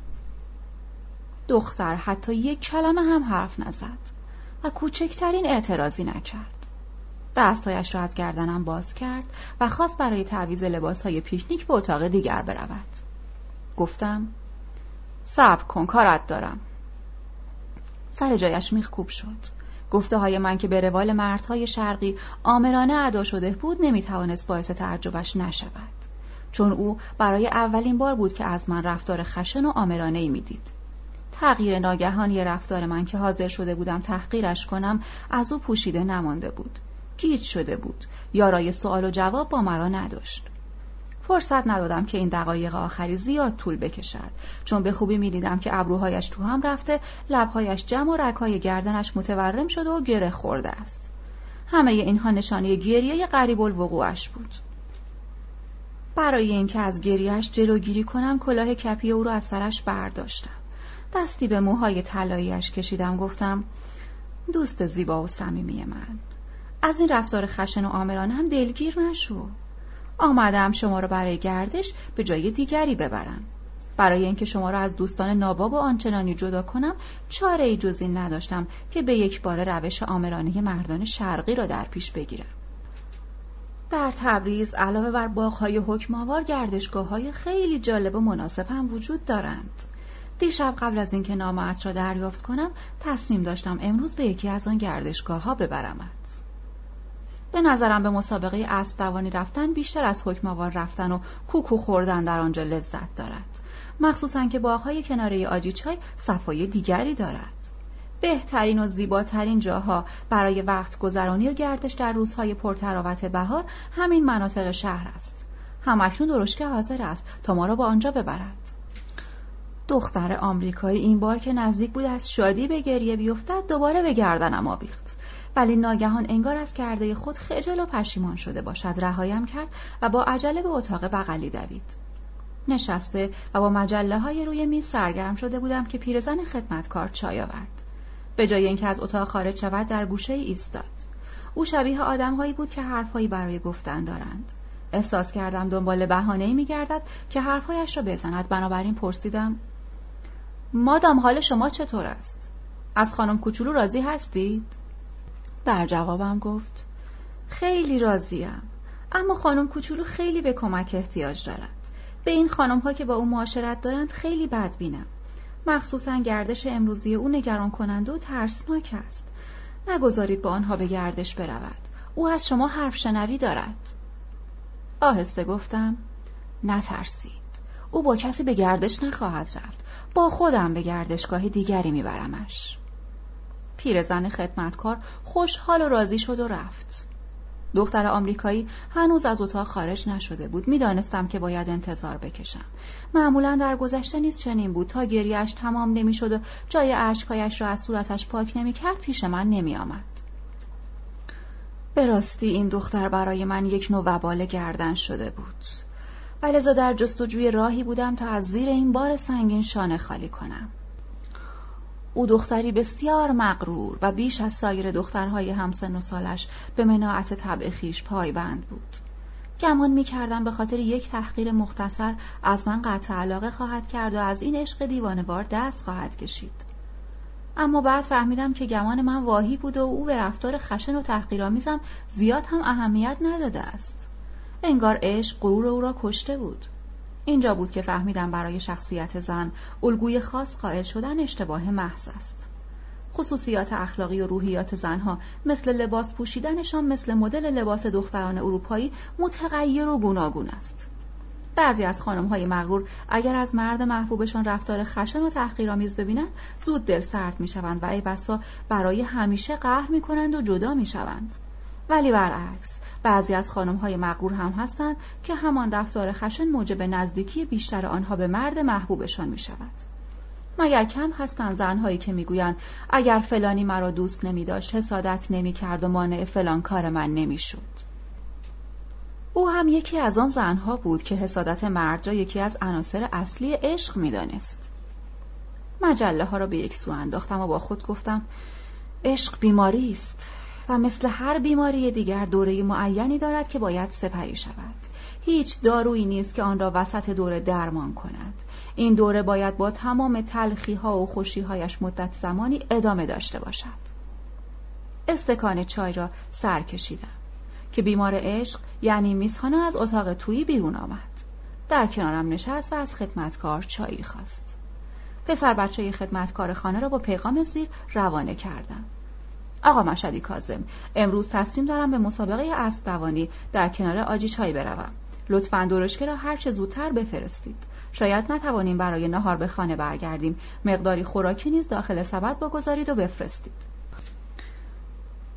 دختر حتی یک کلمه هم حرف نزد. و کوچکترین اعتراضی نکرد. دستهایش را از گردنم باز کرد و خواست برای تعویز لباسهای پیشنیک به اتاق دیگر برود. گفتم صبر کن کارت دارم. سر جایش میخکوب شد. گفته های من که به روال مردهای شرقی آمرانه ادا شده بود نمی‌توانست باعث تعجبش نشود. چون او برای اولین بار بود که از من رفتار خشن و آمرانه ای می‌دید. تغییر ناگهانی رفتار من که حاضر شده بودم تحقیرش کنم از او پوشیده نمانده بود. گیج شده بود. یارای سوال و جواب با مرا نداشت. فرصت ندادم که این دقایق آخری زیاد طول بکشد. چون به خوبی می‌دیدم که ابروهایش تو هم رفته لبهایش جمع و رگهای گردنش متورم شده و گره خورده است. همه اینها نشانه گریه قریب الوقوعش بود. برای اینکه از گریهش جلوگیری کنم کلاه کپی او را از سرش برداشتم. دستی به موهای طلاییاش کشیدم. گفتم دوست زیبا و صمیمی من از این رفتار خشن و آمرانه هم دلگیر نشو. آمدم شما را برای گردش به جای دیگری ببرم. برای اینکه شما را از دوستان ناباب و آنچنانی جدا کنم چاره ای جز این نداشتم که به یک بار روش آمرانه مردان شرقی را در پیش بگیرم. در تبریز علاوه بر باغهای حکماوار گردشگاه های خیلی جالب و مناسب هم وجود دارند. دیشب قبل از اینکه نامت را دریافت کنم تصمیم داشتم امروز به یکی از آن گردشگاه ها ببرمت. به نظرم به مسابقه اسب دوانی رفتن بیشتر از حکموار رفتن و کوکو خوردن در آنجا لذت دارد. مخصوصا که باغهای کناره آجیچای صفای دیگری دارد. بهترین و زیباترین جاها برای وقت گذرانی و گردش در روزهای پرتراوت بهار همین مناطق شهر است. همکنون درشکه حاضر است تا ما را با آنجا ببرد. دختر آمریکایی این بار که نزدیک بود از شادی به گریه بیفتد دوباره به گردنم آویخت. ولی ناگهان انگار از کرده خود خجل و پشیمان شده باشد رهایم کرد و با عجله به اتاق بغلی دوید. نشسته و با مجله های روی میز سرگرم شده بودم که پیرزن خدمتکار چای آورد. به جای اینکه از اتاق خارج شود در گوشه ایستاد. او شبیه آدمهایی بود که حرفهایی برای گفتن دارند. احساس کردم دنبال بهانه‌ای میگردد که حرفهایش را بزند. بنابراین پرسیدم مادام حال شما چطور است؟ از خانم کوچولو راضی هستید؟ در جوابم گفت خیلی راضیم. اما خانم کوچولو خیلی به کمک احتیاج دارد. به این خانم ها که با او معاشرت دارند خیلی بد بینم مخصوصا گردش امروزی او نگران کننده و ترسناک است. نگذارید با آنها به گردش برود. او از شما حرف شنوی دارد. آهسته گفتم نترسید. او با کسی به گردش نخواهد رفت. با خودم به گردشگاه دیگری میبرمش. پیرزن خدمتکار خوشحال و راضی شد و رفت. دختر آمریکایی هنوز از اتاق خارج نشده بود. می‌دانستم که باید انتظار بکشم. معمولا در گذشته نیز چنین بود. تا گریهش تمام نمی‌شد و جای اشکهایش را از صورتش پاک نمی‌کرد پیش من نمیآمد. به راستی این دختر برای من یک نوع وبال گردن شده بود. ولذا در جستجوی راهی بودم تا از زیر این بار سنگین شانه خالی کنم. او دختری بسیار مغرور و بیش از سایر دخترهای همسن و سالش به مناعت طبع خیش پایبند بود. گمان می کردم به خاطر یک تحقیر مختصر از من قطع علاقه خواهد کرد و از این عشق دیوانوار دست خواهد کشید. اما بعد فهمیدم که گمان من واهی بود و او به رفتار خشن و تحقیرآمیزم زیاد هم اهمیت نداده است. انگار عشق غرور او را کشته بود. اینجا بود که فهمیدم برای شخصیت زن الگوی خاص قائل شدن اشتباه محض است. خصوصیات اخلاقی و روحیات زنها مثل لباس پوشیدنشان مثل مدل لباس دختران اروپایی متغیر و گوناگون است. بعضی از های مغرور اگر از مرد محبوبشان رفتار خشن و تحقیرآمیز ببینند زود دل سرد می‌شوند و ای بسا برای همیشه قهر می‌کنند و جدا می‌شوند. ولی برعکس بعضی از خانم های مغرور هم هستند که همان رفتار خشن موجب نزدیکی بیشتر آنها به مرد محبوبشان می شود. مگر کم هستند زنهایی که می‌گویند اگر فلانی مرا دوست نمی داشت حسادت نمی کرد و مانع فلان کار من نمی شد. او هم یکی از آن زنها بود که حسادت مرد را یکی از عناصر اصلی عشق می‌دانست. مجله ها را به یک سو انداختم و با خود گفتم عشق بیماری است و مثل هر بیماری دیگر دوره معینی دارد که باید سپری شود. هیچ دارویی نیست که آن را وسط دوره درمان کند. این دوره باید با تمام تلخی ها و خوشی هایش مدت زمانی ادامه داشته باشد. استکان چای را سر کشیدم که بیمار عشق یعنی میسهانا از اتاق تویی بیرون آمد. در کنارم نشست و از خدمتکار چایی خواست. پسر بچه خدمتکار خانه را با پیغام زیر روانه کردم. آقا مشدی کازم امروز تصمیم دارم به مسابقه اسب دوانی در کنار آجی چای بروم. لطفا درشکه را هر چه زودتر بفرستید. شاید نتوانیم برای نهار به خانه برگردیم. مقداری خوراکی نیز داخل سبد بگذارید و بفرستید.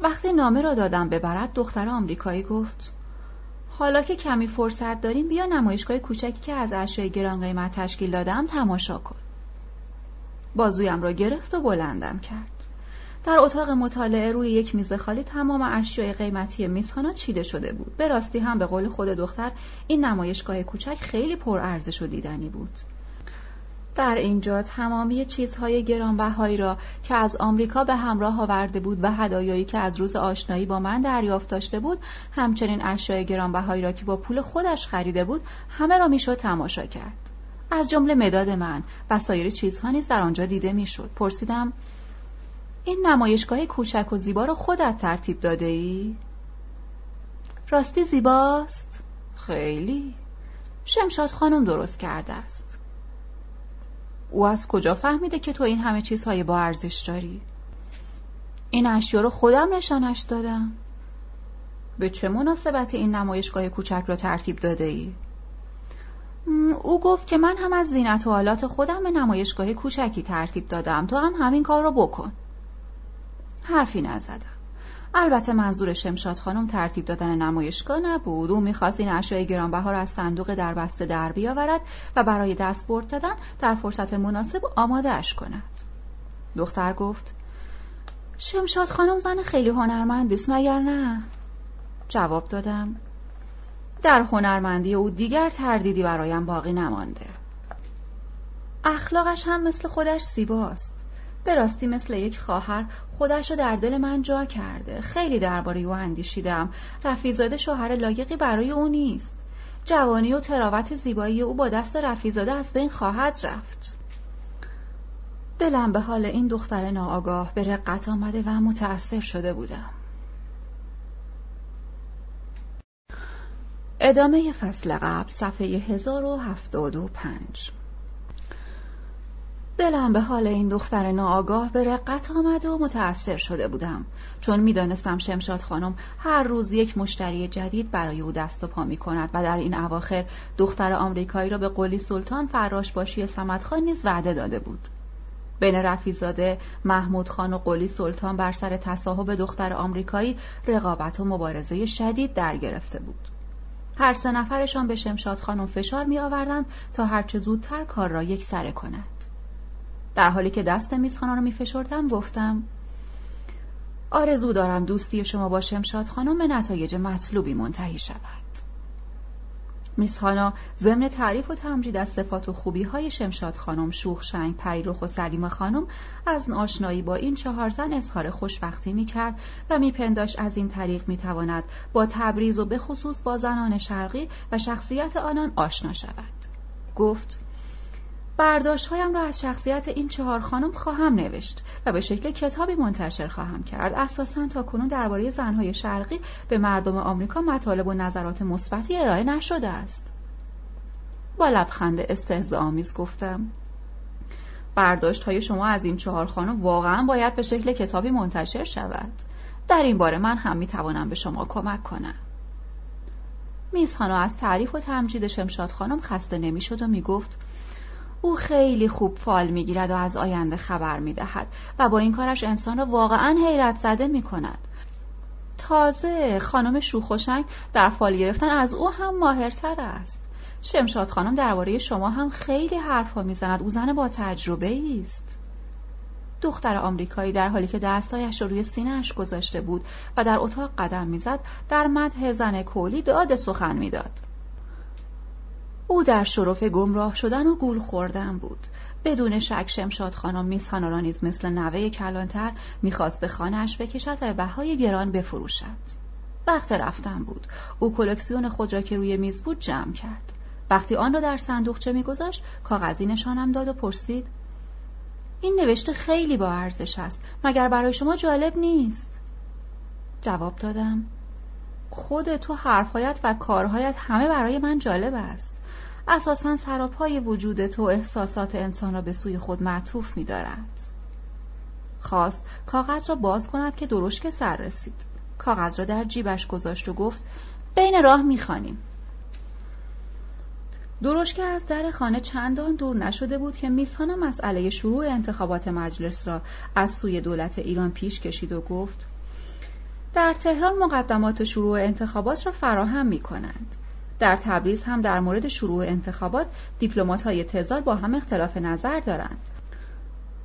وقتی نامه را دادم ببرد دختر آمریکایی گفت حالا که کمی فرصت داریم بیا نمایشگاه کوچکی که از اشیاء گران قیمت تشکیل دادم تماشا کن. بازویم را گرفت و بلندم کرد. در اتاق مطالعه روی یک میز خالی تمام اشیاء قیمتی میزخانات چیده شده بود. به راستی هم به قول خود دختر این نمایشگاه کوچک خیلی پرارزش و دیدنی بود. در اینجا تمامی چیزهای گرانبهایی را که از آمریکا به همراه آورده بود و هدایایی که از روز آشنایی با من دریافت داشته بود همچنین اشیاء گرانبهایی را که با پول خودش خریده بود همه را می‌شد تماشا کرد. از جمله مداد من و سایر چیزها نیز در آنجا دیده می‌شد. پرسیدم این نمایشگاه کوچک و زیبا را خودت ترتیب داده ای؟ راستی زیباست؟ خیلی شمشاد خانم درست کرده است او از کجا فهمیده که تو این همه چیزهای با ارزش داری؟ این اشیا رو خودم نشانش دادم به چه مناسبتی این نمایشگاه کوچک را ترتیب داده ای؟ او گفت که من هم از زینت و آلات خودم به نمایشگاه کوچکی ترتیب دادم تو هم همین کار را بکن حرفی نزدم. البته منظور شمشاد خانم ترتیب دادن نمایشگاه نبود. او می‌خواست این اشیاء گرانبها را از صندوق در بسته در بیاورد و برای دست برد زدن در فرصت مناسب آماده اش کند. دختر گفت شمشاد خانم زن خیلی هنرمندی است مگر نه؟ جواب دادم در هنرمندی او دیگر تردیدی برایم باقی نمانده. اخلاقش هم مثل خودش زیباست. به راستی مثل یک خواهر خودش رو در دل من جا کرده. خیلی درباره او اندیشیدم. رفیزاده شوهر لایقی برای او نیست. جوانی و تراوت زیبایی او با دست رفیزاده از بین خواهد رفت. دلم به حال این دختر ناآگاه به رقت آمده و متأثر شده بودم. ادامه فصل قبل صفحه 1075 دلم به حال این دختر ناآگاه به رقت آمد و متأثر شده بودم. چون می‌دانستم شمشاد خانم هر روز یک مشتری جدید برای او دست و پا می کند و در این اواخر دختر آمریکایی را به قولی سلطان فراش باشی سمت خان نیز وعده داده بود. بین رفیزاده محمود خان و قلی سلطان بر سر تصاحب دختر آمریکایی رقابت و مبارزه شدید در گرفته بود. هر سه نفرشان به شمشاد خانم فشار می آوردند تا هرچه زودتر کار را یک سره کند در حالی که دست میزخانه را میفشردم گفتم آرزو دارم دوستی شما با شمشاد خانم به نتایج مطلوبی منتهی شود. میسخانا ضمن تعریف و تمجید از صفات و خوبی های شمشاد خانم شوخ شنگ پریرخ و سلیم خانم از آشنایی با این چهار زن اظهار خوشبختی می کرد و میپنداشت از این طریق می‌تواند با تبریز و به خصوص با زنان شرقی و شخصیت آنان آشنا شود. گفت هایم را از شخصیت این چهار خانم خواهم نوشت و به شکل کتابی منتشر خواهم کرد. اساسا تا کنون درباره زنهای شرقی به مردم آمریکا مطالب و نظرات مثبتی ارائه نشده است. با لبخند آمیز گفتم برداشت های شما از این چهار خانم واقعا باید به شکل کتابی منتشر شود. در این باره من هم می‌توانم به شما کمک کنم. میزهانا از تعریف و تمجید شمشاد خانم خسته نمی‌شد و می‌گفت او خیلی خوب فال می‌گیرد و از آینده خبر می‌دهد و با این کارش انسان را واقعا حیرت زده می کند. تازه خانم شوخوشنگ در فال گرفتن از او هم ماهرتر است. شمشاد خانم درباره شما هم خیلی حرفها می‌زند او زن با تجربه است. دختر آمریکایی در حالی که دستایش را روی سینهاش گذاشته بود و در اتاق قدم می‌زد در مدح زن کولی داد سخن می‌داد. او در شرف گمراه شدن و گول خوردن بود. بدون شک شمشاد خانم میز را نیز مثل نوه کلانتر می‌خواست به خانهاش بکشد و بهای گران بفروشد. وقت رفتن بود. او کلکسیون خود را که روی میز بود جمع کرد. وقتی آن را در صندوقچه میگذاشت کاغذی نشانم داد و پرسید این نوشته خیلی با ارزش است مگر برای شما جالب نیست؟ جواب دادم خود تو حرفهایت و کارهایت همه برای من جالب است. اساسا سراپای وجود تو احساسات انسان را به سوی خود معطوف می دارد. خواست کاغذ را باز کند که درشک سر رسید. کاغذ را در جیبش گذاشت و گفت بین راه می‌خوانیم. درشکه از در خانه چندان دور نشده بود که میزخانه مسئله شروع انتخابات مجلس را از سوی دولت ایران پیش کشید و گفت در تهران مقدمات شروع انتخابات را فراهم می کنند. در تبریز هم در مورد شروع انتخابات دیپلمات های تزار با هم اختلاف نظر دارند.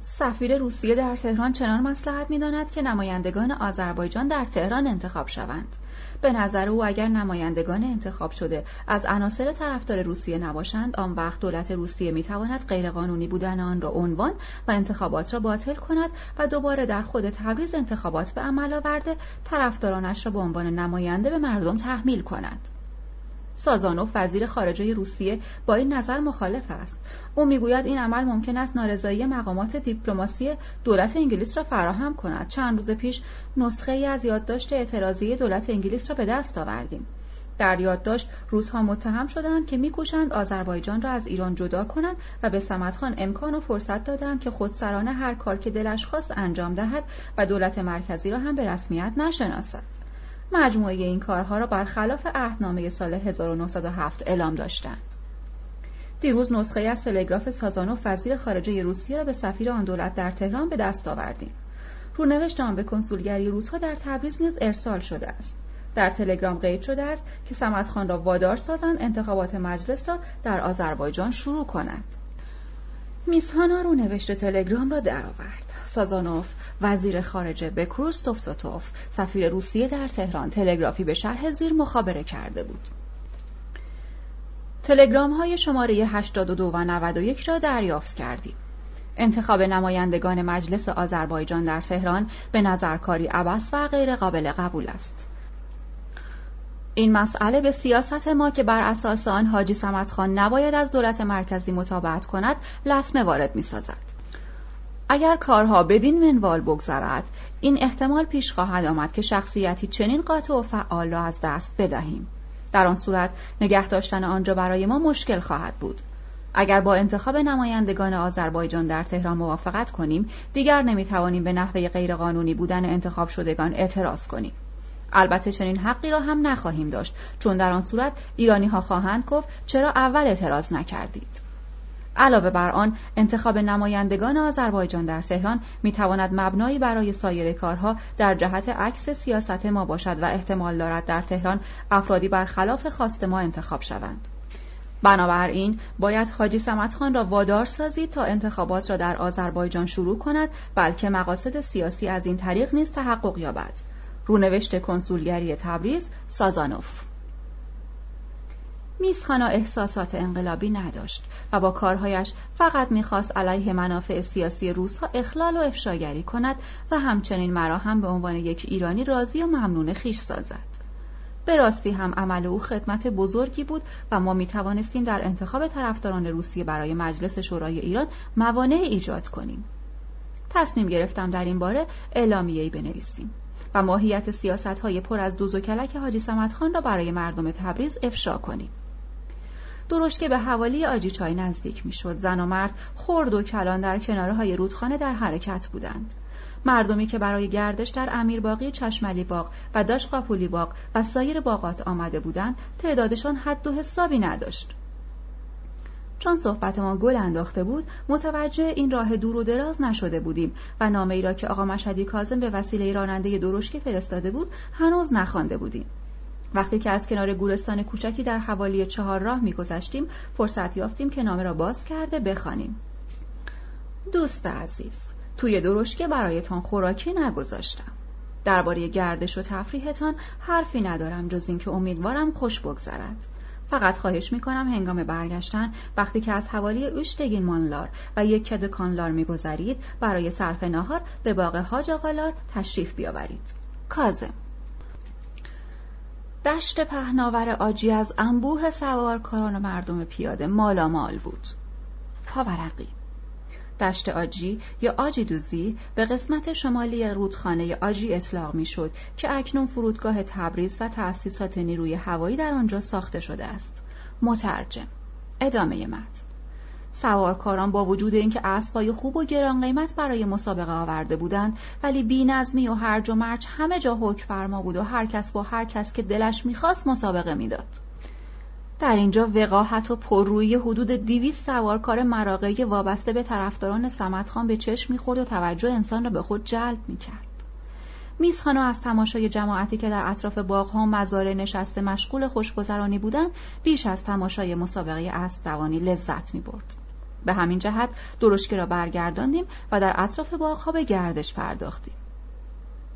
سفیر روسیه در تهران چنان مسلحت می‌داند که نمایندگان آذربایجان در تهران انتخاب شوند. به نظر او اگر نمایندگان انتخاب شده از عناصر طرفدار روسیه نباشند آن وقت دولت روسیه می‌تواند غیرقانونی بودن آن را عنوان و انتخابات را باطل کند و دوباره در خود تبریز انتخابات به عمل آورده طرفدارانش را به عنوان نماینده به مردم تحمیل کند. سازانوف وزیر خارجه روسیه با این نظر مخالف است. او می‌گوید این عمل ممکن است نارضایی مقامات دیپلماسی دولت انگلیس را فراهم کند. چند روز پیش نسخه ای از یادداشت اعتراضی دولت انگلیس را به دست آوردیم. در یادداشت روزها متهم شدند که میکوشند آذربایجان را از ایران جدا کنند و به سمدخان امکان و فرصت دادند که خودسرانه هر کار که دلش خواست انجام دهد و دولت مرکزی را هم به رسمیت نشناسد. مجموعه این کارها را برخلاف عهدنامه سال 1907 اعلام داشتند. دیروز نسخه از تلگراف سازانوف وزیر خارجه روسیه را به سفیر آن دولت در تهران به دست آوردیم. رونوشت آن به کنسولگری روزها در تبریز نیز ارسال شده است. در تلگرام قید شده است که سمت خان را وادار سازند انتخابات مجلس را در آذربایجان شروع کنند. میسهانا رو نوشت تلگرام را درآورد. سازانوف وزیر خارجه به کروستوف سفیر روسیه در تهران تلگرافی به شرح زیر مخابره کرده بود. تلگرام های شماره 82 و 91 را دریافت کردیم. انتخاب نمایندگان مجلس آذربایجان در تهران به نظرکاری عبس و غیر قابل قبول است. این مسئله به سیاست ما که بر اساس آن حاجی سمت خان نباید از دولت مرکزی مطابقت کند لطمه وارد می سازد. اگر کارها بدین منوال بگذرد این احتمال پیش خواهد آمد که شخصیتی چنین قاطع و فعال را از دست بدهیم. در آن صورت نگه داشتن آنجا برای ما مشکل خواهد بود. اگر با انتخاب نمایندگان آذربایجان در تهران موافقت کنیم دیگر نمی‌توانیم به نحوه غیرقانونی بودن انتخاب شدگان اعتراض کنیم. البته چنین حقی را هم نخواهیم داشت چون در آن صورت ایرانی ها خواهند گفت چرا اول اعتراض نکردید. علاوه بر آن انتخاب نمایندگان آذربایجان در تهران می‌تواند مبنایی برای سایر کارها در جهت عکس سیاست ما باشد و احتمال دارد در تهران افرادی برخلاف خواست ما انتخاب شوند. بنابراین باید حاجی سمت را وادار سازید تا انتخابات را در آذربایجان شروع کند بلکه مقاصد سیاسی از این طریق نیز تحقق یابد. رونوشت کنسولگری تبریز سازانوف. میزخانا احساسات انقلابی نداشت و با کارهایش فقط می‌خواست علیه منافع سیاسی روسها اخلال و افشاگری کند و همچنین مرا هم به عنوان یک ایرانی راضی و ممنون خیش سازد. به راستی هم عمل او خدمت بزرگی بود و ما می توانستیم در انتخاب طرفداران روسیه برای مجلس شورای ایران موانع ایجاد کنیم. تصمیم گرفتم در این باره اعلامیه‌ای بنویسیم و ماهیت سیاست های پر از دوز و کلک حاجی سمت خان را برای مردم تبریز افشا کنیم. که به حوالی آجی چای نزدیک می‌شد. زن و مرد خرد و کلان در کناره های رودخانه در حرکت بودند. مردمی که برای گردش در امیرباقی چشملی باغ و داش قاپولی باغ و سایر باغات آمده بودند تعدادشان حد و حسابی نداشت. چون صحبت ما گل انداخته بود متوجه این راه دور و دراز نشده بودیم و نامه ای را که آقا مشهدی کازم به وسیله راننده درشکه فرستاده بود هنوز نخوانده بودیم. وقتی که از کنار گورستان کوچکی در حوالی چهار راه میگذشتیم فرصت یافتیم که نامه را باز کرده بخوانیم. دوست عزیز توی درشکه برایتان خوراکی نگذاشتم. درباره گردش و تفریحتان حرفی ندارم جز اینکه امیدوارم خوش بگذرد. فقط خواهش می‌کنم هنگام برگشتن وقتی که از حوالی اوشتگین مانلار و یک کد کانلار میگذرید برای صرف ناهار به باغ حاج تشریف بیاورید. کازم دشت پهناور آجی از انبوه سوارکاران و مردم پیاده مالا مال بود. پاورقی. دشت آجی یا آجی دوزی به قسمت شمالی رودخانه آجی اصلاح می‌شد که اکنون فرودگاه تبریز و تأسیسات نیروی هوایی در آنجا ساخته شده است. مترجم. ادامه متن سوارکاران با وجود اینکه اسبای خوب و گران قیمت برای مسابقه آورده بودند ولی بینظمی و هرج و مرج همه جا حکم فرما بود و هر کس با هر کس که دلش می‌خواست مسابقه می‌داد. در اینجا وقاحت و پررویی حدود دیویست سوارکار مراقعی وابسته به طرفداران سمتخان به چشم می‌خورد و توجه انسان را به خود جلب می‌کرد. میزخانا از تماشای جماعتی که در اطراف باغها مزارع نشسته مشغول خوشگذرانی بودند بیش از تماشای مسابقه اسب دوانی لذت می‌برد. به همین جهت درشکه را برگرداندیم و در اطراف باغها به گردش پرداختیم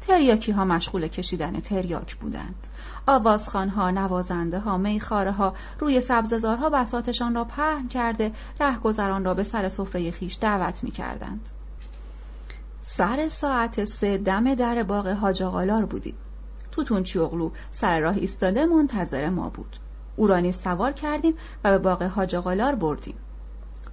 تریاکی ها مشغول کشیدن تریاک بودند. آوازخان ها، نوازنده ها، میخاره ها روی سبززارها بساتشان را پهن کرده رهگذران را به سر سفره خیش دعوت می کردند. سر ساعت سه دم در باغ حاج بودیم. توتون چیغلو سر راه ایستاده منتظر ما بود. او را سوار کردیم و به باغ حاج بردیم.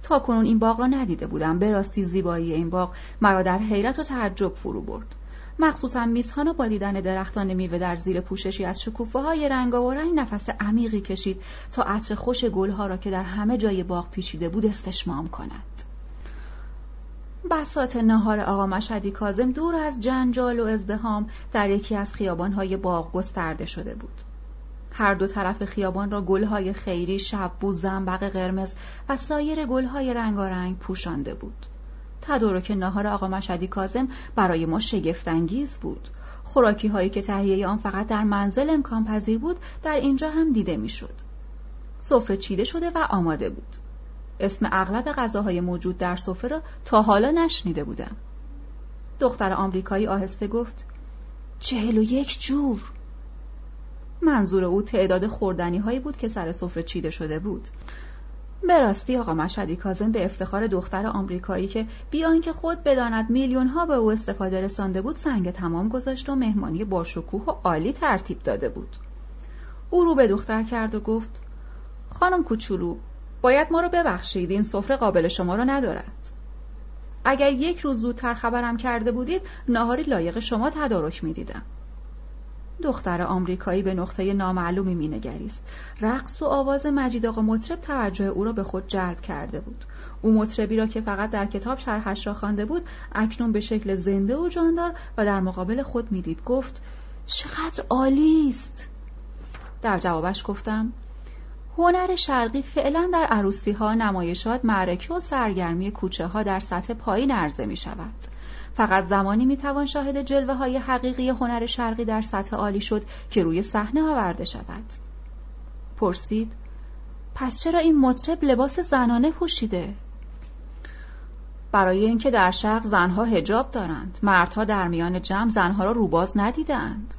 تا کنون این باغ را ندیده بودم. به راستی زیبایی این باغ مرا در حیرت و تعجب فرو برد. مخصوصا میزهانا با دیدن درختان میوه در زیر پوششی از شکوفه های رنگ و رنگ نفس عمیقی کشید تا عطر خوش گلها را که در همه جای باغ پیچیده بود استشمام کند. بسات نهار آقا مشهدی کازم دور از جنجال و ازدهام در یکی از خیابانهای باغ گسترده شده بود. هر دو طرف خیابان را گلهای خیری، شببو، زنبق قرمز و سایر گلهای رنگارنگ پوشانده بود. تدارک ناهار آقا مشهدی کازم برای ما شگفتانگیز بود. خوراکی هایی که تهیه آن فقط در منزل امکان پذیر بود در اینجا هم دیده می‌شد. سفره چیده شده و آماده بود. اسم اغلب غذاهای موجود در سفره را تا حالا نشنیده بودم. دختر آمریکایی آهسته گفت چهل و یک جور منظور او تعداد خوردنی هایی بود که سر سفره چیده شده بود. به راستی آقا مشهدی کازم به افتخار دختر آمریکایی که بیان که خود بداند میلیون ها به او استفاده رسانده بود سنگ تمام گذاشت و مهمانی باشکوه و عالی ترتیب داده بود. او رو به دختر کرد و گفت خانم کوچولو باید ما رو ببخشید این سفره قابل شما رو ندارد. اگر یک روز زودتر خبرم کرده بودید ناهاری لایق شما تدارک می‌دیدم. دختر آمریکایی به نقطه نامعلومی مینگریست. رقص و آواز مجید آقا مطرب توجه او را به خود جلب کرده بود. او مطربی را که فقط در کتاب شرحش را خوانده بود اکنون به شکل زنده و جاندار و در مقابل خود می‌دید. گفت چقدر عالی است. در جوابش گفتم هنر شرقی فعلا در عروسی ها نمایشات معرکه و سرگرمی کوچه ها در سطح پایین عرضه می شود فقط زمانی می‌توان شاهد جلوه های حقیقی هنر شرقی در سطح عالی شد که روی صحنه آورده شود. پرسید پس چرا این مطرب لباس زنانه پوشیده؟ برای اینکه در شرق زنها هجاب دارند مردها در میان جمع زنها را روباز ندیدند.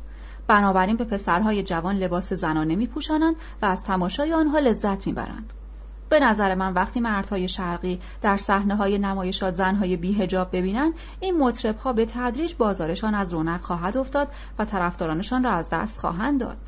بنابراین به پسرهای جوان لباس زنانه میپوشانند و از تماشای آنها لذت می‌برند. به نظر من وقتی مردهای شرقی در صحنه های نمایشات زنهای بیهجاب ببینند این مطرب ها به تدریج بازارشان از رونق خواهد افتاد و طرفدارانشان را از دست خواهند داد.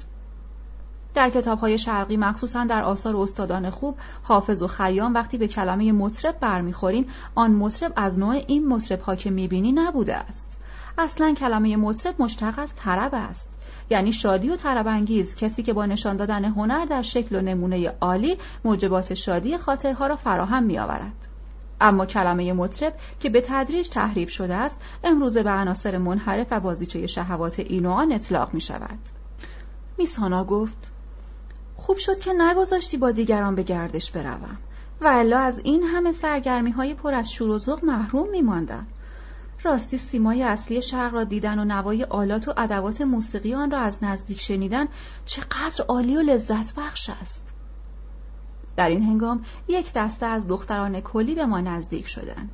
در کتاب های شرقی مخصوصا در آثار استادان خوب حافظ و خیام وقتی به کلمه مطرب برمیخوریم آن مطرب از نوع این مطرب ها که می‌بینی نبوده است. اصلا کلمه مطرب مشتق از طرب است. یعنی شادی و طربانگیز کسی که با نشان دادن هنر در شکل و نمونه عالی موجبات شادی خاطرها را فراهم می آورد. اما کلمه مطرب که به تدریج تحریف شده است امروزه به عناصر منحرف و بازیچه شهوات این و آن اطلاق می شود میسانا گفت خوب شد که نگذاشتی با دیگران به گردش بروم و الا از این همه سرگرمی های پر از شور و ذوق محروم می ماندم. راستی سیمای اصلی شرق را دیدن و نوای آلات و ادوات موسیقی آن را از نزدیک شنیدن چقدر عالی و لذت بخش است. در این هنگام یک دسته از دختران کلی به ما نزدیک شدند.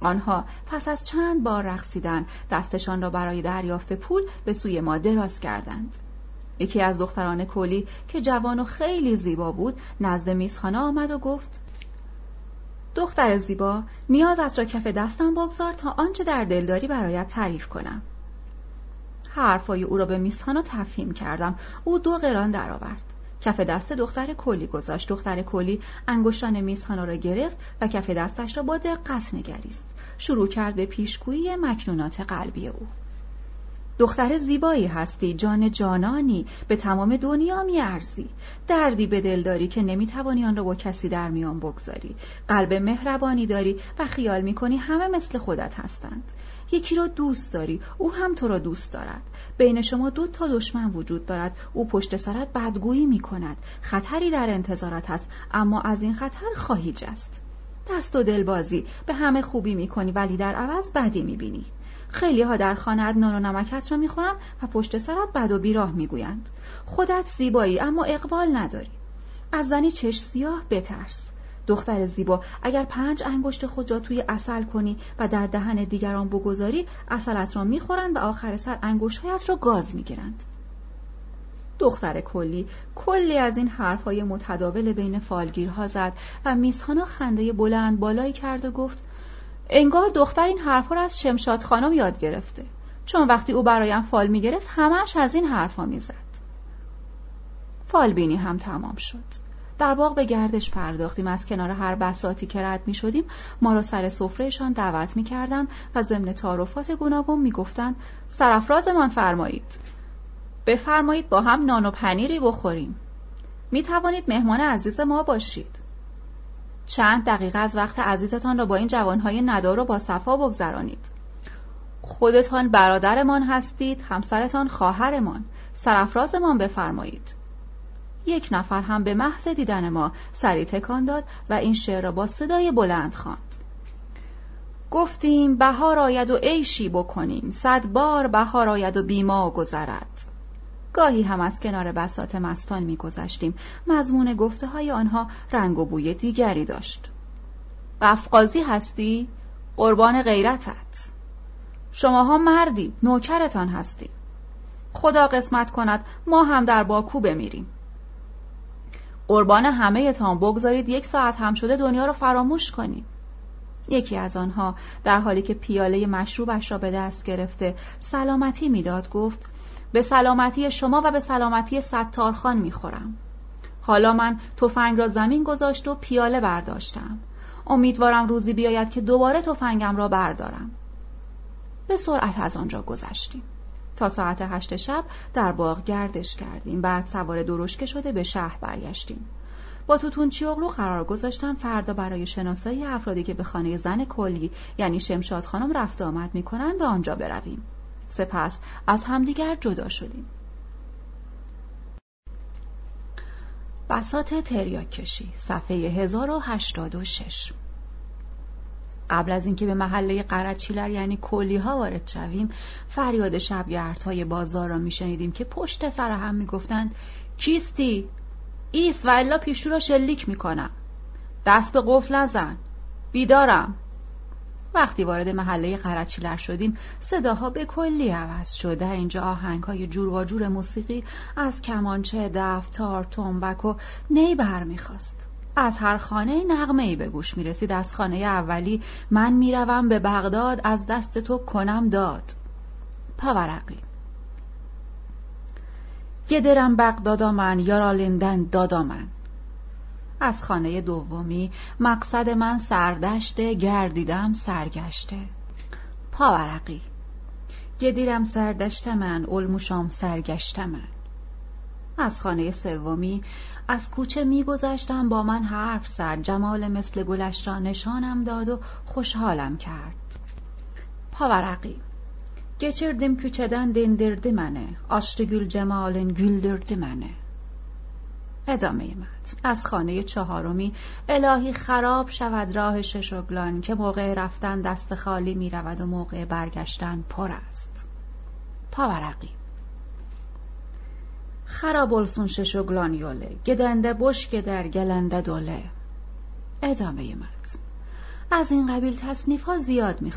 آنها پس از چند بار رقصیدن دستشان را برای دریافت پول به سوی ما دراز کردند. یکی از دختران کلی که جوان و خیلی زیبا بود نزد میزخانه آمد و گفت دختر زیبا نیازت را کف دستم بگذار تا آنچه در دلداری برایت تعریف کنم. حرفای او را به میسخانا تفهیم کردم. او دو قران درآورد. کف دست دختر کلی گذاشت. دختر کلی انگشتان میزخانا را گرفت و کف دستش را با دقت نگریست. شروع کرد به پیشگویی مکنونات قلبی او. دختر زیبایی هستی جان جانانی به تمام دنیا میارزی. دردی به دل داری که نمی‌توانی آن را با کسی در میان بگذاری. قلب مهربانی داری و خیال می‌کنی همه مثل خودت هستند. یکی را دوست داری او هم تو را دوست دارد. بین شما دو تا دشمن وجود دارد. او پشت سرت بدگویی می کند خطری در انتظارت است اما از این خطر خواهی جست. دست و دلبازی به همه خوبی می‌کنی ولی در عوض بدی می‌بینی. خیلی ها در خانه نان و نمکت را می‌خورند و پشت سرت بد و بیراه می‌گویند. خودت زیبایی اما اقبال نداری. از زنی چش سیاه بترس. دختر زیبا اگر پنج انگشت خود را توی اصل کنی و در دهن دیگران بگذاری اصلت را می‌خورند و آخر سر انگشتهایت را گاز می‌گیرند. دختر کلی کلی از این حرفهای متداول بین فالگیرها زد و میسهانا خنده بلند بالایی کرد و گفت انگار دختر این حرفها را از شمشاد خانم یاد گرفته. چون وقتی او برایم فال می‌گرفت همش از این حرفها می‌زد. فالبینی هم تمام شد. در باغ به گردش پرداختیم. از کنار هر بساتی که رد می شدیم ما را سر سفرهشان دعوت می کردن و ضمن تعارفات گوناگون می گفتن سرفرازمان فرمایید. بفرمایید با هم نان و پنیری بخوریم. می توانید مهمان عزیز ما باشید. چند دقیقه از وقت عزیزتان را با این جوانهای ندار و با صفا بگذرانید. خودتان برادرمان هستید همسرتان خواهرمان. سرفرازمان بفرمایید. یک نفر هم به محض دیدن ما سری تکان داد و این شعر را با صدای بلند خواند. گفتیم بهار آید و عیشی بکنیم. صد بار بهار آید و بیما گذرد. گاهی هم از کنار بسات مستان میگذشتیم. مضمون گفته های آنها رنگ و بوی دیگری داشت. قفقازی هستی؟ قربان غیرتت. شماها مردی نوکرتان هستی. خدا قسمت کند ما هم در باکو بمیریم. قربان همه تان بگذارید یک ساعت هم شده دنیا رو فراموش کنیم. یکی از آنها در حالی که پیاله مشروبش را به دست گرفته سلامتی می‌داد گفت به سلامتی شما و به سلامتی ستارخان می‌خورم. حالا من تفنگ را زمین گذاشت و پیاله برداشتم. امیدوارم روزی بیاید که دوباره تفنگم را بردارم. به سرعت از آنجا گذشتیم. تا ساعت هشت شب در باغ گردش کردیم. بعد سوار درشکه شده به شهر برگشتیم. با توتون چیوغلو قرار گذاشتم فردا برای شناسایی افرادی که به خانه زن کلی یعنی شمشاد خانم رفت آمد می‌کنند به آنجا برویم. سپس از همدیگر جدا شدیم. بسات تریاک کشی صفحه 1086 قبل از اینکه به محله قرچیلر یعنی کلی ها وارد شویم فریاد های بازار را میشنیدیم که پشت سر هم می‌گفتند کیستی؟ ایست و الا پیشو را شلیک می‌کنم. دست به قفل نزن. بیدارم. وقتی وارد محله قرچیلر شدیم صداها به کلی عوض شد. در اینجا آهنگ های جور و جور موسیقی از کمانچه دفتار تنبک و نی برمیخواست از هر خانه نغمه ای به گوش می رسید از خانه اولی من می‌روم به بغداد از دست تو کنم داد. پاورقی. گدرم بغدادا من یارالندن دادا من از خانه دومی مقصد من سردشته گردیدم سرگشته. پاورقی. گدیرم سردشت من علموشام سرگشت من. از خانه سومی از کوچه میگذشتم با من حرف زد. جمال مثل گلش را نشانم داد و خوشحالم کرد. پاورقی. geçirdim küçeden dindirdi منه. آشت گل جمالن güldürdü منه. ادامه متن از خانه چهارمی الهی خراب شود راه ششگلان که موقع رفتن دست خالی می رود و موقع برگشتن پر است. پاورقی. خراب olsun یوله گدنده بشک در گلنده دوله. ادامه متن از این قبیل تصنیف ها زیاد می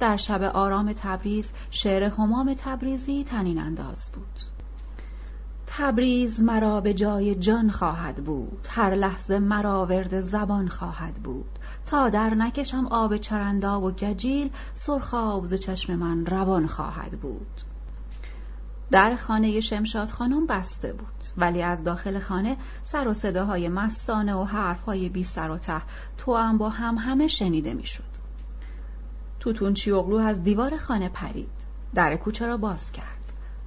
در شب آرام تبریز شعر همام تبریزی تنین انداز بود. تبریز مرا به جای جان خواهد بود. هر لحظه مرا ورد زبان خواهد بود. تا در نکشم آب چرندا و گجیل سرخاب ز چشم من روان خواهد بود. در خانه شمشاد خانم بسته بود. ولی از داخل خانه سر و صداهای مستانه و حرفهای بی سر و ته تو هم با هم همه شنیده می‌شد. توتون چیوغلو از دیوار خانه پرید. در کوچه را باز کرد.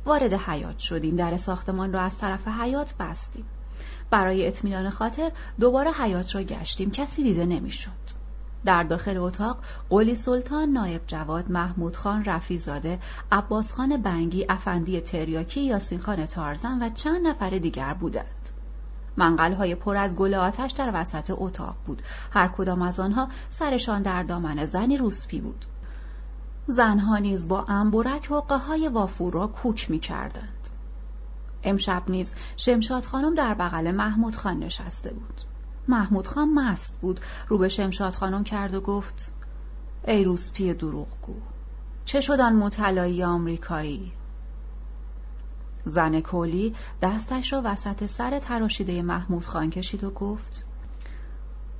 وارد حیات شدیم. در ساختمان را از طرف حیات بستیم. برای اطمینان خاطر دوباره حیات را گشتیم. کسی دیده نمی‌شد. در داخل اتاق قلی سلطان نایب جواد محمود خان رفیزاده عباس خان بنگی افندی تریاکی یاسین خان تارزن و چند نفر دیگر بودند. منقل پر از گل آتش در وسط اتاق بود. هر کدام از آنها سرشان در دامن زنی روسپی بود. زنها نیز با انبرک و های وافور را کوک می کردند. امشب نیز شمشاد خانم در بغل محمود خان نشسته بود. محمود خان مست بود رو به شمشاد خانم کرد و گفت ای روسپی دروغگو چه شدن مطلعی آمریکایی زن کولی دستش را وسط سر تراشیده محمود خان کشید و گفت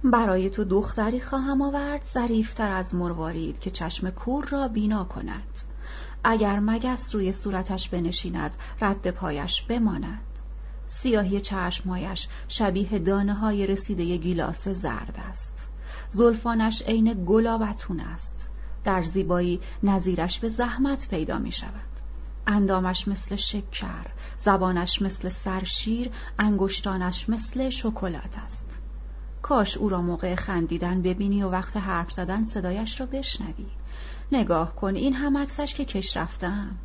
برای تو دختری خواهم آورد ظریفتر از مروارید که چشم کور را بینا کند. اگر مگس روی صورتش بنشیند رد پایش بماند. سیاهی چشمهایش شبیه دانه های رسیده گیلاس زرد است. زلفانش عین گلابتون است. در زیبایی نظیرش به زحمت پیدا می شود اندامش مثل شکر زبانش مثل سرشیر انگشتانش مثل شکلات است. کاش او را موقع خندیدن ببینی و وقت حرف زدن صدایش را بشنوی. نگاه کن این هم عکسش که کش رفتم.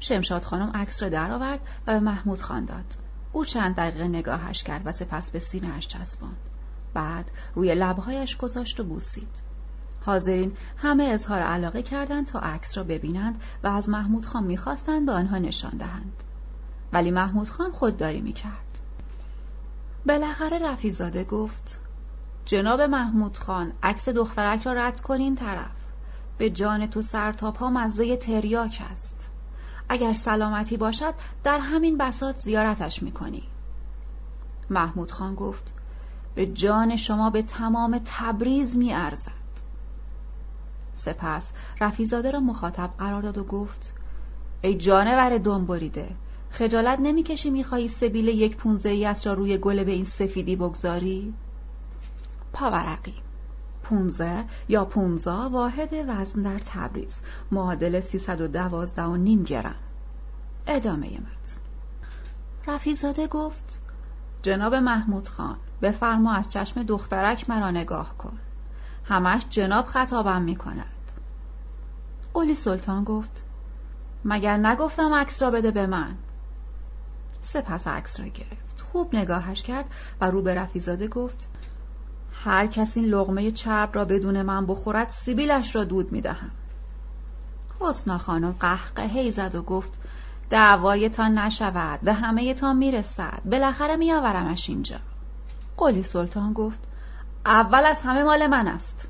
شمشاد خانم عکس را درآورد و به محمود خان داد. او چند دقیقه نگاهش کرد و سپس به سینهاش چسباند. بعد روی لبهایش گذاشت و بوسید. حاضرین همه اظهار علاقه کردند تا عکس را ببینند و از محمود خان می‌خواستند به آنها نشان دهند. ولی محمود خان خودداری می‌کرد. بالاخره رفیزاده گفت جناب محمود خان عکس دخترک را رد کنین طرف. به جان تو سرتاپ ها مزه تریاک است. اگر سلامتی باشد در همین بسات زیارتش می‌کنی. محمود خان گفت به جان شما به تمام تبریز میارزد. سپس رفیزاده را مخاطب قرار داد و گفت ای جانور دنبریده خجالت نمی‌کشی می‌خواهی سبیل یک پونزه را روی گل به این سفیدی بگذاری؟ پاورقی پونزه یا پونزا واحد وزن در تبریز. معادل 312 و نیم گرم. ادامه متن. رفیزاده گفت جناب محمود خان بفرما از چشم دخترک مرا نگاه کن. همش جناب خطابم می کند قلی سلطان گفت مگر نگفتم عکس را بده به من؟ سپس عکس را گرفت. خوب نگاهش کرد و رو به رفیزاده گفت هر کسی این لغمه چرب را بدون من بخورد سیبیلش را دود می‌دهم. حسنا خانم قهقهی زد و گفت دعوایتان نشود به همه تان می‌رسد. بالاخره میآورمش اینجا. قلی سلطان گفت اول از همه مال من است.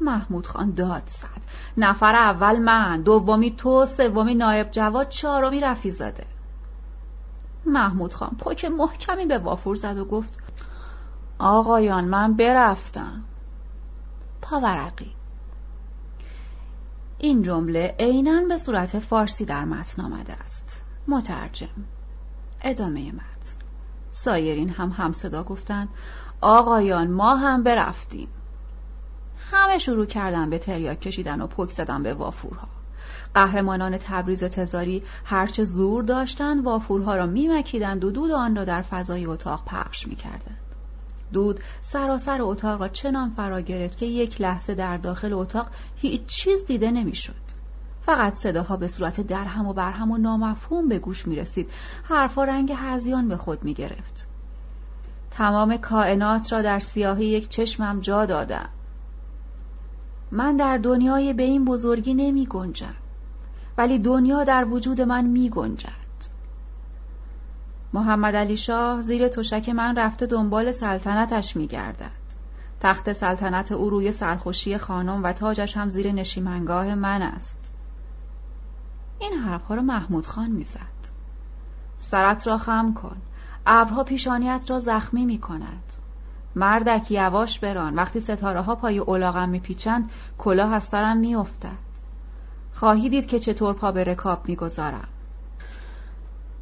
محمود خان داد زد. نفر اول من دومی تو سومی نایب جواد چهارمی رفیزاده. محمود خان. پک محکمی به وافور زد و گفت آقایان من برفتم. پاورقی. این جمله عینا به صورت فارسی در متن آمده است. مترجم. ادامه متن. سایرین هم همصدا گفتند آقایان ما هم برفتیم. همه شروع کردن به تریاک کشیدن و پک زدن به وافورها. قهرمانان تبریز تزاری هرچه زور داشتند وافورها را میمکیدند و دود آن را در فضای اتاق پخش می‌کردند دود سراسر اتاق را چنان فرا گرفت که یک لحظه در داخل اتاق هیچ چیز دیده نمی‌شد. فقط صداها به صورت درهم و برهم و نامفهوم به گوش می رسید. حرفا رنگ هزیان به خود می گرفت. تمام کائنات را در سیاهی یک چشمم جا دادم. من در دنیای به این بزرگی نمی گنجم. ولی دنیا در وجود من می گنجد. محمد علی شاه زیر تشک من رفته دنبال سلطنتش می گردد. تخت سلطنت او روی سرخوشی خانم و تاجش هم زیر نشیمنگاه من است. این حرفها را محمود خان می‌زد. سرت را خم کن. ابرها پیشانیت را زخمی می کند. مردک یواش بران وقتی ستاره ها پای اولاغم میپیچند کلاه از سرم میافتد خواهی دید که چطور پا به رکاب می‌گذارم.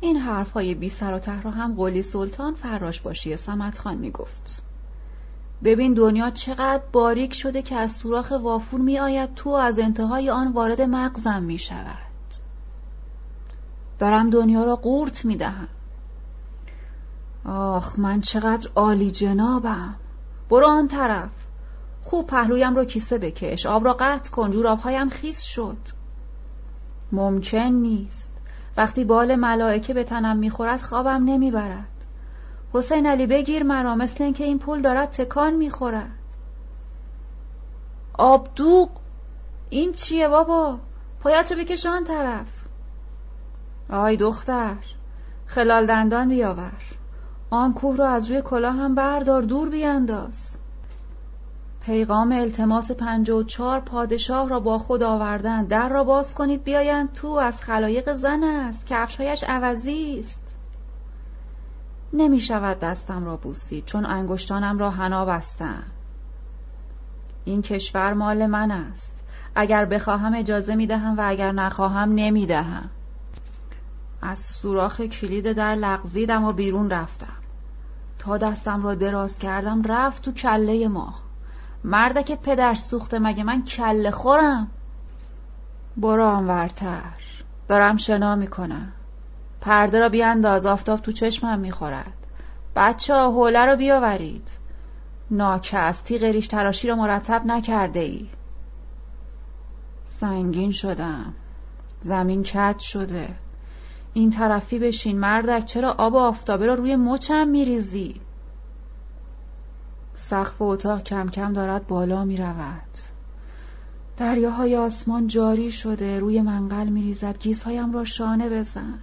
این حرف های بی سر و ته را هم قلی سلطان فراش باشی سمت خان می گفت. ببین دنیا چقدر باریک شده که از سوراخ وافور می آید تو از انتهای آن وارد مغزم می شود دارم دنیا را قورت می دهم آخ من چقدر عالی جنابم. برو آن طرف. خوب پهلویم رو کیسه بکش. آب را قطع کن. جورابهایم خیس شد. ممکن نیست. وقتی بال ملائکه به تنم می‌خورد خوابم نمی‌برد. حسین علی بگیر مرا مثل اینکه این پول دارد تکان می‌خورد. آبدوق این چیه بابا؟ پایت رو بکش آن طرف. آی دختر خلال دندان بیاور. آن کوه را از روی کلاه هم بردار دور بیانداز. پیغام التماس پنج و چار پادشاه را با خود آوردن. در را باز کنید بیایند. تو از خلایق زن است. کفشهایش عوضی است. نمی شود دستم را بوسید چون انگشتانم را حنا بستم. این کشور مال من است. اگر بخواهم اجازه می دهم و اگر نخواهم نمی دهم از سوراخ کلید در لغزیدم و بیرون رفتم. تا دستم را دراز کردم رفت تو کله ما که پدر سوخته مگه من کله خورم؟ برو آنورتر. دارم شنا می‌کنم. پرده را بیانداز آفتاب تو چشمم می‌خورد. بچه ها حوله رو بیاورید. ناکس تیغ ریش تراشی را مرتب نکرده ای سنگین شدم. زمین کج شده. این طرفی بشین مردک چرا آب آفتابه را روی مچم میریزی؟ سقف اتاق کم کم دارد بالا می رود. دریاهای آسمان جاری شده روی منقل می ریزد گیزهایم را شانه بزن.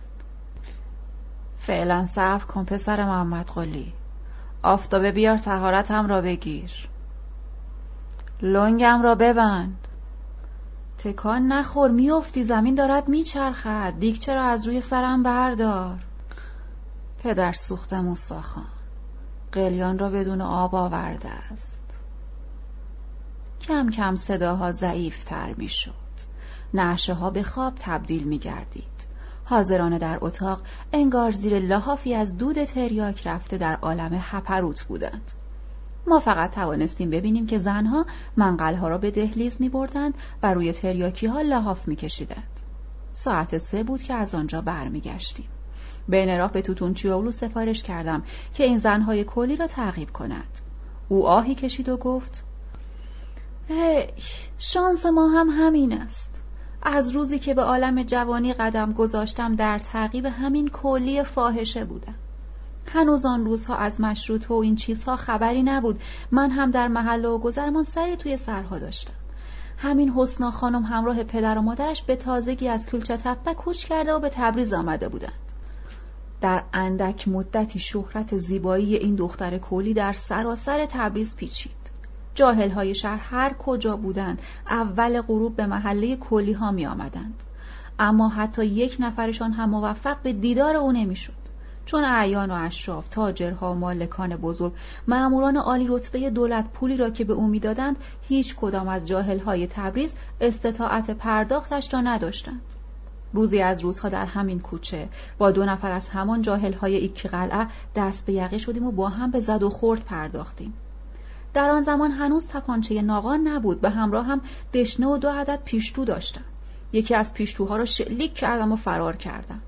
فعلا صبر کن پسر محمد قلی. آفتابه بیار تهارتم را بگیر. لنگم را ببند. تکان نخور میافتی زمین دارد میچرخد. دیگچه را از روی سرم بردار؟ پدر سوختم و ساخان قلیان را بدون آب آورده است کم کم صداها ضعیفتر می‌شد نعشه ها به خواب تبدیل می گردید حاضرانه در اتاق انگار زیر لحافی از دود تریاک رفته در عالم هپروت بودند ما فقط توانستیم ببینیم که زنها منقلها را به دهلیز می بردند و روی تریاکی ها لحاف می کشیدند. ساعت سه بود که از آنجا برمیگشتیم. بین راه به توتون چیاولو سفارش کردم که این زنهای کلی را تعقیب کند. او آهی کشید و گفت هی شانس ما هم همین است. از روزی که به عالم جوانی قدم گذاشتم در تعقیب همین کلی فاحشه بودم. هنوز آن روزها از مشروط و این چیزها خبری نبود من هم در محله و گذرمان سری توی سرها داشتم همین حسنا خانم همراه پدر و مادرش به تازگی از کلچه تپه کوچ کرده و به تبریز آمده بودند در اندک مدتی شهرت زیبایی این دختر کولی در سراسر تبریز پیچید جاهل های شهر هر کجا بودند اول غروب به محله کولی ها می آمدند. اما حتی یک نفرشان هم موفق به دیدار او نمی‌شد. چون اعیان و اشراف تاجرها مالکان بزرگ مأموران عالی رتبه دولت پولی را که به او می‌دادند هیچ کدام از جاهلهای تبریز استطاعت پرداختش را نداشتند روزی از روزها در همین کوچه. با دو نفر از همان جاهلهای ایکی قلعه دست به یقه شدیم و با هم به زد و خورد پرداختیم. در آن زمان هنوز تپانچه ناقان نبود. به همراه هم دشنه و دو عدد پیشتو داشتم. یکی از پیشتوها را شلیک کردم و فرار کردم.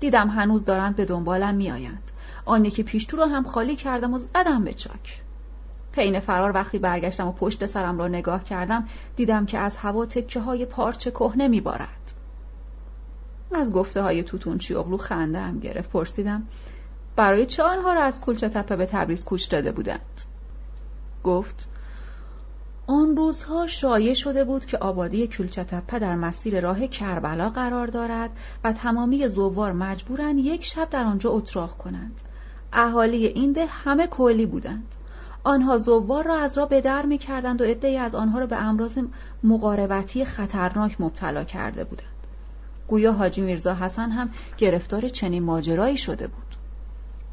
دیدم هنوز دارند به دنبالم میآیند. آن یکی پیشتو را هم خالی کردم و زدم به چاک. پین فرار وقتی برگشتم و پشت سرم را نگاه کردم دیدم که از هوا تکه های پارچه کهنه میبارد. از گفته های توتون چیوغلو خنده هم گرفت پرسیدم برای چه آنها را از کلچه تپه به تبریز کوچ داده بودند گفت آن روزها شایع شده بود که آبادی کلچتپه در مسیر راه کربلا قرار دارد و تمامی زوار مجبورند یک شب در آنجا اتراق کنند. اهالی این ده همه کلی بودند. آنها زوار را از راه به در می کردند و عدهای از آنها را به امراض مقاربتی خطرناک مبتلا کرده بودند. گویا حاجی میرزا حسن هم گرفتار چنین ماجرایی شده بود.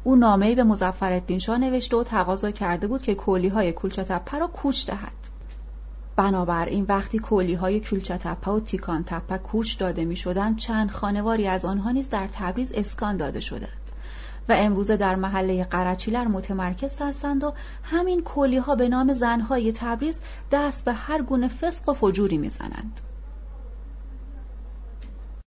او نامه‌ای به مظفرالدین شاه نوشته و تقاضا کرده بود که کلی های کلچتپه را کوچ دهد. بنابراین وقتی کولی های کلچه تپه و تیکان تپه کوچ داده می چند خانواری از آنها نیز در تبریز اسکان داده شدند و امروزه در محله قرچیلر متمرکز هستند و همین کلی ها به نام زنهای تبریز دست به هر گونه فسق و فجوری می‌زنند